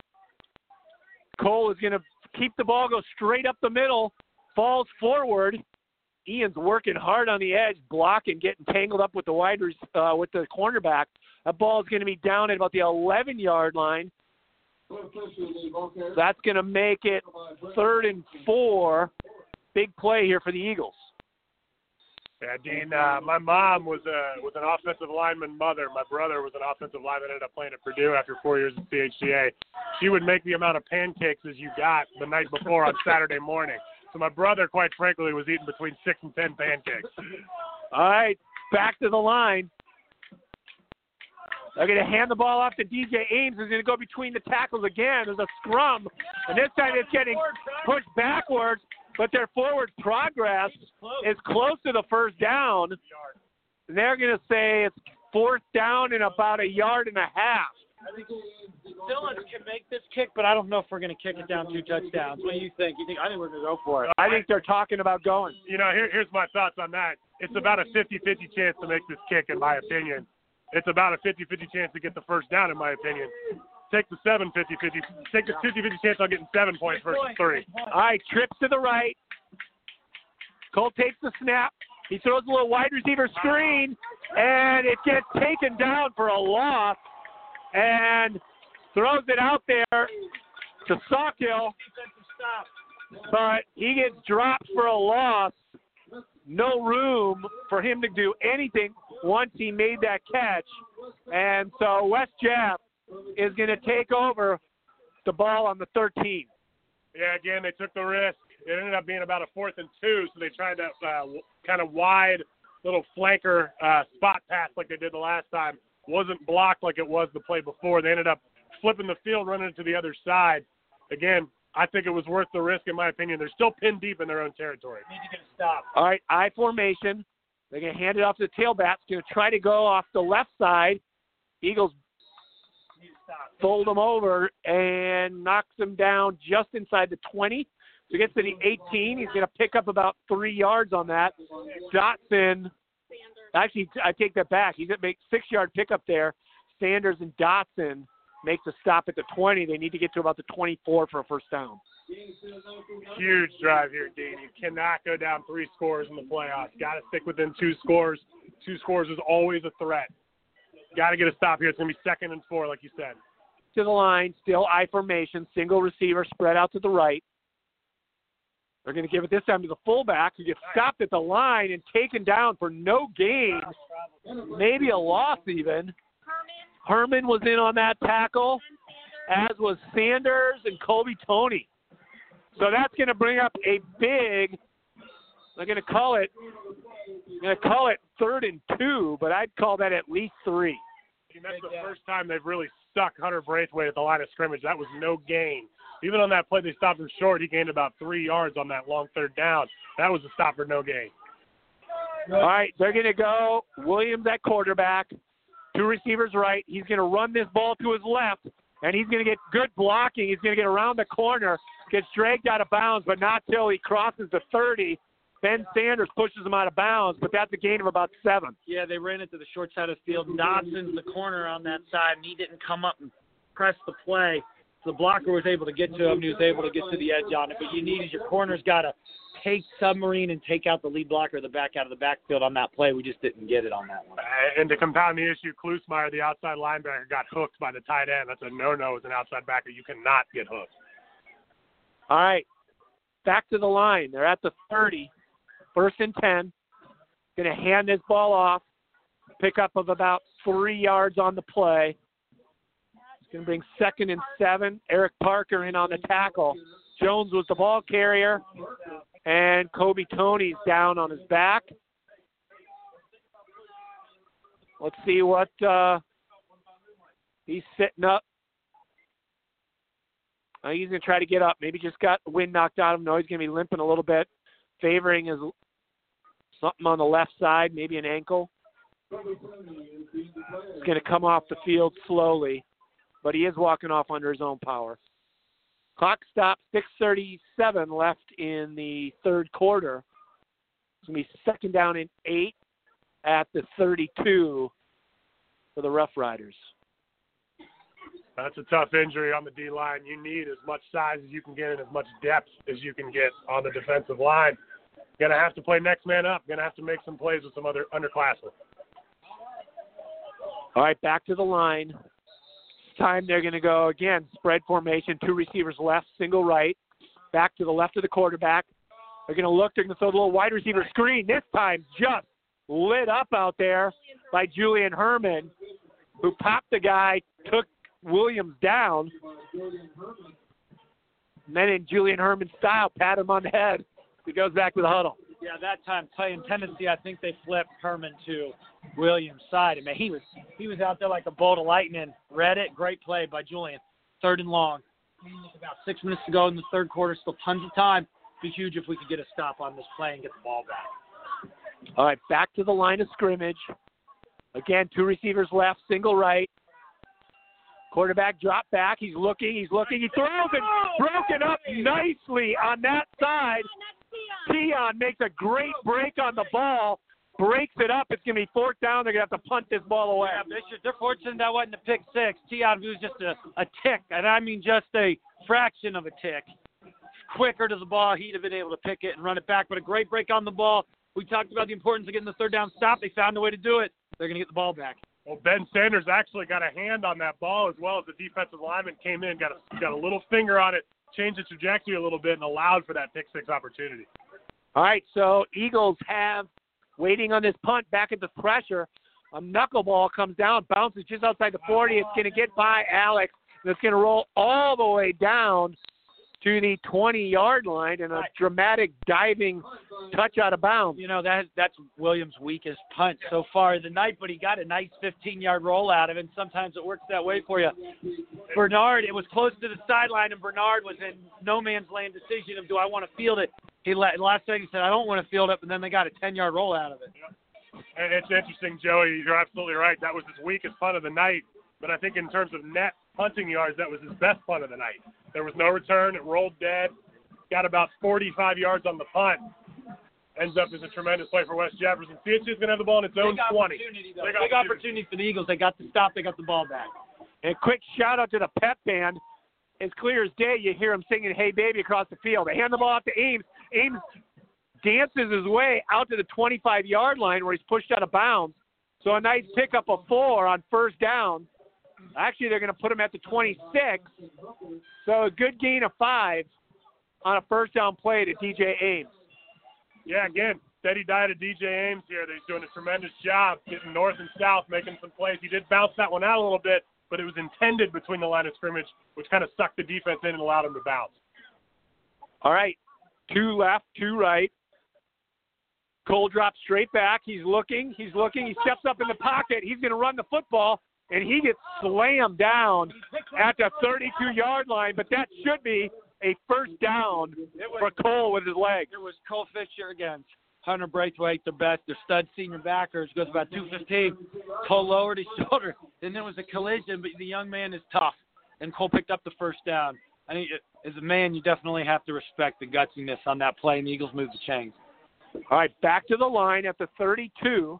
Cole is going to keep the ball, go straight up the middle, falls forward. Ian's working hard on the edge, blocking, getting tangled up with the wide rec- uh, with the cornerback. That ball is going to be down at about the 11 yard line. That's going to make it third and four. Big play here for the Eagles. Yeah, Dean. Uh, my mom was a was an offensive lineman mother. My brother was an offensive lineman. Ended up playing at Purdue after four years at CHCA. She would make the amount of pancakes as you got the night before on Saturday morning. So my brother, quite frankly, was eating between six and ten pancakes. All right, back to the line. They're going to hand the ball off to DJ Ames. Who's going to go between the tackles again. There's a scrum, and this time it's getting pushed backwards, but their forward progress is close to the first down. They're going to say it's fourth down in about a yard and a half. Dillon can make this kick, but I don't know if we're going to kick it down two touchdowns. What do you think? You think? I think we're going to go for it. I think they're talking about going. You know, here, here's my thoughts on that. It's about a 50-50 chance to make this kick, in my opinion. It's about a 50-50 chance to get the first down, in my opinion. Take the 7 50-50. Take the 50-50 chance on getting seven points versus three. All right, trips to the right. Cole takes the snap. He throws a little wide receiver screen, and it gets taken down for a loss, and throws it out there to Sawkill, but he gets dropped for a loss. No room for him to do anything once he made that catch, and so West Jeff is going to take over the ball on the 13. Yeah, again, they took the risk. It ended up being about a fourth and two, so they tried that uh, kind of wide little flanker uh, spot pass like they did the last time. Wasn't blocked like it was the play before. They ended up flipping the field, running it to the other side. Again, I think it was worth the risk, in my opinion. They're still pinned deep in their own territory. Need to get a stop. All right, I formation. They're going to hand it off to the tailbacks. Going to try to go off the left side. Eagles fold him over and knocks him down just inside the 20. So he gets to the 18. He's going to pick up about three yards on that. Dotson, actually, I take that back. He's going to make six yard pickup there. Sanders and Dotson makes a stop at the 20. They need to get to about the 24 for a first down. Huge drive here, Dean. You cannot go down three scores in the playoffs. Got to stick within two scores. Two scores is always a threat. Got to get a stop here. It's going to be second and four, like you said. to the line, still I formation, single receiver spread out to the right. They're going to give it this time to the fullback who gets stopped at the line and taken down for no gain, maybe a loss even. Herman was in on that tackle, as was Sanders and Colby Tony. So that's going to bring up a big. They're going to call it. I'm going to call it third and two, but I'd call that at least three. And that's the first time they've really stuck Hunter Braithwaite at the line of scrimmage. That was no gain. Even on that play, they stopped him short. He gained about three yards on that long third down. That was a stop for no gain. All right, they're going to go Williams at quarterback, two receivers right. He's going to run this ball to his left, and he's going to get good blocking. He's going to get around the corner, gets dragged out of bounds, but not till he crosses the 30. Ben Sanders pushes him out of bounds, but that's a gain of about seven. Yeah, they ran it to the short side of the field. Dodson's the corner on that side, and he didn't come up and press the play. So the blocker was able to get to him, and he was able to get to the edge on it. But you need is your corner's got to take submarine and take out the lead blocker, the back out of the backfield on that play. We just didn't get it on that one. Uh, and to compound the issue, Klusmeyer, the outside linebacker, got hooked by the tight end. That's a no-no as an outside backer. You cannot get hooked. All right, back to the line. They're at the 30, first and 10. Going to hand this ball off. Pickup of about three yards on the play. Going to bring second and seven. Eric Parker in on the tackle. Jones was the ball carrier, and Kobe Tony's down on his back. Let's see what uh, he's sitting up. Uh, he's going to try to get up. Maybe just got the wind knocked out of him. No, he's going to be limping a little bit, favoring his something on the left side, maybe an ankle. He's going to come off the field slowly, but he is walking off under his own power. Clock stops. 6:37 left in the third quarter. It's to be second down and eight at the 32 for the Rough Riders. That's a tough injury on the D line. You need as much size as you can get and as much depth as you can get on the defensive line. Gonna have to play next man up. Gonna have to make some plays with some other underclassmen. All right, back to the line. Time they're going to go again, spread formation, two receivers left, single right. Back to the left of the quarterback. They're going to look, they're going to throw a little wide receiver screen. This time just lit up out there by Julian Herman, who popped the guy, took Williams down. And then in Julian Herman style, pat him on the head. He goes back to the huddle. Yeah, that time playing tendency, I think they flipped Herman to Williams' side. I mean, he was he was out there like a bolt of lightning. Read it, great play by Julian. Third and long. About six minutes to go in the third quarter. Still tons of time. Be huge if we could get a stop on this play and get the ball back. All right, back to the line of scrimmage. Again, two receivers left, single right. Quarterback drop back. He's looking. He's looking. He throws it. Broken up nicely on that side. Keon makes a great break on the ball. Breaks it up. It's going to be fourth down. They're going to have to punt this ball away. Yeah, they should, they're fortunate that wasn't a pick six. Tion was just a, a tick, and I mean just a fraction of a tick. Quicker to the ball, he'd have been able to pick it and run it back. But a great break on the ball. We talked about the importance of getting the third down stop. They found a way to do it. They're going to get the ball back. Well, Ben Sanders actually got a hand on that ball as well as the defensive lineman came in, got a got a little finger on it, changed the trajectory a little bit, and allowed for that pick six opportunity. All right, so Eagles have waiting on this punt back at the pressure. A knuckleball comes down, bounces just outside the 40. It's going to get by Alex, and it's going to roll all the way down to the 20 yard line and a dramatic diving touch out of bounds. You know that that's Williams' weakest punt so far of the night, but he got a nice 15 yard roll out of it. And sometimes it works that way for you. Bernard, it was close to the sideline, and Bernard was in no man's land decision of do I want to field it. He let, last second he said I don't want to field it, but then they got a 10 yard roll out of it. And it's interesting, Joey. You're absolutely right. That was his weakest punt of the night. But I think in terms of net punting yards, that was his best punt of the night. There was no return. It rolled dead. Got about 45 yards on the punt. Ends up as a tremendous play for West Jefferson. CHC is going to have the ball in its own Big 20. opportunity, though. Big, opportunity for the Eagles. They got the stop. They got the ball back. And quick shout out to the pep band. As clear as day, you hear them singing "Hey Baby" across the field. They hand the ball off to Ames. Ames dances his way out to the 25 yard line where he's pushed out of bounds. So a nice pickup of four on first down. Actually, they're going to put him at the 26. So a good gain of five on a first down play to DJ Ames. Yeah, again, steady diet of DJ Ames here. He's doing a tremendous job getting north and south, making some plays. He did bounce that one out a little bit, but it was intended between the line of scrimmage, which kind of sucked the defense in and allowed him to bounce. All right, two left, two right. Cole drops straight back. He's looking. He's looking. He steps up in the pocket. He's going to run the football, and he gets slammed down at the 32 yard line. But that should be a first down for Cole with his leg. It was Cole Fisher against Hunter Braithwaite, the best. Their stud senior backers goes about 215. Cole lowered his *laughs* shoulder, and there was a collision. But the young man is tough, and Cole picked up the first down. I think as a man, you definitely have to respect the gutsiness on that play, and the Eagles move the chains. All right, back to the line at the 32.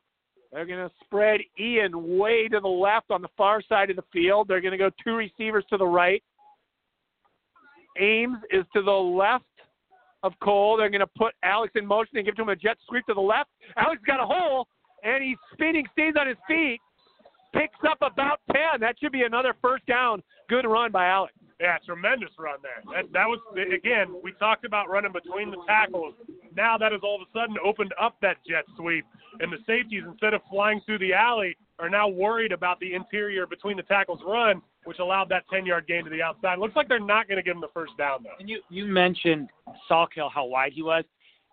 They're going to spread Ian way to the left on the far side of the field. They're going to go two receivers to the right. Ames is to the left of Cole. They're going to put Alex in motion and give to him a jet sweep to the left. Alex got a hole, and he's spinning, stays on his feet, picks up about 10. That should be another first down. Good run by Alex. Yeah, tremendous run there. That, that was again. We talked about running between the tackles. Now that has all of a sudden opened up that jet sweep, and the safeties instead of flying through the alley are now worried about the interior between the tackles run, which allowed that 10-yard gain to the outside. Looks like they're not going to give him the first down though. And you you mentioned Salkill how wide he was.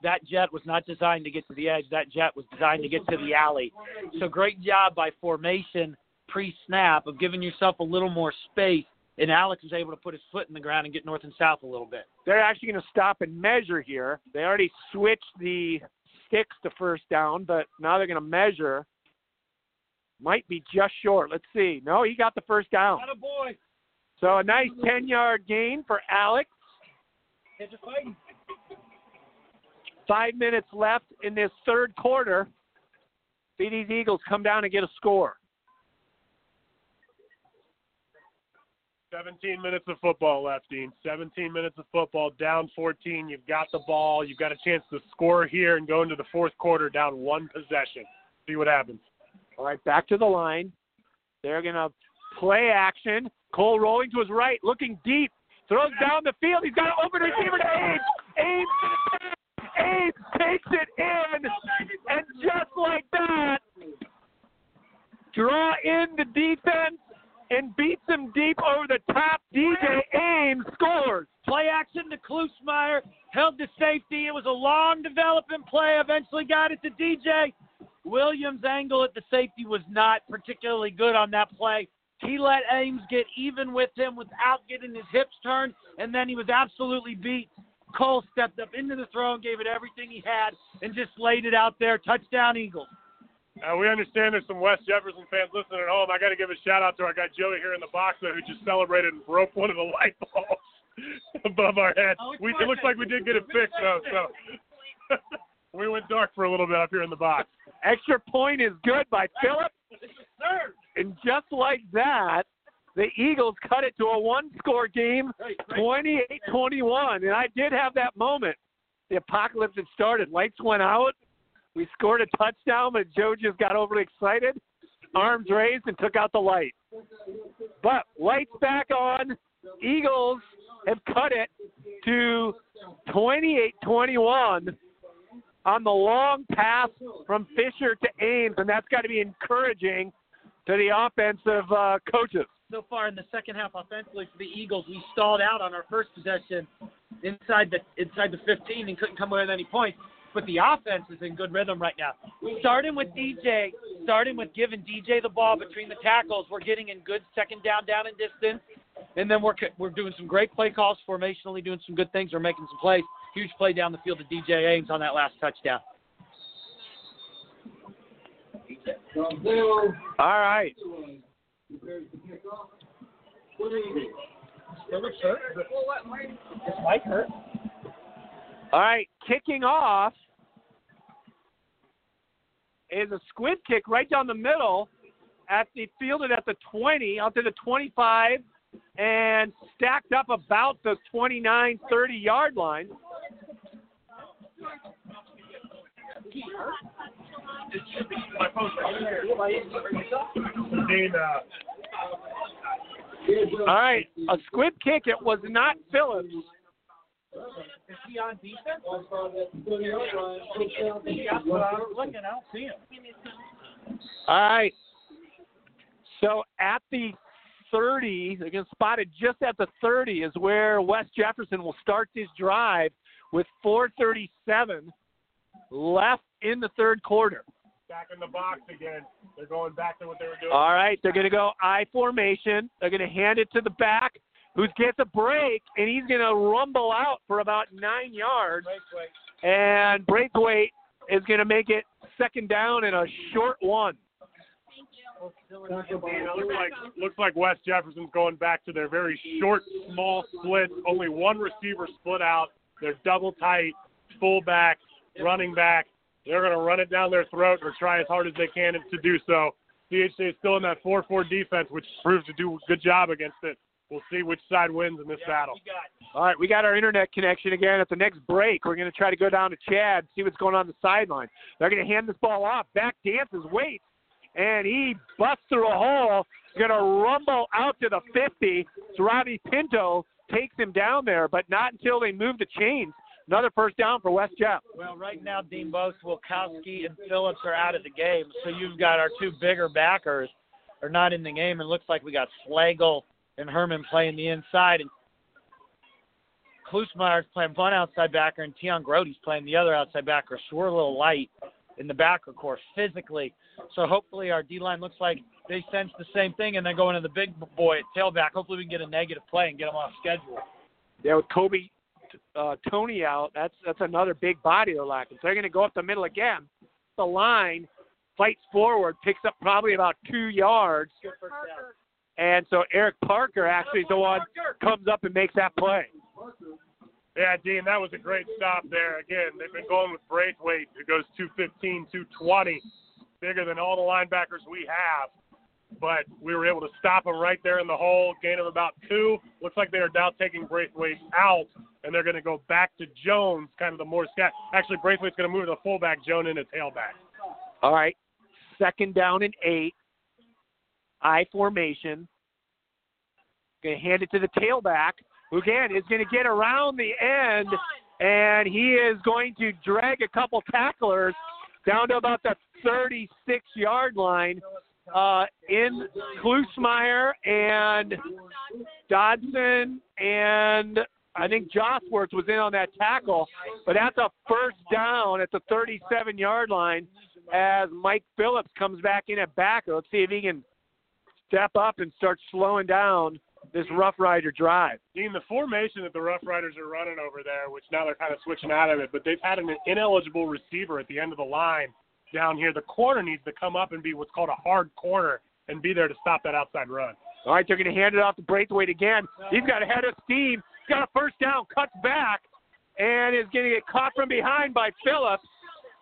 That jet was not designed to get to the edge. That jet was designed to get to the alley. So great job by formation pre-snap of giving yourself a little more space and Alex was able to put his foot in the ground and get north and south a little bit. They're actually going to stop and measure here. They already switched the sticks to first down, but now they're going to measure. Might be just short. Let's see. No, he got the first down. Not a boy. So a nice 10 yard gain for Alex. Five minutes left in this third quarter. See these Eagles come down and get a score. 17 minutes of football left, Dean. 17 minutes of football, down 14. You've got the ball. You've got a chance to score here and go into the fourth quarter down one possession. See what happens. All right, back to the line. They're going to play action. Cole rolling to his right, looking deep. Throws down the field. He's got an open receiver to Ames. Ames, Ames takes it in. And just like that, draw in the defense and beats him deep over the top. DJ Ames scores. Play action to Klusmeyer, held the safety. It was a long development play. Eventually got it to DJ. Williams' angle at the safety was not particularly good on that play. He let Ames get even with him without getting his hips turned, and then he was absolutely beat. Cole stepped up into the throw and gave it everything he had and just laid it out there. Touchdown, Eagles. Uh, we understand there's some West Jefferson fans listening at home. I got to give a shout out to our guy Joey here in the box though, who just celebrated and broke one of the light bulbs *laughs* above our head. Oh, we, it looks like we did get it fixed though, so *laughs* we went dark for a little bit up here in the box. Extra point is good by Phillips. And just like that, the Eagles cut it to a one score game, 28 21. And I did have that moment. The apocalypse had started. Lights went out. We scored a touchdown, but Joe just got overly excited, arms raised, and took out the light. But lights back on. Eagles have cut it to 28 21 on the long pass from Fisher to Ames, and that's got to be encouraging to the offensive uh, coaches. So far in the second half, offensively for the Eagles, we stalled out on our first possession inside the inside the 15 and couldn't come away with any points. But the offense is in good rhythm right now. Starting with DJ, starting with giving DJ the ball between the tackles, we're getting in good second down, down and distance, and then we're we're doing some great play calls formationally, doing some good things. We're making some plays. Huge play down the field to DJ Ames on that last touchdown. All right. All right, kicking off is a squib kick right down the middle at the fielded at the 20, out to the 25, and stacked up about the 29, 30 yard line. All right, a squib kick. It was not Phillips. Is he on defense? That's what I was looking. I don't see him. All right. So at the 30, they're going to spot it just at the 30 is where West Jefferson will start his drive with 437 left in the third quarter. back in the box again. They're going back to what they were doing. All right, they're going to go I formation. They're going to hand it to the back, who gets a break, and he's going to rumble out for about nine yards. And Braithwaite is going to make it second down and a short one. Looks like, looks like West Jefferson's going back to their very short, small splits. Only one receiver split out. They're double tight, fullback, running back. They're going to run it down their throat or try as hard as they can to do so. CHC is still in that 4-4 defense, which proved to do a good job against it. We'll see which side wins in this battle. All right, we got our internet connection again. At the next break, we're going to try to go down to Chad, see what's going on the sideline. They're going to hand this ball off. Back dances, waits, and he busts through a hole. Going to rumble out to the 50. So Robbie Pinto takes him down there, but not until they move the chains. Another first down for West Jeff. Well, right now, Dean Bose, Wilkowski, and Phillips are out of the game. So you've got our two bigger backers are not in the game. And looks like we got Slagle and Herman playing the inside. And Klusmeyer's playing one outside backer, and Tion Grody's playing the other outside backer. So we're a little light in the backer course physically. So hopefully our D line looks like they sense the same thing, and then going to the big boy at tailback. Hopefully we can get a negative play and get them off schedule. Yeah, with Kobe uh, Tony out, that's that's another big body they're lacking. So they're going to go up the middle again. The line fights forward, picks up probably about two yards, and so Eric Parker actually is the one comes up and makes that play. Yeah, Dean, that was a great stop there. Again, they've been going with Braithwaite, who goes 215, 220, bigger than all the linebackers we have. But we were able to stop him right there in the hole, gain of about two. Looks like they are now taking Braithwaite out, and they're going to go back to Jones, kind of the more scat. Actually, Braithwaite's going to move to the fullback, Jones into tailback. All right, second down and eight. I formation. Going to hand it to the tailback, who again is going to get around the end, and he is going to drag a couple tacklers down to about the 36 yard line. Uh, in Klusmeyer and Dodson and I think Josworth was in on that tackle, but that's a first down at the 37 yard line as Mike Phillips comes back in at backer. Let's see if he can step up and start slowing down this mm-hmm. Rough Rider drive. Dean, the formation that the Rough Riders are running over there, which now they're kind of switching out of it, but they've had an ineligible receiver at the end of the line down here. The corner needs to come up and be what's called a hard corner and be there to stop that outside run. All right, they're going to hand it off to Braithwaite again. He's got a head of steam. He's got a first down, cuts back, and is going to get caught from behind by Phillips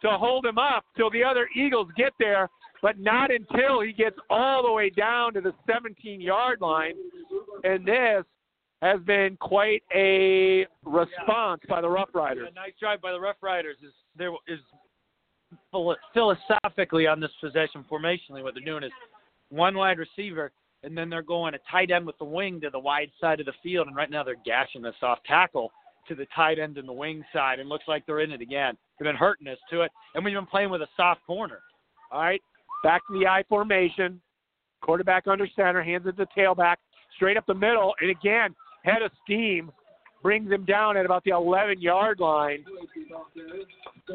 to hold him up till the other Eagles get there, but not until he gets all the way down to the 17 yard line. And this has been quite a response by the Rough Riders. A nice drive by the Rough Riders is there is philosophically on this possession formationally what they're doing is one wide receiver and then they're going a tight end with the wing to the wide side of the field and right now they're gashing the soft tackle to the tight end and the wing side and looks like they're in it again. They've been hurting us to it and we've been playing with a soft corner. All right, back to the I formation. Quarterback under center, hands it to tailback, straight up the middle, and again, head of steam brings him down at about the 11 yard line.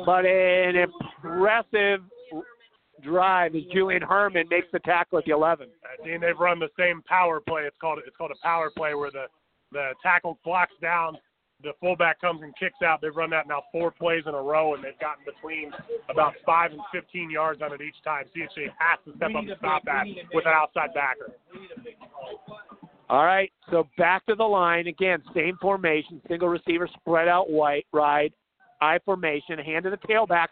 But an impressive drive as Julian Herman makes the tackle at the 11. Uh, Dean, they've run the same power play. It's called it's called a power play where the the tackle blocks down, the fullback comes and kicks out. They've run that now four plays in a row, and they've gotten between about five and 15 yards on it each time. CHCA has to step up and stop that with an outside backer. All right, so back to the line again. Same formation, single receiver, spread out white, ride, I formation, hand to the tailback,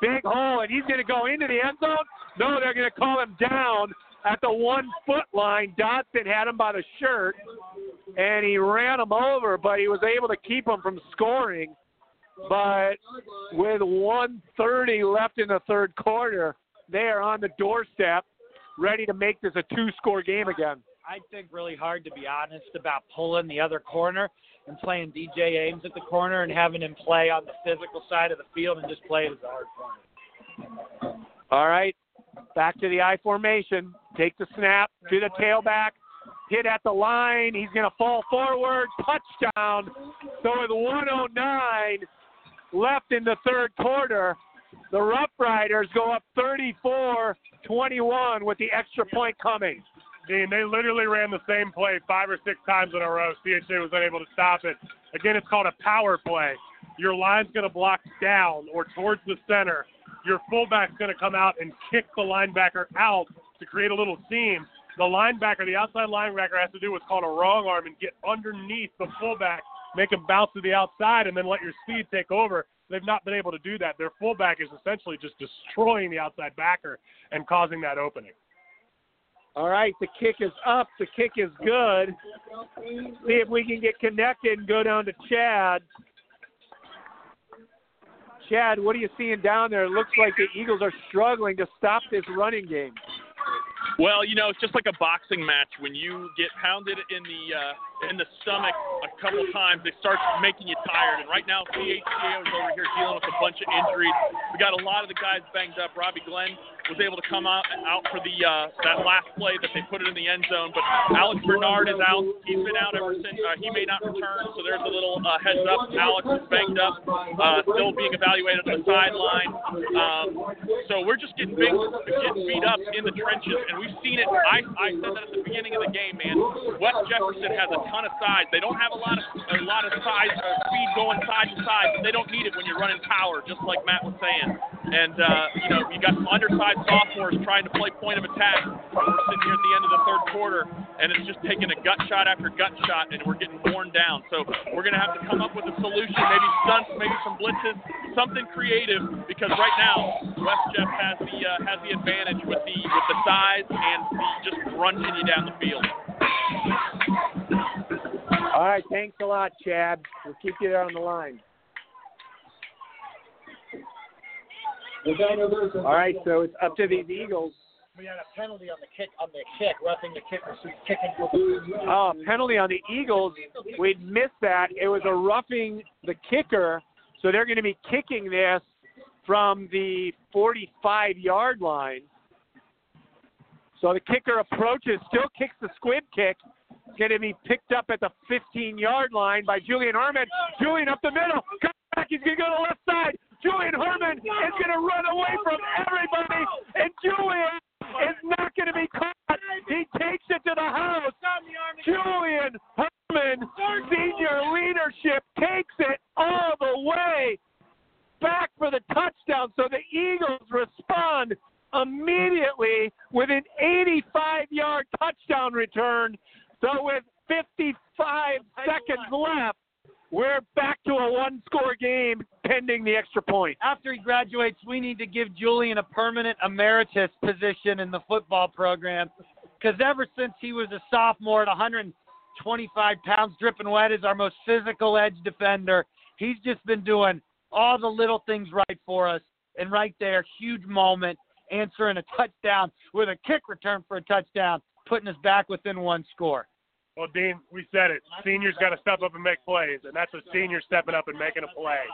big hole, and he's going to go into the end zone. No, they're going to call him down at the one foot line. Dodson had him by the shirt, and he ran him over, but he was able to keep him from scoring. But with 130 left in the third quarter, they are on the doorstep, ready to make this a two-score game again. I think really hard to be honest about pulling the other corner and playing DJ Ames at the corner and having him play on the physical side of the field and just play it as a hard corner. All right, back to the I formation. Take the snap to the tailback. Hit at the line. He's going to fall forward. Touchdown. So with 109 left in the third quarter, the Rough Riders go up 34 21 with the extra point coming. Dean, they literally ran the same play five or six times in a row. CHCA was unable to stop it. Again, it's called a power play. Your line's going to block down or towards the center. Your fullback's going to come out and kick the linebacker out to create a little seam. The linebacker, the outside linebacker, has to do what's called a wrong arm and get underneath the fullback, make him bounce to the outside, and then let your speed take over. They've not been able to do that. Their fullback is essentially just destroying the outside backer and causing that opening. All right, the kick is up. The kick is good. See if we can get connected and go down to Chad. Chad, what are you seeing down there? It looks like the Eagles are struggling to stop this running game. Well, you know, it's just like a boxing match. When you get pounded in the uh, in the stomach a couple times, it starts making you tired. And right now, CHCA is over here dealing with a bunch of injuries. We got a lot of the guys banged up. Robbie Glenn was able to come out out for the uh, that last play that they put it in the end zone. But Alex Bernard is out. He's been out ever since. Uh, he may not return, so there's a little uh, heads up. Alex is banged up, uh, still being evaluated on the sideline. Um, so we're just getting big, getting beat up in the trenches, and we've seen it. I, I said that at the beginning of the game, man. West Jefferson has a ton of size. They don't have a lot of a lot of size uh, speed going side to side, but they don't need it when you're running power, just like Matt was saying. And uh, you know, you got some undersized sophomores trying to play point of attack. We're sitting here at the end of the third quarter, and it's just taking a gut shot after gut shot, and we're getting worn down. So we're going to have to come up with a solution, maybe stunts, maybe some blitzes, something creative, because right now West Jeff has the uh, has the advantage with the with the size and the just crunching you down the field. All right, thanks a lot, Chad. We'll keep you there on the line. All right, so it's up to these Eagles. We had a penalty on the kick on the kick, roughing the kicker, so kicking Oh, penalty on the Eagles. We'd missed that. It was a roughing the kicker, so they're going to be kicking this from the 45 yard line. So the kicker approaches, still kicks the squib kick. Going to be picked up at the 15 yard line by Julian Herman. Julian up the middle. Come back. He's going to go to the left side. Julian Herman is going to run away from everybody. And Julian is not going to be caught. He takes it to the house. Julian Herman, senior leadership, takes it all the way back for the touchdown. So the Eagles respond immediately with an 85 yard touchdown return. So with 55 seconds left, we're back to a one score game pending the extra point. After he graduates, we need to give Julian a permanent emeritus position in the football program because ever since he was a sophomore at 125 pounds, dripping wet as our most physical edge defender, he's just been doing all the little things right for us. And right there, huge moment, answering a touchdown with a kick return for a touchdown, putting us back within one score. Well, Dean, we said it. Seniors got to step up and make plays, and that's a senior stepping up and making a play.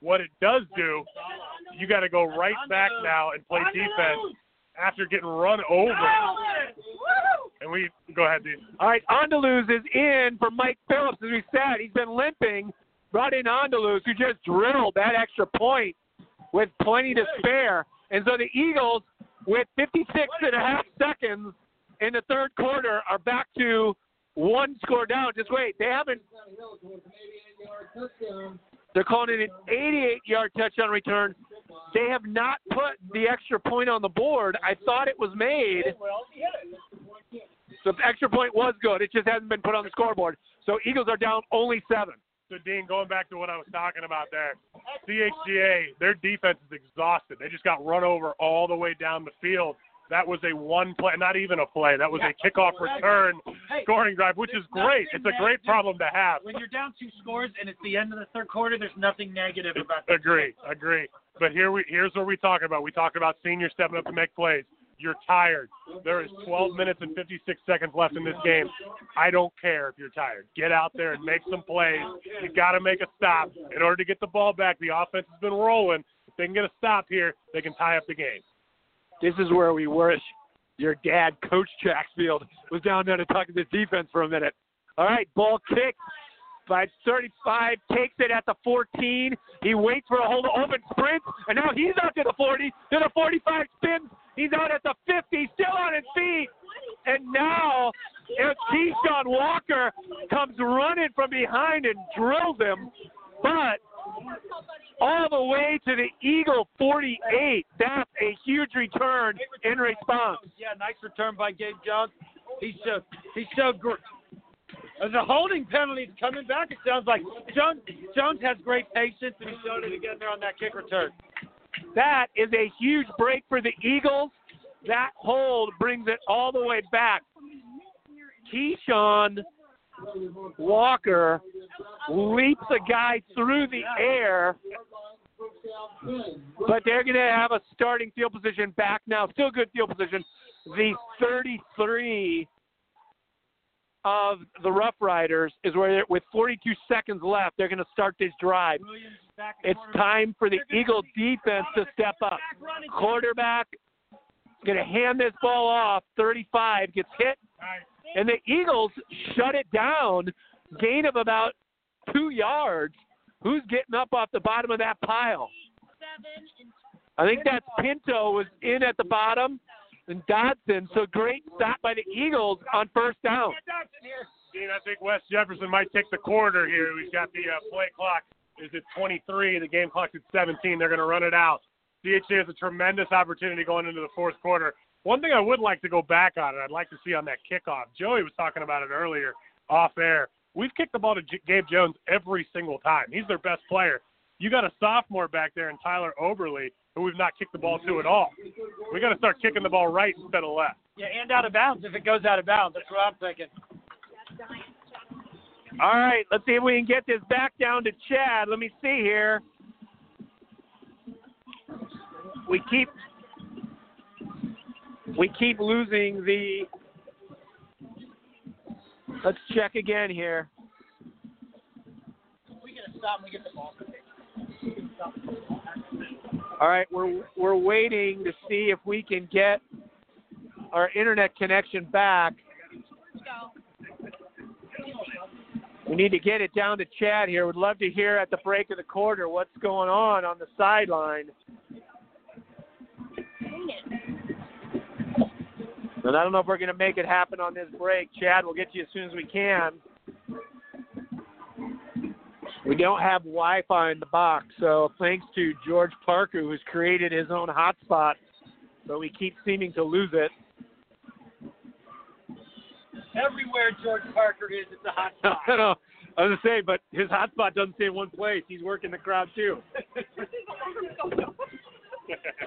What it does do, you got to go right back now and play defense after getting run over. And we go ahead, Dean. All right, Andaluz is in for Mike Phillips, as we said. He's been limping. Brought in Andaluz, who just drilled that extra point with plenty to spare. And so the Eagles, with 56 and a half seconds in the third quarter, are back to one score down. Just wait, they haven't. They're calling it an 88-yard touchdown return. They have not put the extra point on the board. I thought it was made. So the extra point was good. It just hasn't been put on the scoreboard. So Eagles are down only seven. So, Dean, going back to what I was talking about there, CHCA, their defense is exhausted. They just got run over all the way down the field. That was a one play, not even a play. That was a kickoff return scoring drive, which is great. It's a great problem to have. When you're down two scores and it's the end of the third quarter, there's nothing negative about that. Agree, agree. But here we here's what we talk about. We talk about seniors stepping up to make plays. You're tired. There is 12 minutes and 56 seconds left in this game. I don't care if you're tired. Get out there and make some plays. You got to make a stop in order to get the ball back. The offense has been rolling. If they can get a stop here, they can tie up the game. This is where we wish your dad, Coach Jacksfield, was down there to talk to this defense for a minute. All right, ball kick by 35, takes it at the 14. He waits for a hold open sprint, and now he's out to the 40, to the 45, spins. He's out at the 50, still on his feet. And now if Keyshawn Walker comes running from behind and drills him, but all the way to the Eagle 48. That's a huge return in response. Yeah, nice return by Gabe Jones. He showed he showed gr- there's a holding penalty coming back. It sounds like Jones Jones has great patience, and he showed it again there on that kick return. That is a huge break for the Eagles. that hold brings it all the way back. Keyshawn Walker leaps a guy through the air, but they're going to have a starting field position back now. Still good field position. The 33 of the Rough Riders is where, they're- with 42 seconds left, they're going to start this drive. It's time for the Eagle defense to step up. Quarterback going to hand this ball off. 35 gets hit, and the Eagles shut it down. Gain of about two yards. Who's getting up off the bottom of that pile? I think that's Pinto was in at the bottom, and Dodson. So great stop by the Eagles on first down. Dean, I think West Jefferson might take the quarter here. We've got the uh, play clock is at 23. The game clock's at 17. They're going to run it out. CHCA has a tremendous opportunity going into the fourth quarter. One thing I would like to go back on, and I'd like to see on that kickoff. Joey was talking about it earlier off air. We've kicked the ball to J- Gabe Jones every single time. He's their best player. You got a sophomore back there in Tyler Oberly who we've not kicked the ball to at all. We got to start kicking the ball right instead of left. Yeah, and out of bounds if it goes out of bounds. That's what I'm thinking. All right, let's see if we can get this back down to Chad. Let me see here. We keep we keep losing the Let's check again here. All right, we're we're waiting to see if we can get our internet connection back. We need to get it down to Chad here. Would love to hear at the break of the quarter what's going on on the sideline. And I don't know if we're going to make it happen on this break. Chad, we'll get to you as soon as we can. We don't have Wi-Fi in the box, so thanks to George Parker, who's created his own hotspot, but we keep seeming to lose it. Everywhere George Parker is, it's a hot *laughs* I spot. don't. I was gonna say, but his hotspot doesn't stay in one place. He's working the crowd too. *laughs* *laughs*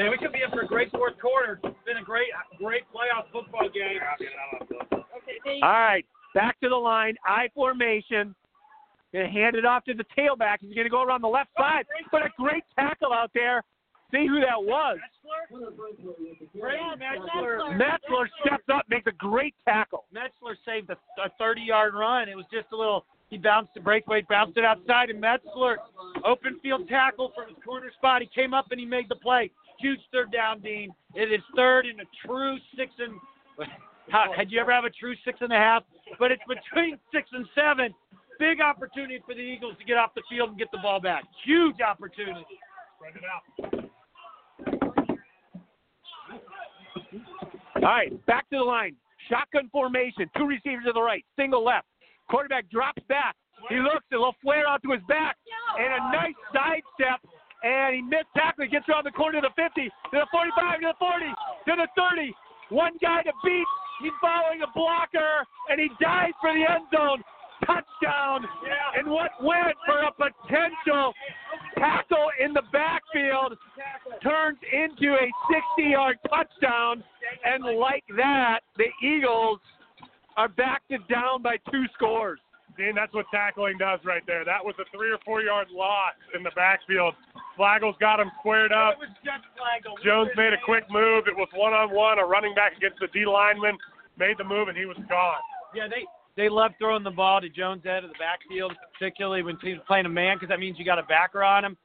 Man, we could be in for a great fourth quarter. It's been a great, great playoff football game. All right, back to the line. I formation. Gonna hand it off to the tailback. He's gonna go around the left side. But a great tackle out there. See who that was. Great Metzler. Metzler steps up, makes a great tackle. Metzler saved a, a 30-yard run. It was just a little. He bounced the breakaway, bounced it outside, and Metzler open field tackle from his corner spot. He came up and he made the play. Huge third down, Dean. It is third in a true six and. *laughs* How, had you ever have a true six and a half? But it's between six and seven. Big opportunity for the Eagles to get off the field and get the ball back. Huge opportunity. Spread it out. All right, back to the line. Shotgun formation. Two receivers to the right. Single left. Quarterback drops back. He looks, a little flare out to his back, and a nice sidestep. And he missed tackle. Gets around the corner to the 50, to the 45, to the 40, to the 30. One guy to beat. He's following a blocker, and he dives for the end zone. Touchdown. And what went for a potential tackle in the backfield turns into a 60 yard touchdown. And like that, the Eagles are back to down by two scores. Dean, that's what tackling does right there. That was a three or four yard loss in the backfield. Flagel's got him squared up. Jones made a quick move. It was one on one, a running back against the D lineman, made the move, and he was gone. Yeah, they they love throwing the ball to Jones out of the backfield, particularly when teams playing a man, because that means you got a backer on him.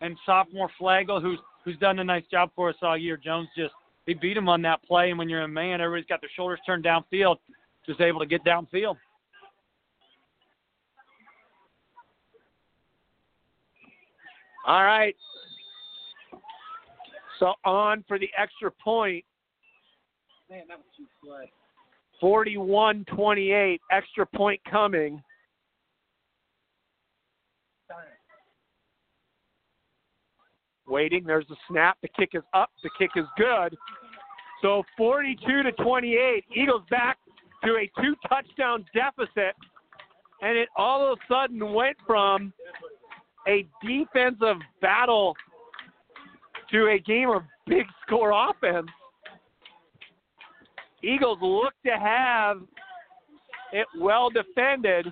And sophomore Flagel, who's who's done a nice job for us all year, Jones just he beat him on that play. And when you're a man, everybody's got their shoulders turned downfield, just able to get downfield. All right. So on for the extra point. Man, that was too slow. 41 28. Extra point coming. Waiting. There's the snap. The kick is up. The kick is good. So 42 to 28. Eagles back to a two touchdown deficit. And it all of a sudden went from a defensive battle to a game of big score offense. Eagles look to have it well defended,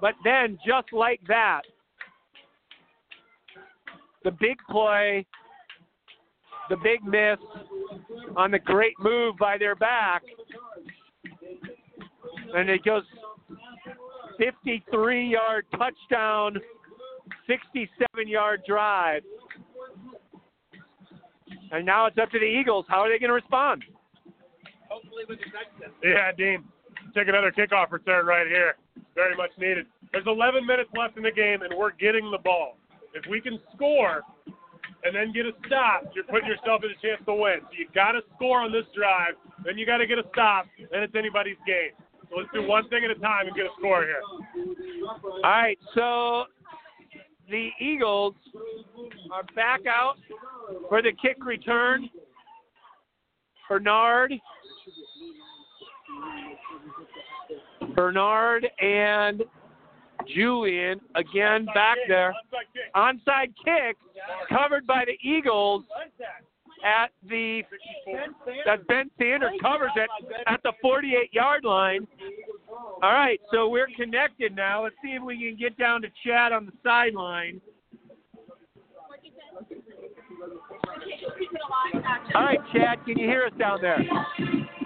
but then just like that, the big play, the big miss on the great move by their back, and it goes 53 yard touchdown, 67 yard drive. And now it's up to the Eagles. How are they going to respond? Hopefully with the touchdown. Yeah, Dean. Take another kickoff return right here. Very much needed. There's 11 minutes left in the game, and we're getting the ball. If we can score and then get a stop, you're putting yourself in a chance to win. So you got to score on this drive, then you got to get a stop, then it's anybody's game. So let's do one thing at a time and get a score here. All right, so the Eagles are back out for the kick return. Bernard, Bernard and Julian again back there. Onside kick covered by the Eagles at the that Ben Sanders covers it at the 48 yard line. All right, so we're connected now. Let's see if we can get down to Chad on the sideline. All right, Chad, can you hear us down there?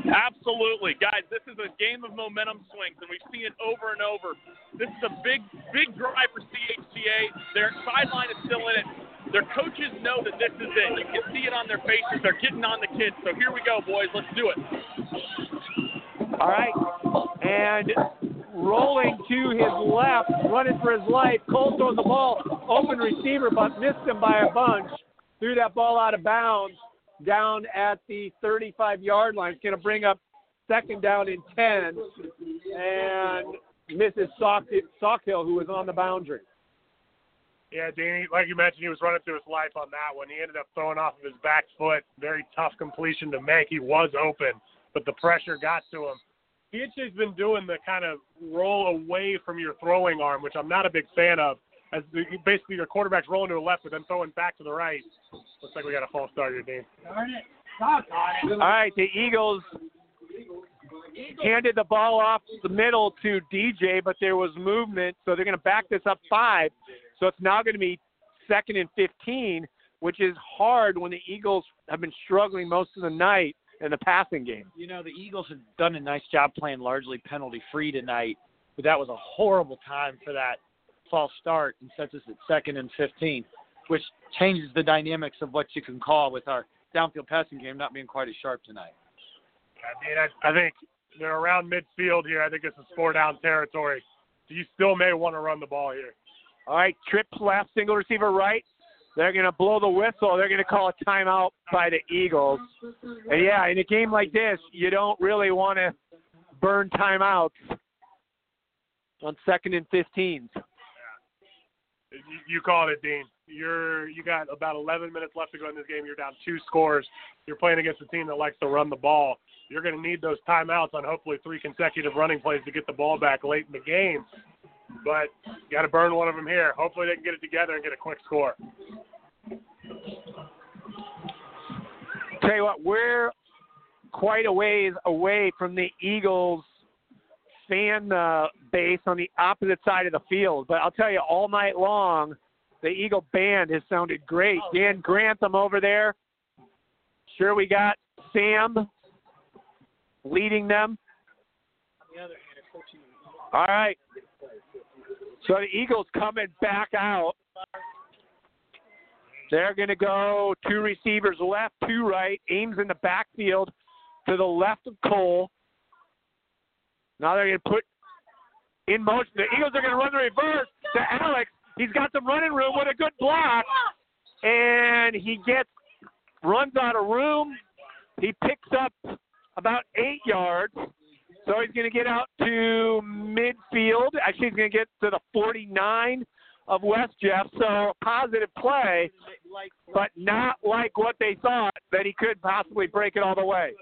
Absolutely. Guys, this is a game of momentum swings, and we've seen it over and over. This is a big, big drive for CHCA. Their sideline is still in it. Their coaches know that this is it. You can see it on their faces. They're getting on the kids. So here we go, boys. Let's do it. All right. And rolling to his left, running for his life. Cole throws the ball, open receiver, but missed him by a bunch. Threw that ball out of bounds down at the 35 yard line. It's going to bring up second down and 10. And misses Sockhill, who was on the boundary. Yeah, Danny, like you mentioned, he was running through his life on that one. He ended up throwing off of his back foot. Very tough completion to make. He was open, but the pressure got to him. CHCA's been doing the kind of roll away from your throwing arm, which I'm not a big fan of. As the, basically your quarterback's rolling to the left, but then throwing back to the right. Looks like we got a false start here, Dean. Darn it. Stop it. All right, the Eagles handed the ball off the middle to DJ, but there was movement, so they're going to back this up five. So it's now going to be second and 15, which is hard when the Eagles have been struggling most of the night in the passing game. You know, the Eagles have done a nice job playing largely penalty free tonight, but that was a horrible time for that false start and sets us at second and 15, which changes the dynamics of what you can call with our downfield passing game not being quite as sharp tonight. I mean, I, I think they're around midfield here. I think this is four down territory. So you still may want to run the ball here. All right, trips left, single receiver right. They're going to blow the whistle. They're going to call a timeout by the Eagles. And yeah, in a game like this, you don't really want to burn timeouts on second and 15s. You, called it, Dean. You're you got about 11 minutes left to go in this game. You're down two scores. You're playing against a team that likes to run the ball. You're going to need those timeouts on hopefully three consecutive running plays to get the ball back late in the game. But you got to burn one of them here. Hopefully they can get it together and get a quick score. Tell you what, we're quite a ways away from the Eagles fan uh, base on the opposite side of the field. But I'll tell you, all night long, the Eagle band has sounded great. Dan Grantham over there. Sure, we got Sam leading them. All right. So the Eagles coming back out. They're going to go two receivers left, two right. Ames in the backfield to the left of Cole. Now they're going to put in motion. The Eagles are going to run the reverse to Alex. He's got some running room with a good block. And he gets, runs out of room. He picks up about eight yards. So he's going to get out to midfield. Actually, he's going to get to the 49 of West Jeff. So positive play, but not like what they thought that he could possibly break it all the way.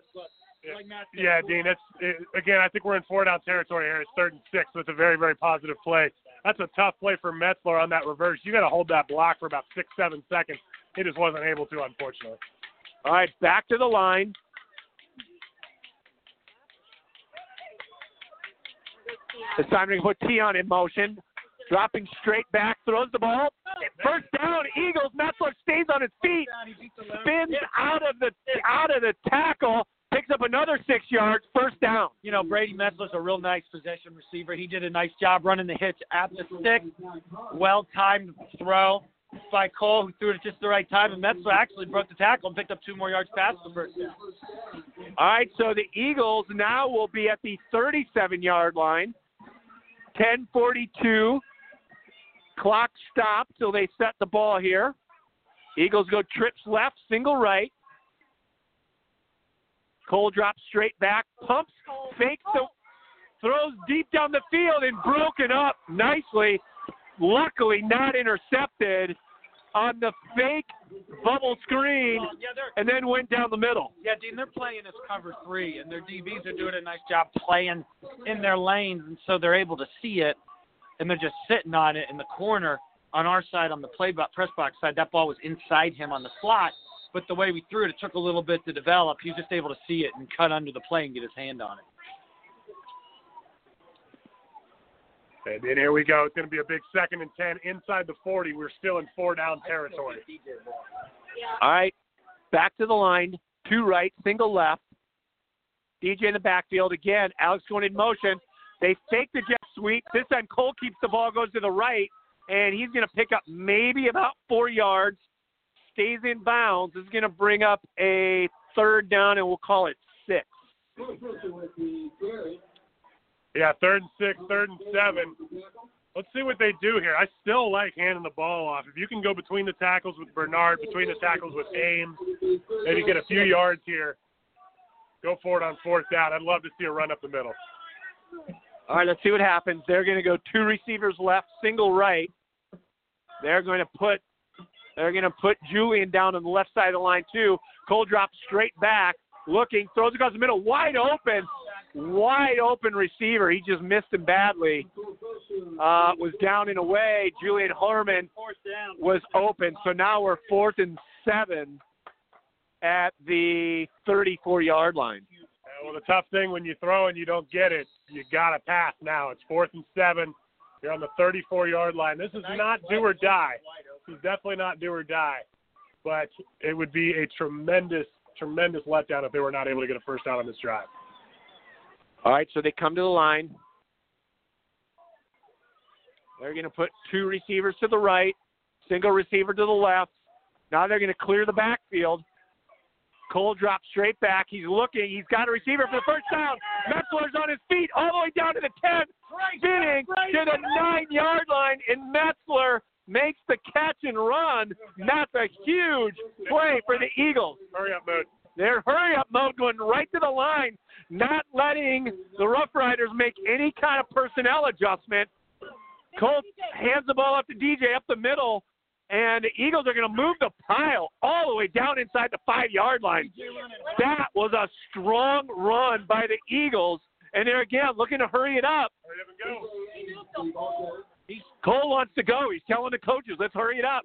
Yeah, Dean. It's it, eh, again. I think we're in four down territory here. It's third and six, so it's a very, very positive play. That's a tough play for Metzler on that reverse. You got to hold that block for about six, seven seconds. he just wasn't able to, unfortunately. All right, back to the line. It's time to put Tion in motion. Dropping straight back, throws the ball. First down, Eagles. Metzler stays on his feet, spins out of the out of the tackle, picks up another six yards. First down. You know, Brady Metzler's a real nice possession receiver. He did a nice job running the hitch at the stick. Well timed throw by Cole, who threw it at just the right time, and Metzler actually broke the tackle and picked up two more yards past the first down. All right, so the Eagles now will be at the 37 yard line. 10:42. Clock stopped till they set the ball here. Eagles go trips left, single right. Cole drops straight back, pumps, fakes the, throws deep down the field and broken up nicely. Luckily, not intercepted on the fake bubble screen, and then went down the middle. Yeah, Dean, they're playing as cover three, and their DBs are doing a nice job playing in their lanes, and so they're able to see it, and they're just sitting on it in the corner on our side, on the play bo- press box side. That ball was inside him on the slot, but the way we threw it, it took a little bit to develop. He was just able to see it and cut under the play and get his hand on it. And then here we go. It's going to be a big second and 10 inside the 40. We're still in four down territory. All right, back to the line. Two right, single left. DJ in the backfield again. Alex going in motion. They fake the jet sweep. This time Cole keeps the ball, goes to the right, and he's going to pick up maybe about four yards. Stays in bounds. This is going to bring up a third down, and we'll call it six. Yeah, third and six, third and seven. Let's see what they do here. I still like handing the ball off. If you can go between the tackles with Bernard, between the tackles with Ames, maybe get a few yards here. Go for it on fourth down. I'd love to see a run up the middle. All right, let's see what happens. They're going to go two receivers left, single right. They're going to put they're going to put Julian down on the left side of the line too. Cole drops straight back, looking, throws across the middle, wide open, wide open receiver. He just missed him badly. Uh, was down and away. Julian Herman was open. So now we're fourth and seven at the 34 yard line. Uh, well, the tough thing when you throw and you don't get it, you got to pass now. It's fourth and seven. You're on the 34 yard line. This is not do or die. This is definitely not do or die. But it would be a tremendous, tremendous letdown if they were not able to get a first down on this drive. All right, so they come to the line. They're going to put two receivers to the right, single receiver to the left. Now they're going to clear the backfield. Cole drops straight back. He's looking. He's got a receiver for the first down. Metzler's on his feet all the way down to the 10, spinning to the nine yard line, and Metzler makes the catch and run. That's a huge play for the Eagles. Hurry up mode. Their hurry up mode going right to the line, not letting the Rough Riders make any kind of personnel adjustment. Cole hands the ball up to DJ up the middle, and the Eagles are going to move the pile all the way down inside the five yard line. That was a strong run by the Eagles, and they're again looking to hurry it up. Cole wants to go. He's telling the coaches, "Let's hurry it up."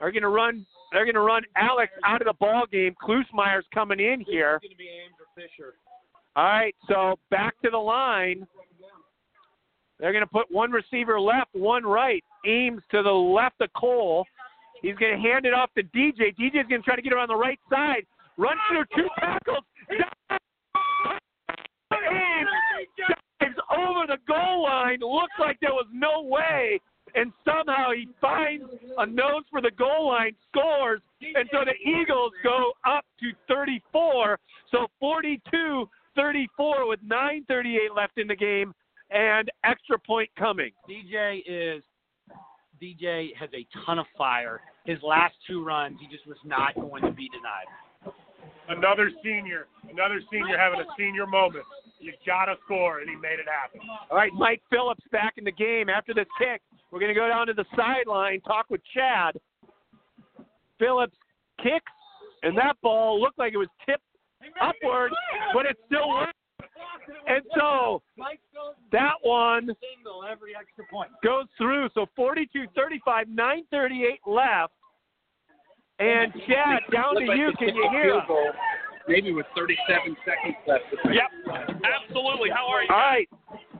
They're going to run. They're going to run Alex out of the ball game. Klusmeyer's coming in here. It's going to be Ames or Fisher. All right, so back to the line. They're going to put one receiver left, one right. Ames to the left of Cole. He's going to hand it off to DJ. DJ's going to try to get around the right side. Run through two tackles. Ames dives over the goal line. Looks like there was no way. And somehow he finds a nose for the goal line, scores, and so the Eagles go up to 34. So 42 34 with 9.38 left in the game and extra point coming. DJ is DJ has a ton of fire. His last two runs, he just was not going to be denied. Another senior, another senior having a senior moment. You gotta score, and he made it happen. All right, Mike Phillips back in the game after this kick. We're going to go down to the sideline, talk with Chad. Phillips kicks, and that ball looked like it was tipped upward, but it still worked. And so that one every extra point. goes through. So 42 35, 938 left. And Chad, down to you. Can you hear us? Maybe with 37 seconds left. Yep, absolutely. How are you? All right.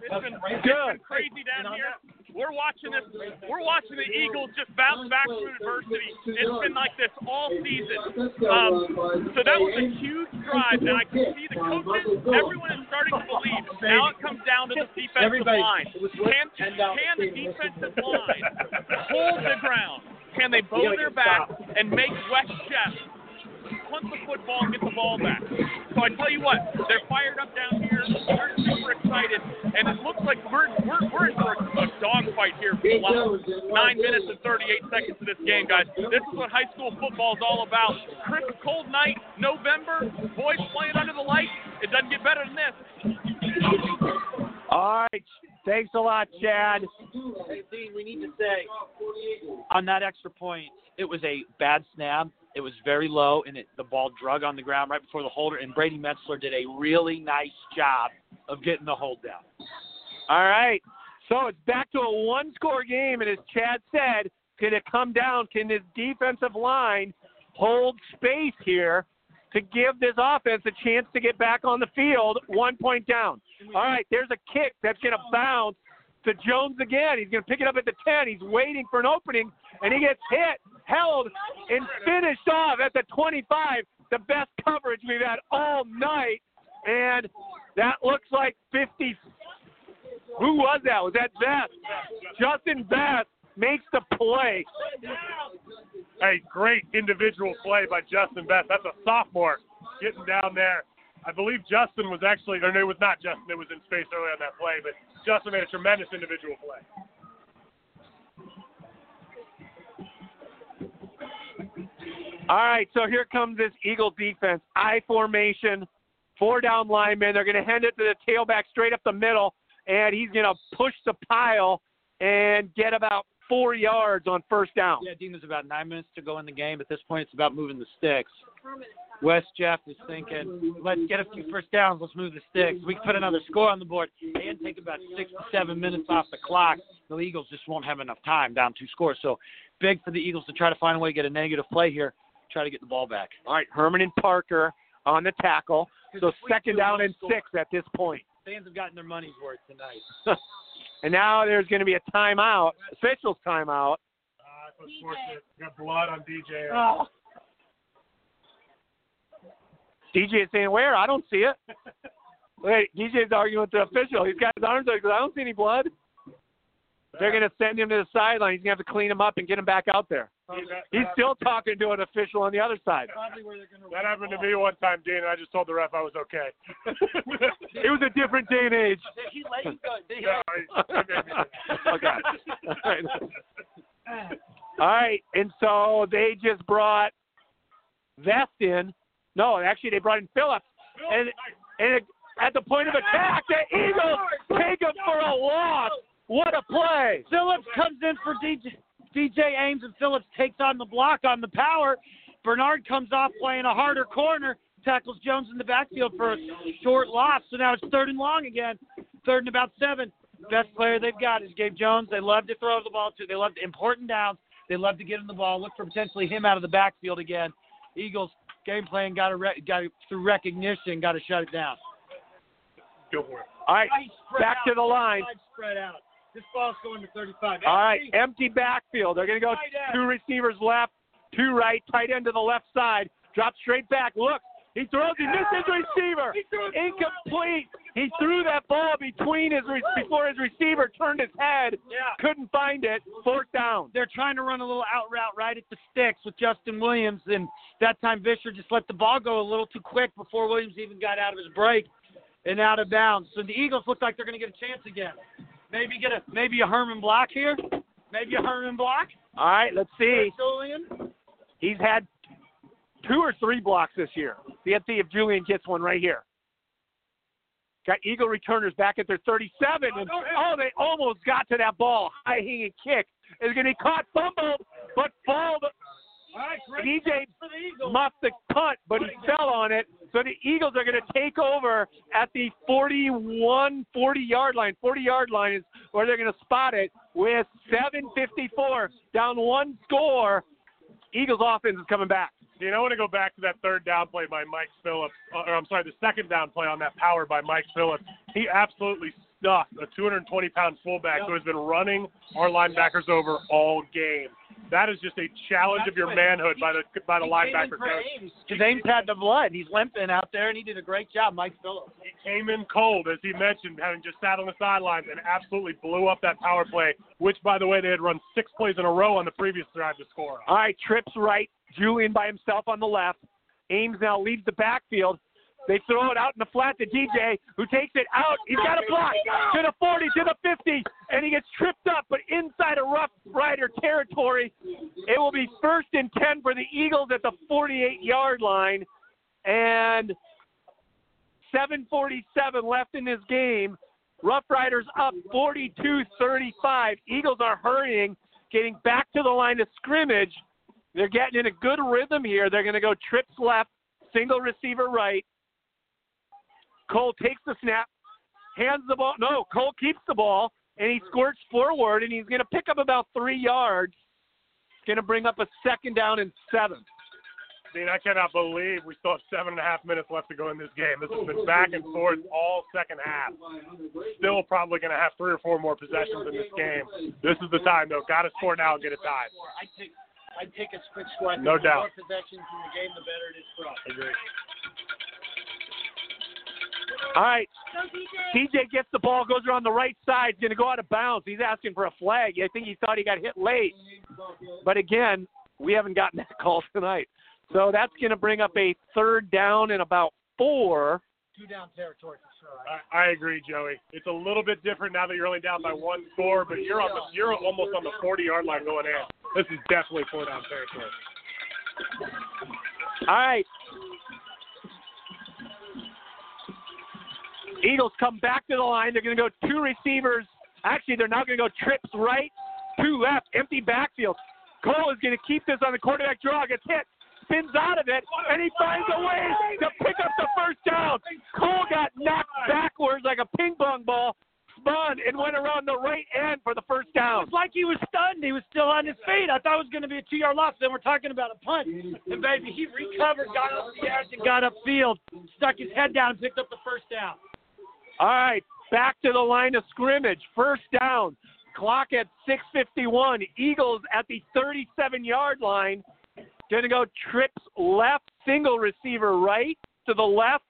It's been, it's Good. been crazy down here. We're watching this. We're watching the Eagles just bounce back through adversity. It's been like this all season. Um, so that was a huge drive, and I can see the coaches. Everyone is starting to believe. Now it comes down to the defensive line. Can, can the defensive line hold the ground? Can they bow their back and make West Jeff punt the football and get the ball back. So I tell you what, they're fired up down here. We're super excited, and it looks like we're we're, we're in for a, a dogfight here for the last nine minutes and 38 seconds of this game, guys. This is what high school football is all about. Crisp, cold night, November, boys playing under the lights. It doesn't get better than this. All right. Thanks a lot, Chad. Hey, Dean, we need to say on that extra point, it was a bad snap. It was very low, and it, the ball drug on the ground right before the holder. And Brady Metzler did a really nice job of getting the hold down. All right. So it's back to a one score game, and as Chad said, can it come down? Can this defensive line hold space here to give this offense a chance to get back on the field one point down? All right, there's a kick that's going to bounce to Jones again. He's going to pick it up at the 10. He's waiting for an opening, and he gets hit, held, and finished off at the 25. The best coverage we've had all night. And that looks like 50 who was that? Was that Best? Justin Best makes the play. A great individual play by Justin Best. That's a sophomore getting down there. I believe Justin was actually, or no, it was not Justin. It was in space early on that play, but Justin made a tremendous individual play. All right, so here comes this Eagle defense. I formation, four down linemen. They're going to hand it to the tailback straight up the middle, and he's going to push the pile and get about four yards on first down. Yeah, Dean, there's about nine minutes to go in the game. At this point, it's about moving the sticks. West Jeff is thinking, let's get a few first downs. Let's move the sticks. We can put another score on the board and take about six to seven minutes off the clock. The Eagles just won't have enough time down two scores. So big for the Eagles to try to find a way to get a negative play here, try to get the ball back. All right, Herman and Parker on the tackle. So second down and six at this point. Fans have gotten their money's worth tonight. *laughs* And now there's going to be a timeout, official's timeout. Uh, that's unfortunate. Got blood on DJ. Oh. DJ is saying, Where? I don't see it. *laughs* Wait, DJ's arguing with the official. He's got his arms out because I don't see any blood. They're going to send him to the sideline. He's going to have to clean him up and get him back out there. He's still talking to an official on the other side. That happened to me one time, Dean, and I just told the ref I was okay. *laughs* It was a different day and age. Did he let you go? Did he No, he- *laughs* okay. All right. All right. And so they just brought Best in. No, actually, they brought in Phillips. And, and at the point of attack, the Eagles take him for a loss. What a play. Phillips comes in for DJ, DJ Ames, and Phillips takes on the block on the power. Bernard comes off playing a harder corner, tackles Jones in the backfield for a short loss. So now it's third and long again, third and about seven. Best player they've got is Gabe Jones. They love to throw the ball to. They love to important downs. They love to get him the ball. Look for potentially him out of the backfield again. Eagles game plan got to re- got to, through recognition got to shut it down. Go for it. All right. Nice spread Back to the line. Nice Spread out. This ball's going to 35. All right, empty backfield. They're going to go two receivers left, two right, tight end to the left side. Drop straight back. Look, he throws. He missed his receiver. Incomplete. He threw that ball between his re- before his receiver turned his head. Couldn't find it. Fourth down. they're trying to run a little out route right at the sticks with Justin Williams, and that time Vischer just let the ball go a little too quick before Williams even got out of his break and out of bounds. So the Eagles look like they're going to get a chance again. Maybe get a maybe a Herman block here. Maybe a Herman block. All right, let's see. Julian. He's had two or three blocks this year. See if Julian gets one right here. Got Eagle returners back at their 37, and oh, oh they almost got to that ball. High hanging kick is going to be caught, fumbled, but fumbled, DJ muffed the punt, but he fell on it. So the Eagles are going to take over at the 41, 40 yard line. 40 yard line is where they're going to spot it with 7:54 down one score. Eagles offense is coming back. You know, I want to go back to that third down play by Mike Phillips, or I'm sorry, the second down play on that power by Mike Phillips. He absolutely stuffed a 220 pound fullback who has been running our linebackers over all game. That is just a challenge of your manhood by the by the linebacker coach. His Ames had the blood. He's limping out there, and he did a great job, Mike Phillips. He came in cold, as he mentioned, having just sat on the sidelines and absolutely blew up that power play, which, by the way, they had run six plays in a row on the previous drive to score. All right, trips right. Julian by himself on the left. Ames now leads the backfield. They throw it out in the flat to DJ, who takes it out. He's got a block to the 40, to the 50, and he gets tripped up, but inside a Rough Rider territory. It will be first and 10 for the Eagles at the 48 yard line, and 7:47 left in this game. Rough Riders up 42-35. Eagles are hurrying, getting back to the line of scrimmage. They're getting in a good rhythm here. They're going to go trips left, single receiver right. Cole takes the snap, hands the ball. No, Cole keeps the ball, and he squirts forward, and he's going to pick up about three yards. It's going to bring up a second down and seven. Dean, I cannot believe we still have seven and a half minutes left to go in this game. This has been back and forth all second half. Still probably going to have three or four more possessions in this game. This is the time, though. Got to score now and get it tied. I take, I take a quick squad. No the doubt. more possessions in the game, the better it is for us. Agree. All right. TJ gets the ball, goes around the right side, going to go out of bounds. He's asking for a flag. I think he thought he got hit late. But again, we haven't gotten that *laughs* call tonight. So that's going to bring up a third down and about four. Two down territory for sure. I, I agree, Joey. It's a little bit different now that you're only down by one score, but you're on the you're almost on the 40 yard line going in. This is definitely four down territory. All right. Eagles come back to the line. They're going to go two receivers. Actually, they're now going to go trips right, two left, empty backfield. Cole is going to keep this on the quarterback draw, gets hit, spins out of it, and he finds a way to pick up the first down. Cole got knocked backwards like a ping pong ball, spun, and went around the right end for the first down. It's like he was stunned. He was still on his feet. I thought it was going to be a two-yard loss. Then we're talking about a punt. And baby, he recovered, got up the edge, and got upfield, stuck his head down, and picked up the first down. All right, back to the line of scrimmage. First down. Clock at 6:51. Eagles at the 37-yard line. Going to go trips left, single receiver right to the left.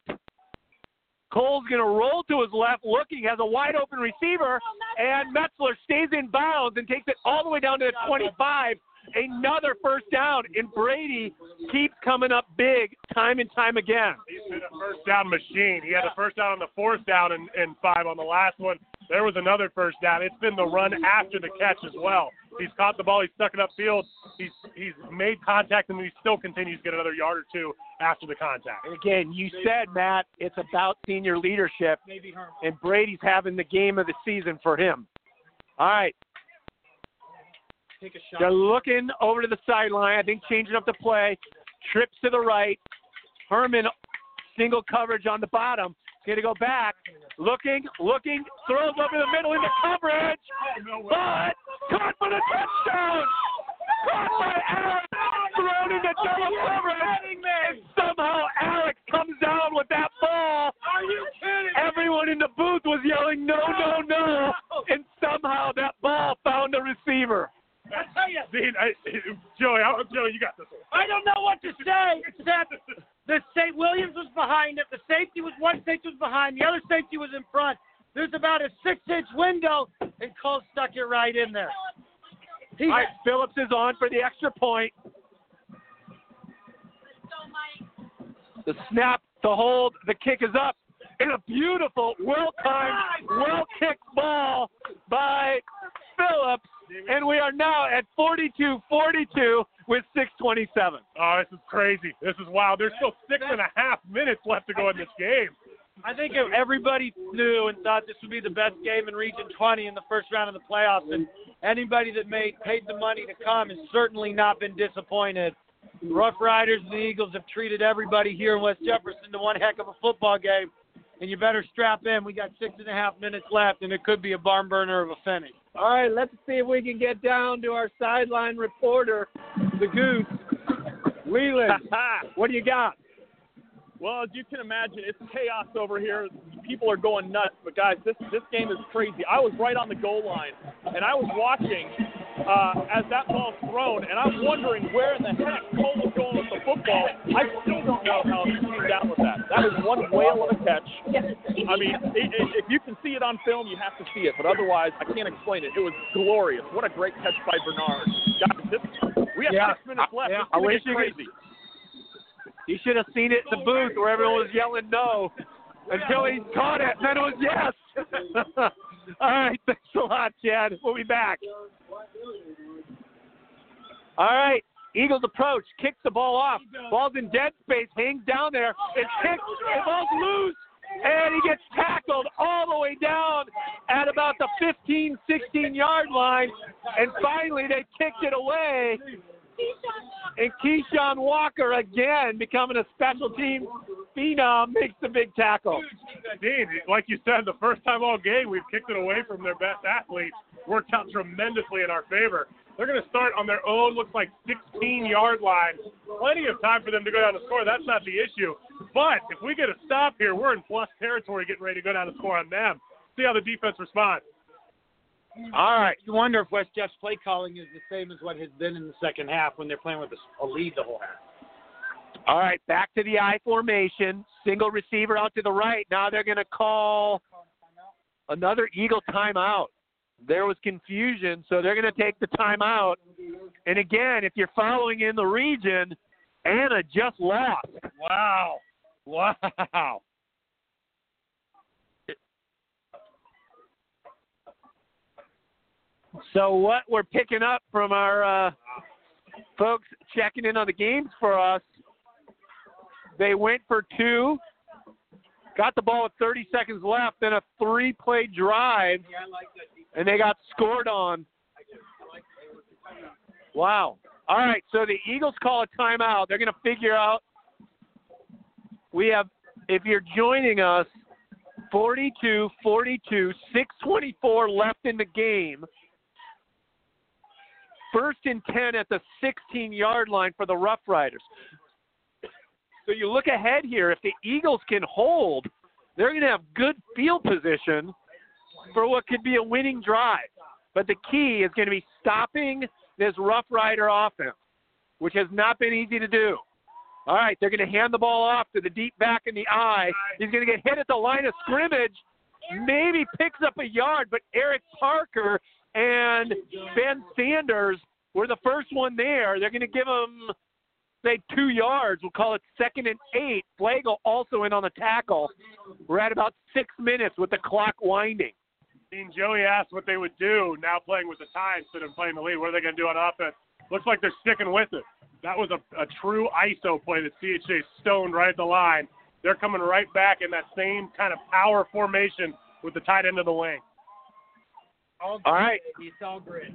Cole's going to roll to his left, looking, has a wide open receiver, and Metzler stays in bounds and takes it all the way down to the 25. Another first down, and Brady keeps coming up big time and time again. He's been a first down machine. He had a first down on the fourth down and, and five on the last one. There was another first down. It's been the run after the catch as well. He's caught the ball. He's stuck it upfield. He's he's made contact, and he still continues to get another yard or two after the contact. And again, you said, Matt, it's about senior leadership, and Brady's having the game of the season for him. All right, Take a shot. they're looking over to the sideline. I think changing up the play. Trips to the right. Herman, single coverage on the bottom. Going to go back. Looking, looking, throws over the middle into coverage. But caught for the touchdown. Caught by Alex. Thrown into double coverage. And somehow Alex comes down with that ball. Are you kidding? Everyone in the booth was yelling, no, no, no. Oh. And somehow that ball found a receiver. I tell you, Dean, I, Joey, I, Joey, you got this one. I don't know what to say. Except the St. Williams was behind it. The safety was one safety was behind. The other safety was in front. There's about a six-inch window, and Cole stuck it right in there. He All right, Phillips is on for the extra point. The snap, the hold, the kick is up. And a beautiful, well timed, well kicked ball by Phillips. And we are now at 42 42 with 627. Oh, this is crazy. This is wild. There's still six and a half minutes left to go in this game. I think if everybody knew and thought this would be the best game in Region 20 in the first round of the playoffs, and anybody that made paid the money to come has certainly not been disappointed Rough Riders and the Eagles have treated everybody here in West Jefferson to one heck of a football game, and you better strap in. We got six and a half minutes left, and it could be a barn burner of a finish. All right, let's see if we can get down to our sideline reporter, the Goose. Leland, *laughs* what do you got? Well, as you can imagine, it's chaos over here. People are going nuts. But guys, this this game is crazy. I was right on the goal line, and I was watching uh, as that ball's thrown, and I'm wondering where in the heck Cole was going with the football. I still don't know how he came down with that. That was one whale of a catch. I mean, it, it, if you can see it on film, you have to see it. But otherwise, I can't explain it. It was glorious. What a great catch by Bernard. Guys, this, we have Yeah. six minutes left. Yeah. I wish you could- crazy. You should have seen it in the booth where everyone was yelling no until he caught it, and then it was yes. *laughs* *laughs* All right, thanks a lot, Chad. We'll be back. All right, Eagles approach, kicks the ball off. Ball's in dead space, hangs down there. It's kicked, the ball's loose, and he gets tackled all the way down at about the 15, 16 yard line. And finally, they kicked it away. And Keyshawn Walker again becoming a special team phenom makes the big tackle. Dean, like you said, the first time all game we've kicked it away from their best athlete. Worked out tremendously in our favor. They're going to start on their own, looks like 16 yard line. Plenty of time for them to go down and score. That's not the issue. But if we get a stop here, we're in plus territory getting ready to go down and score on them. See how the defense responds. All right. You wonder if West Jeff's play calling is the same as what has been in the second half when they're playing with a, lead the whole half. All right, back to the I formation. Single receiver out to the right. Now they're going to call another Eagle timeout. There was confusion, so they're going to take the timeout. And again, if you're following in the region, Anna just lost. Wow. Wow. So what we're picking up from our uh, folks checking in on the games for us, they went for two, got the ball with 30 seconds left, then a three-play drive, and they got scored on. Wow. All right, so the Eagles call a timeout. They're going to figure out. We have, if you're joining us, 42 42, 624 left in the game. First and 10 at the 16 yard line for the Rough Riders. So you look ahead here. If the Eagles can hold, they're going to have good field position for what could be a winning drive. But the key is going to be stopping this Rough Rider offense, which has not been easy to do. All right, they're going to hand the ball off to the deep back in the I. He's going to get hit at the line of scrimmage. Maybe picks up a yard, but Eric Parker and Ben Sanders were the first one there. They're going to give him, say, two yards. We'll call it second and eight. Flagel also in on the tackle. We're at about six minutes with the clock winding. Dean Joey asked what they would do now playing with the tie instead of playing the lead. What are they going to do on offense? Looks like they're sticking with it. That was a, a true ISO play that CHCA stoned right at the line. They're coming right back in that same kind of power formation with the tight end of the wing. All, All right. It's all great.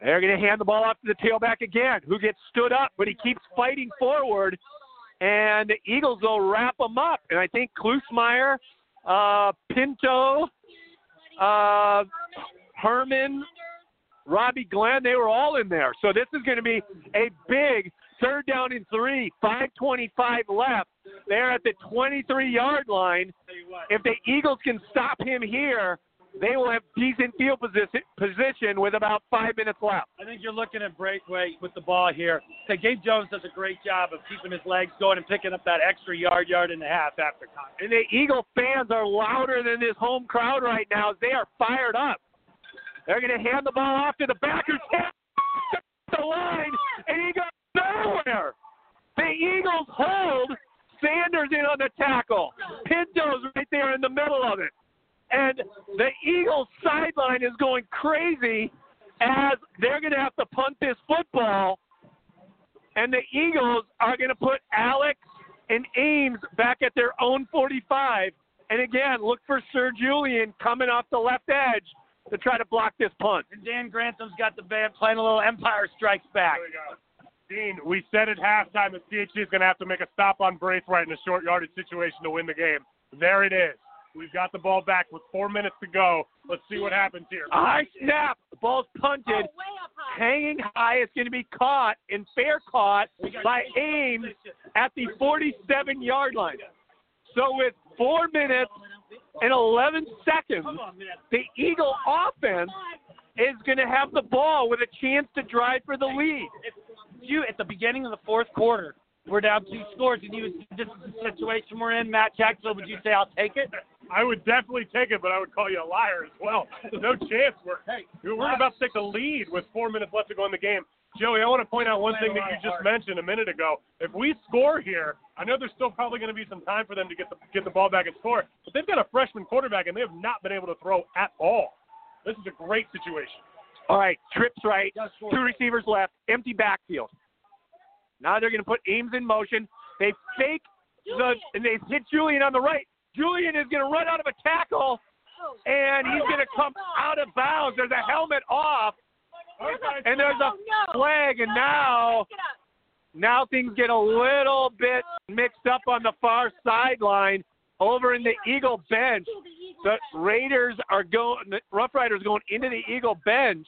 They're going to hand the ball off to the tailback again, who gets stood up, but he keeps fighting forward. And the Eagles will wrap him up. And I think Klusmeyer, uh, Pinto, uh, Herman, Robbie Glenn, they were all in there. So this is going to be a big third down and three, 525 left. They're at the 23 yard line. If the Eagles can stop him here, they will have decent field position, position with about five minutes left. I think you're looking at breakaway with the ball here. Okay, Gabe Jones does a great job of keeping his legs going and picking up that extra yard, yard and a half after time. And the Eagle fans are louder than this home crowd right now. They are fired up. They're going to hand the ball off to the backers. *laughs* The line, and he goes nowhere. The Eagles hold Sanders in on the tackle. Pinto's right there in the middle of it. And the Eagles sideline is going crazy as they're going to have to punt this football. And the Eagles are going to put Alex and Ames back at their own 45. And again, look for Sir Julian coming off the left edge to try to block this punt. And Dan Grantham's got the band playing a little Empire Strikes Back. Dean, we said at halftime that CHC is going to have to make a stop on Braithwaite in a short yardage situation to win the game. There it is. We've got the ball back with four minutes to go. Let's see what happens here. High snap. The ball's punted. Oh, way up high. Hanging high. It's going to be caught and fair caught by Ames at the 47 yard line. So with four minutes and 11 seconds, the Eagle offense is going to have the ball with a chance to drive for the lead. You at the beginning of the fourth quarter, we're down two scores, and you this is the situation we're in, Matt Jackson. Would you say I'll take it? I would definitely take it, but I would call you a liar as well. No chance we're we're about to take the lead with four minutes left to go in the game. Joey, I want to point out one thing that you just mentioned a minute ago. If we score here, I know there's still probably going to be some time for them to get the get the ball back and score, but they've got a freshman quarterback and they have not been able to throw at all. This is a great situation. All right, trips right, two receivers left, empty backfield. Now they're going to put Ames in motion. They fake the and they hit Julian on the right. Julian is going to run out of a tackle, and he's going to come out of bounds. There's a helmet off, and there's a flag, and now now things get a little bit mixed up on the far sideline over in the Eagle bench. The Raiders are going, the Rough Riders going into the Eagle bench,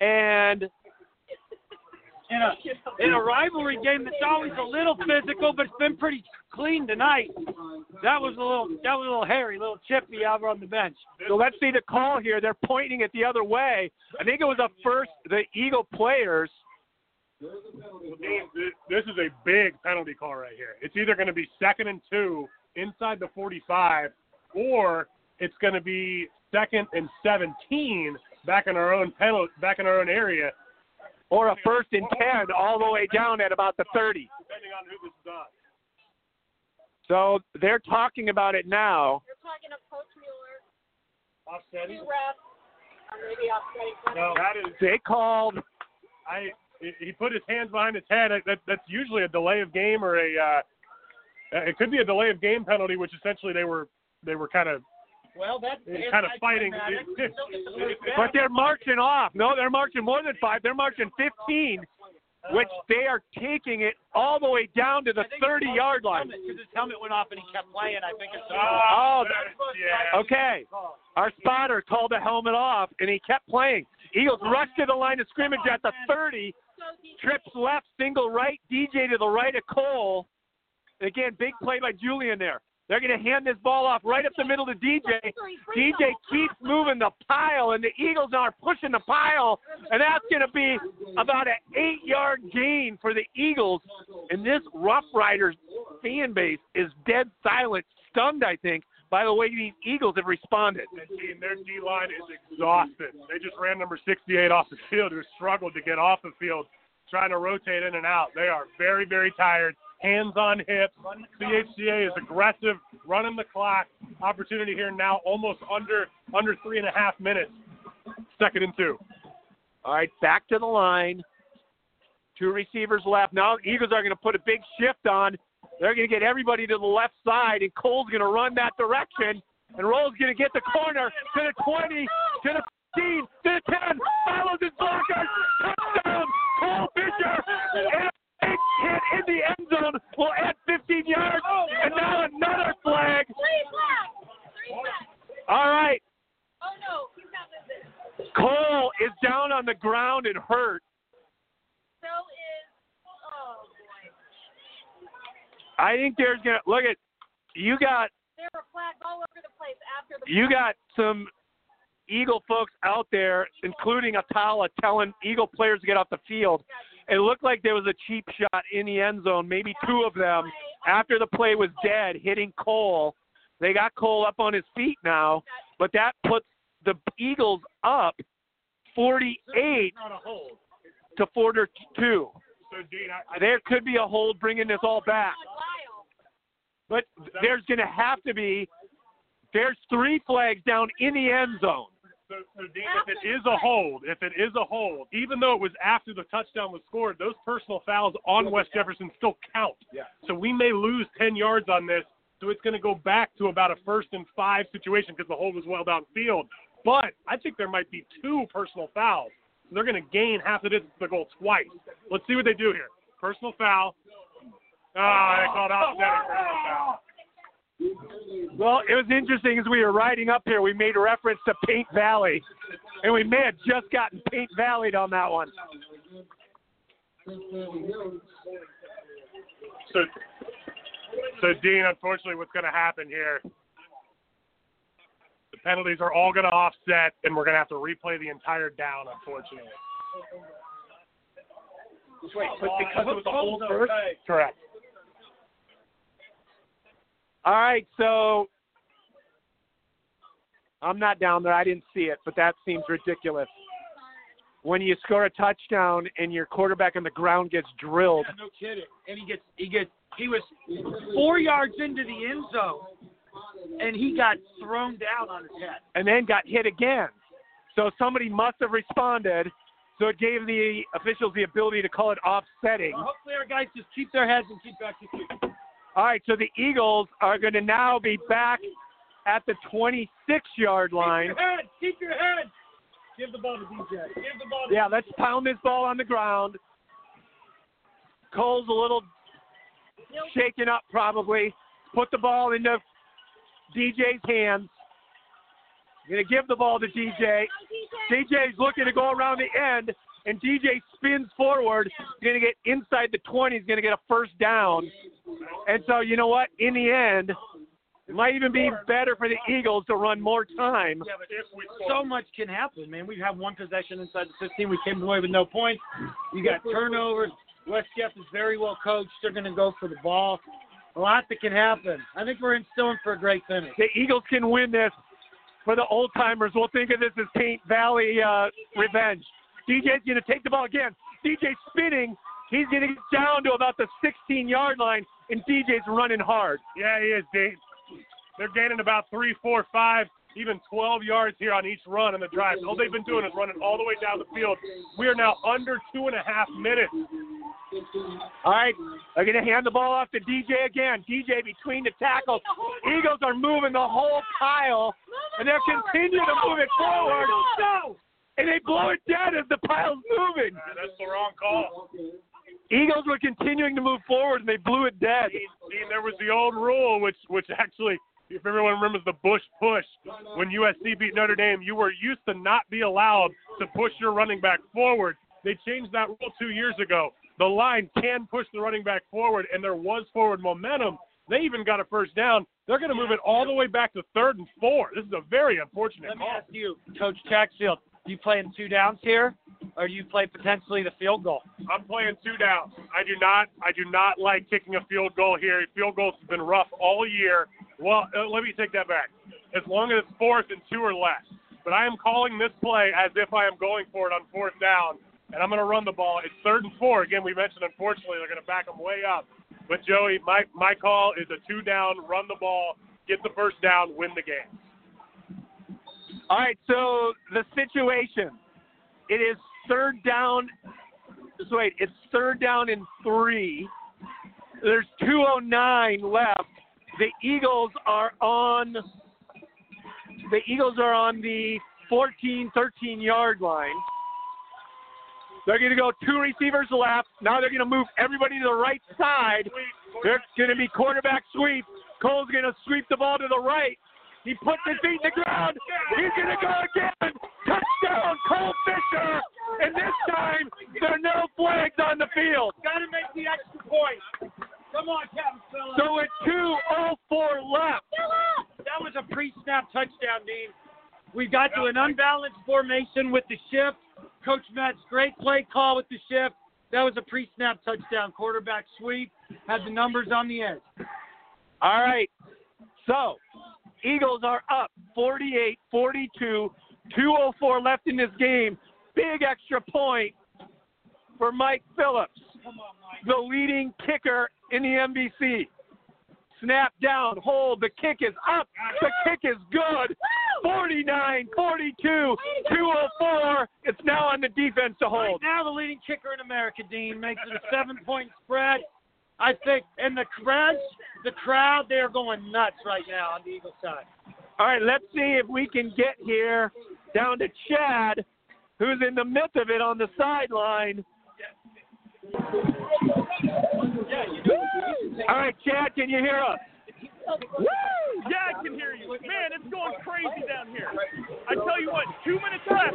and In a in a rivalry game that's always a little physical, but it's been pretty clean tonight. That was a little that was a little hairy, a little chippy over on the bench. so let's see the call here. They're pointing it the other way. I think it was a first the Eagle players. This is a big penalty call right here. It's either going to be second and two inside the 45, or it's going to be second and 17 back in our own penalty, back in our own area, Or a first and ten all the way down at about the 30. depending on who this is on. So they're talking about it now. You're talking to Coach Mueller, Offsetting? two refs, maybe offsetting. No, that is. They called I. He put his hands behind his head. That, that's usually a delay of game or a. Uh, it could be a delay of game penalty, which essentially they were they were kind of Well, that's kind of fighting. But they're marching off. No, they're marching more than five. They're marching 15, which they are taking it all the way down to the 30 yard line. because his helmet went off and he kept playing. I think it's. Oh, oh yeah. okay. Our spotter called the helmet off, and he kept playing. Eagles rushed to the line of scrimmage at the 30. Trips left, single right, DJ to the right of Cole. Again, big play by Julian there. They're going to hand this ball off right up the middle to DJ. DJ keeps moving the pile, and the Eagles are pushing the pile, and that's going to be about an eight-yard gain for the Eagles. And this Rough Riders fan base is dead silent, stunned, I think, by the way these Eagles have responded. And their D line is exhausted. They just ran number 68 off the field, who struggled to get off the field, trying to rotate in and out. They are very, very tired. Hands on hips. CHCA is aggressive, running the clock. Opportunity here now, almost under under three and a half minutes. Second and two. All right, back to the line. Two receivers left. Now Eagles are going to put a big shift on. They're going to get everybody to the left side, and Cole's going to run that direction. And Roll's going to get the corner to the 20, to the 15, to the 10, follows his blockers, touchdown, Cole Fisher, hit in the end zone will add 15 yards, oh, and now another flag. Three flags. Three flags. All right, Oh no, he's not it. Cole is down on the ground and hurt. So is. Oh boy. I think there's gonna look at you got There were flags all over the place after the. you got some Eagle folks out there, including Atala, telling Eagle players to get off the field. It looked like there was a cheap shot in the end zone, maybe two of them, after the play was dead, hitting Cole. They got Cole up on his feet now, but that puts the Eagles up 48 Not a hold. to 42. So, Dean, I, I There could be a hold bringing this all back. But there's going to have to be. There's three flags down in the end zone. So, so Dean, if it is a hold, if it is a hold, even though it was after the touchdown was scored, those personal fouls on West Jefferson still count. Yeah. So we may lose 10 yards on this. So it's going to go back to about a first and five situation because the hold was well downfield. But I think there might be two personal fouls So they're going to gain half the distance to the goal twice. Let's see what they do here. Personal foul. Ah, they called offsetting personal foul. Well, it was interesting as we were riding up here, we made a reference to Paint Valley, and we may have just gotten Paint Valleyed on that one. So, so Dean, unfortunately, what's going to happen here? The penalties are all going to offset, and we're going to have to replay the entire down. Unfortunately, Wait, but because it was a hold first? correct. All right, so I'm not down there. I didn't see it, but that seems ridiculous. When you score a touchdown and your quarterback on the ground gets drilled, Yeah, no kidding. And he gets he gets he was four yards into the end zone, and he got thrown down on his head. and then got hit again. So somebody must have responded. So it gave the officials the ability to call it offsetting. Hopefully, our guys just keep their heads and keep executing. All right, so the Eagles are going to now be back at the 26 yard line. Keep your head. Keep your head. Give the ball to DJ. Give the ball Yeah, let's pound this ball on the ground. Cole's a little shaken up, probably. Put the ball into DJ's hands. Going to give the ball to DJ. DJ's looking to go around the end, and DJ spins forward. Going to get inside the 20. He's going to get a first down. And so, you know what? In the end, it might even be better for the Eagles to run more time. Yeah, but so much can happen, man. We have one possession inside the 15. We came away with no points. You got turnovers. West Jeff is very well coached. They're going to go for the ball. A lot that can happen. I think we're in still in for a great finish. the Eagles can win this for the old timers. We'll think of this as Paint Valley uh, revenge. DJ's going to take the ball again. DJ spinning. He's going to get down to about the 16 yard line, and DJ's running hard. Yeah, he is. They're gaining about three, four, five, even 12 yards here on each run in the drive. All they've been doing is running all the way down the field. We are now under two and a half minutes. All right, they're going to hand the ball off to DJ again. DJ between the tackles. Eagles are moving the whole pile, and they're continuing to move it forward. And they blow it dead as the pile's moving. That's the wrong call. Eagles were continuing to move forward, and they blew it dead. Dean, there was the old rule, which which actually, if everyone remembers the Bush push, when USC beat Notre Dame, you were used to not be allowed to push your running back forward. They changed that rule two years ago. The line can push the running back forward, and there was forward momentum. They even got a first down. They're going to move it all the way back to third and four. This is a very unfortunate Let me call. ask you, Coach Taxfield, do you play in two downs here, or do you play potentially the field goal? I'm playing two downs. I do not. I do not like kicking a field goal here. Field goals have been rough all year. Well, uh, let me take that back. As long as it's fourth and two or less. But I am calling this play as if I am going for it on fourth down, and I'm going to run the ball. It's third and four. Again, we mentioned unfortunately they're going to back them way up. But Joey, my my call is a two down, run the ball, get the first down, win the game. All right, so the situation. It is third down. Just wait, it's third down and three. There's 209 left. The Eagles are on. The Eagles are on the 14, 13 yard line. They're going to go two receivers left. Now they're going to move everybody to the right side. They're going to be quarterback sweep. Cole's going to sweep the ball to the right. He puts his feet in the ground. He's going to go again. Touchdown, Cole Fisher. And this time, there are no flags on the field. Got to make the extra point. Come on, Captain Phillips. So with 2.04 left, That was a pre-snap touchdown, Dean. We got to an unbalanced formation with the shift. Coach Matt's great play call with the shift. That was a pre-snap touchdown. Quarterback sweep. Had the numbers on the edge. All right. So, Eagles are up 48 42, 204 left in this game. Big extra point for Mike Phillips, the leading kicker in the MVC. Snap down, hold, the kick is up, the kick is good. 49 42, 204. It's now on the defense to Right hold. now, the leading kicker in America, Dean, makes it a seven-point spread. I think, and the crowd, the crowd, they are going nuts right now on the Eagles side. All right, let's see if we can get here down to Chad who's in the midst of it on the sideline. All right, Chad, can you hear us? Woo! Yeah, I can hear you. Man, it's going crazy down here. I tell you what, two minutes left.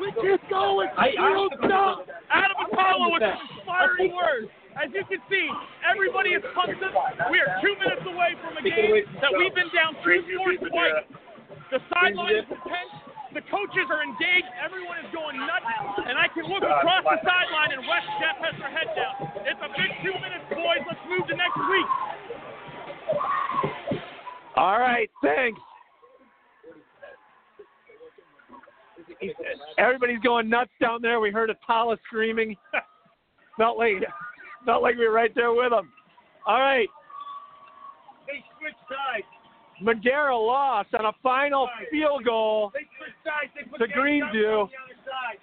We keep going. I, I don't stop. Adam Apollo with some inspiring words. As you can see, everybody is pumped up. We are two minutes away from a game that we've been down three scores twice. The sideline is intense. The coaches are engaged. Everyone is going nuts. And I can look across the sideline, and West Jeff has her head down. It's a big two minutes, boys. Let's move to next week. All right, thanks. Everybody's going nuts down there. We heard Atala screaming. *laughs* felt like *laughs* felt like we were right there with them. All right, They switched sides. Madeira lost on a final field goal They switch sides. They put to Greenview,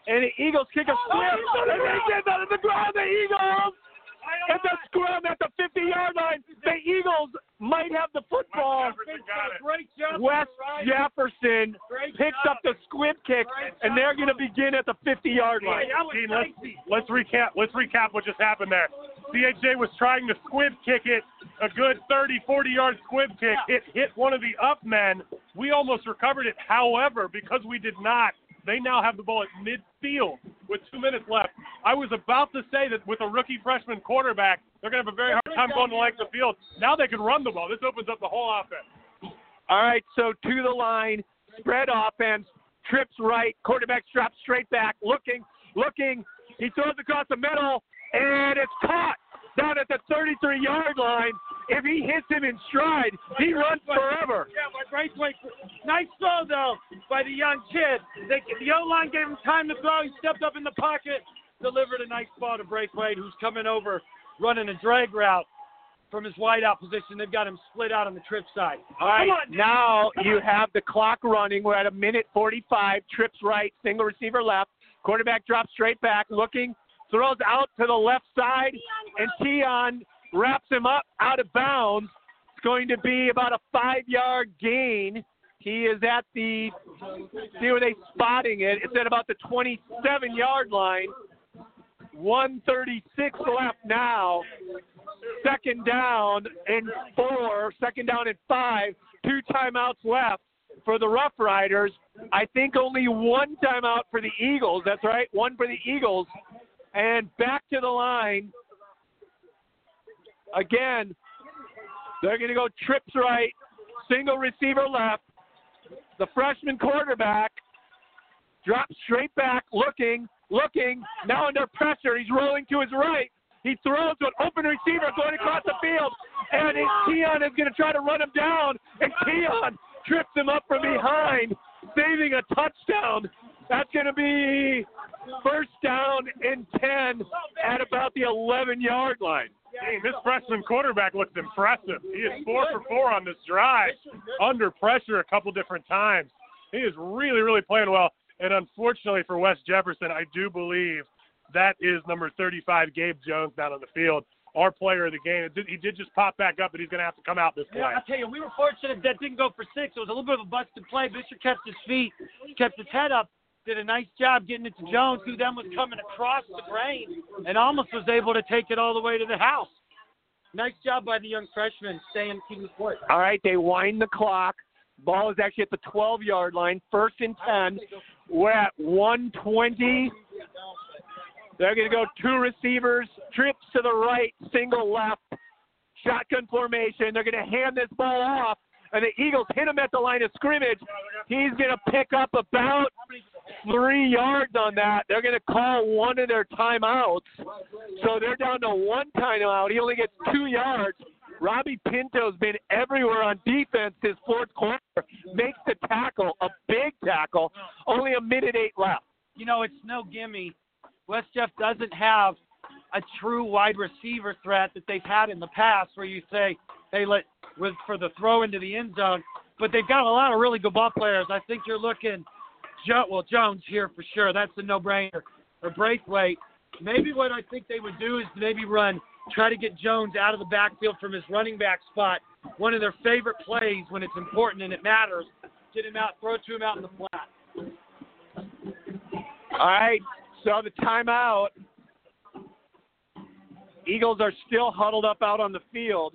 and the Eagles kick a oh, squib. So oh, they oh. get out of the ground. The Eagles at the scrum at the 50-yard line. The Eagles might have the football. Great job. West Jefferson picks up the squib kick, and they're going to begin at the 50-yard line. Hey, that was Dean, let's, let's recap. Let's recap what just happened there. CHJ was trying to squib kick it, a good 30, 40 yard squib kick. It hit one of the up men. We almost recovered it. However, because we did not, they now have the ball at midfield with two minutes left. I was about to say that with a rookie freshman quarterback, they're going to have a very hard time going the length of the field. Now they can run the ball. This opens up the whole offense. All right, so to the line, spread offense, trips right, quarterback drops straight back, looking, looking. He throws across the middle, and it's caught down at the 33-yard line. If he hits him in stride, he runs forever. Yeah, but Braithwaite, nice throw though by the young kid. They, the O line gave him time to throw. He stepped up in the pocket, delivered a nice ball to Braithwaite, who's coming over, running a drag route from his wideout position. They've got him split out on the trip side. All right, Come on, now you have the clock running. We're at a minute 45. Trips right, single receiver left. Quarterback drops straight back, looking, throws out to the left side, and Tion wraps him up out of bounds. It's going to be about a five-yard gain. He is at the see where they spotting it. It's at about the 27-yard line. 136 left now. Second down and four, second down and five, two timeouts left for the Rough Riders. I think only one timeout for the Eagles. That's right, one for the Eagles. And back to the line. Again, they're going to go trips right, single receiver left. The freshman quarterback drops straight back, looking, looking, now under pressure. He's rolling to his right. He throws to an open receiver going across the field, and Keon is going to try to run him down, and Keon trips him up from behind, saving a touchdown. That's going to be first down and 10 at about the 11 yard line. Dang, this freshman quarterback looks impressive. He is four for four on this drive, under pressure a couple different times. He is really, really playing well. And unfortunately for West Jefferson, I do believe that is number 35, Gabe Jones, down on the field. Our player of the game. Did, he did just pop back up, but he's going to have to come out this play. Yeah, I tell you, we were fortunate that didn't go for six. It was a little bit of a busted play. Bishop kept his feet, kept his head up, did a nice job getting it to Jones, who then was coming across the grain and almost was able to take it all the way to the house. Nice job by the young freshman staying the court. All right, they wind the clock. Ball is actually at the 12 yard line, first and 10. We're at 120. They're going to go two receivers, trips to the right, single left, shotgun formation. They're going to hand this ball off, and the Eagles hit him at the line of scrimmage. He's going to pick up about three yards on that. They're going to call one of their timeouts. So they're down to one timeout. He only gets two yards. Robbie Pinto's been everywhere on defense this fourth quarter. Makes the tackle, a big tackle. Only a minute eight left. You know, it's no gimme. West Jeff doesn't have a true wide receiver threat that they've had in the past where you say, hey, let with for the throw into the end zone. But they've got a lot of really good ball players. I think you're looking jo- well, Jones here for sure. That's a no brainer. Or Braithwaite. Maybe what I think they would do is maybe run try to get Jones out of the backfield from his running back spot. One of their favorite plays when it's important and it matters. Get him out, throw to him out in the flat. All right, so the timeout. Eagles are still huddled up out on the field.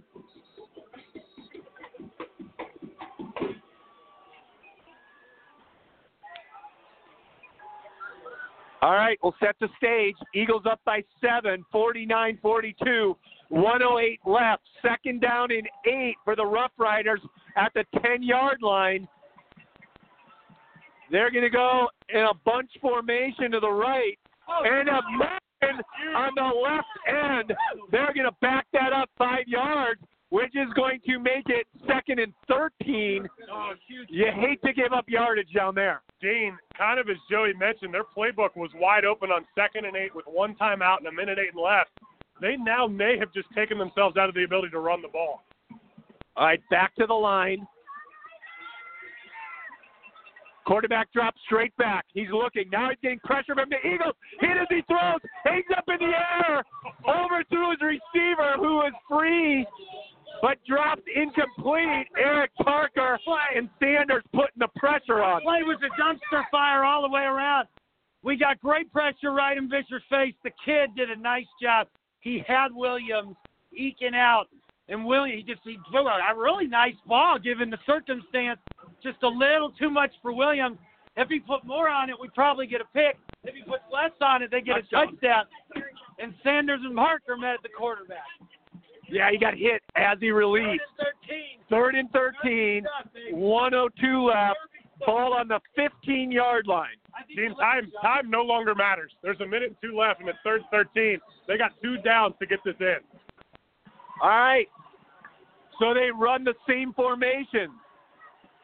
All right, we'll set the stage. Eagles up by seven, 49 42, 108 left. Second down and eight for the Rough Riders at the 10 yard line. They're going to go in a bunch formation to the right and a man on the left end. They're going to back that up five yards, which is going to make it second and 13. You hate to give up yardage down there. Dean, kind of as Joey mentioned, their playbook was wide open on second and eight with one timeout and a minute eight left. They now may have just taken themselves out of the ability to run the ball. All right, back to the line. Quarterback drops straight back. He's looking. Now he's getting pressure from the Eagles. Hit as he throws. Hangs up in the air. Over to his receiver, who is free, but dropped incomplete. Eric Parker and Sanders putting the pressure on. Play was a dumpster fire all the way around. We got great pressure right in Fisher's face. The kid did a nice job. He had Williams eking out, and Williams he just he threw a a really nice ball given the circumstance. Just a little too much for Williams. If he put more on it, we'd probably get a pick. If he puts less on it, they get a touchdown. And Sanders and Parker met at the quarterback. Yeah, he got hit as he released. Third and 13, 102 left. Ball on the 15 yard line. Dean, time time no longer matters. There's a minute and two left, and it's third and 13. They got two downs to get this in. All right. So they run the same formation.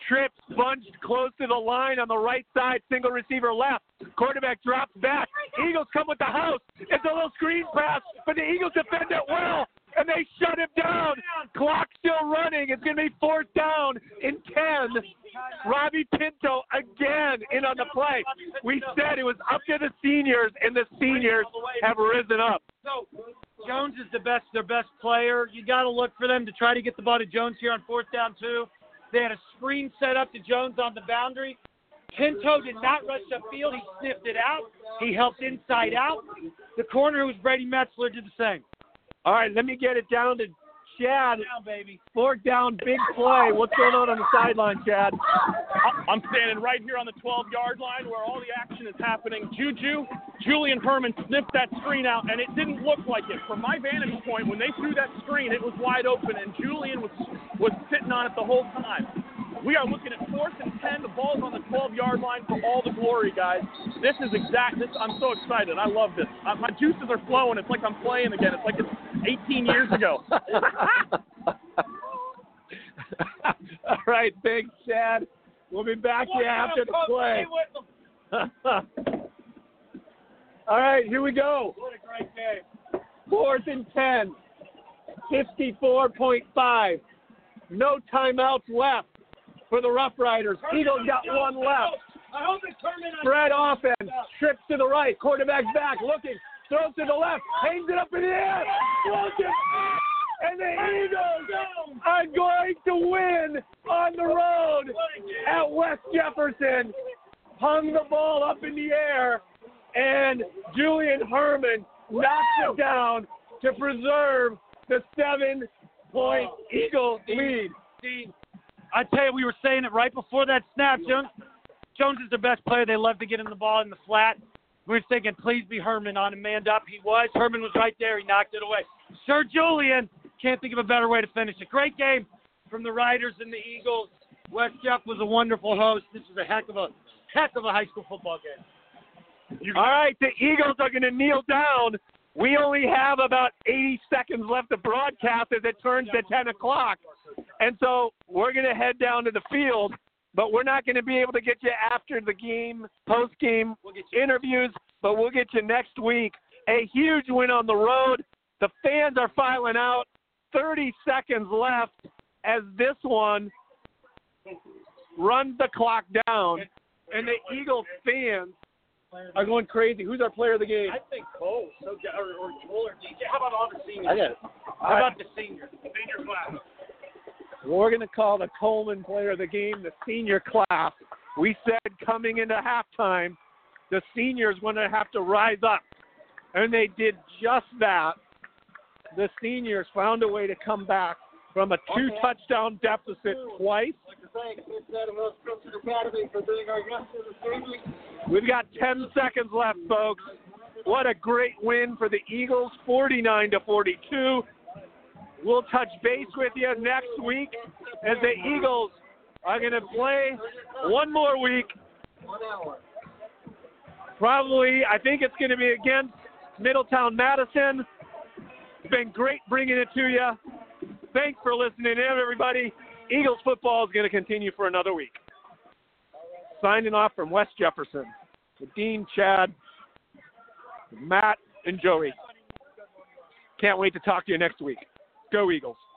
Trips bunched close to the line on the right side, single receiver left. Quarterback drops back. Eagles come with the house. It's a little screen pass, but the Eagles defend it well, and they shut him down. Clock still running. It's going to be fourth down in 10. Robbie Pinto again in on the play. We said it was up to the seniors, and the seniors have risen up. So Jones is the best, their best player. You got to look for them to try to get the ball to Jones here on fourth down too. They had a screen set up to Jones on the boundary. Pinto did not rush upfield. He sniffed it out. He helped inside out. The corner, who was Brady Metzler, did the same. All right, let me get it down to Chad. Down, baby. Fourth down, big play. What's going on on the sideline, Chad? I'm standing right here on the 12 yard line where all the action is happening. Juju, Julian Herman sniffed that screen out, and it didn't look like it. From my vantage point, when they threw that screen, it was wide open, and Julian was, was sitting on it the whole time. We are looking at fourth and 10. The ball's on the 12 yard line for all the glory, guys. This is exact. This, I'm so excited. I love this. Uh, my juices are flowing. It's like I'm playing again. It's like it's 18 years ago. *laughs* *laughs* All right, thanks, Chad. We'll be back to you after the play. *laughs* All right, here we go. What a great game. Fourth and 10. 54.5. No timeouts left for the Rough Riders. Eagles got one left. I hope it's Herman Spread offense. Trips to the right. Quarterback back. Looking. Throws to the left. Hangs it up in the air. Throws it. And the Eagles are going to win on the road at West Jefferson. Hung the ball up in the air. And Julian Herman knocks it down to preserve the seven point Eagle lead. I tell you, we were saying it right before that snap. Jones, Jones is the best player. They love to get him the ball in the flat. We were thinking, please be Herman on him, manned up. He was. Herman was right there. He knocked it away. Sir Julian, can't think of a better way to finish it. Great game from the Riders and the Eagles. West Jeff was a wonderful host. This is a heck of a heck of a high school football game. All right, the Eagles are going to kneel down. We only have about 80 seconds left to broadcast as it turns to 10 o'clock. And so we're going to head down to the field, but we're not going to be able to get you after the game, post game interviews, but we'll get you next week. A huge win on the road. The fans are filing out. 30 seconds left as this one runs the clock down. And the Eagle fans are going crazy. Who's our player of the game? I think Cole, so, or, or Cole or DJ. How about all the seniors? I got it. How about the seniors? Senior class. We're going to call the Coleman player of the game the senior class. We said coming into halftime the seniors were going to have to rise up. And they did just that. The seniors found a way to come back from a two touchdown deficit twice. We've got 10 seconds left, folks. What a great win for the Eagles, 49 to 42. We'll touch base with you next week as the Eagles are going to play one more week. Probably, I think it's going to be against Middletown Madison. It's been great bringing it to you. Thanks for listening in, everybody. Eagles football is going to continue for another week. Signing off from West Jefferson with Dean, Chad, Matt, and Joey. Can't wait to talk to you next week. Go Eagles.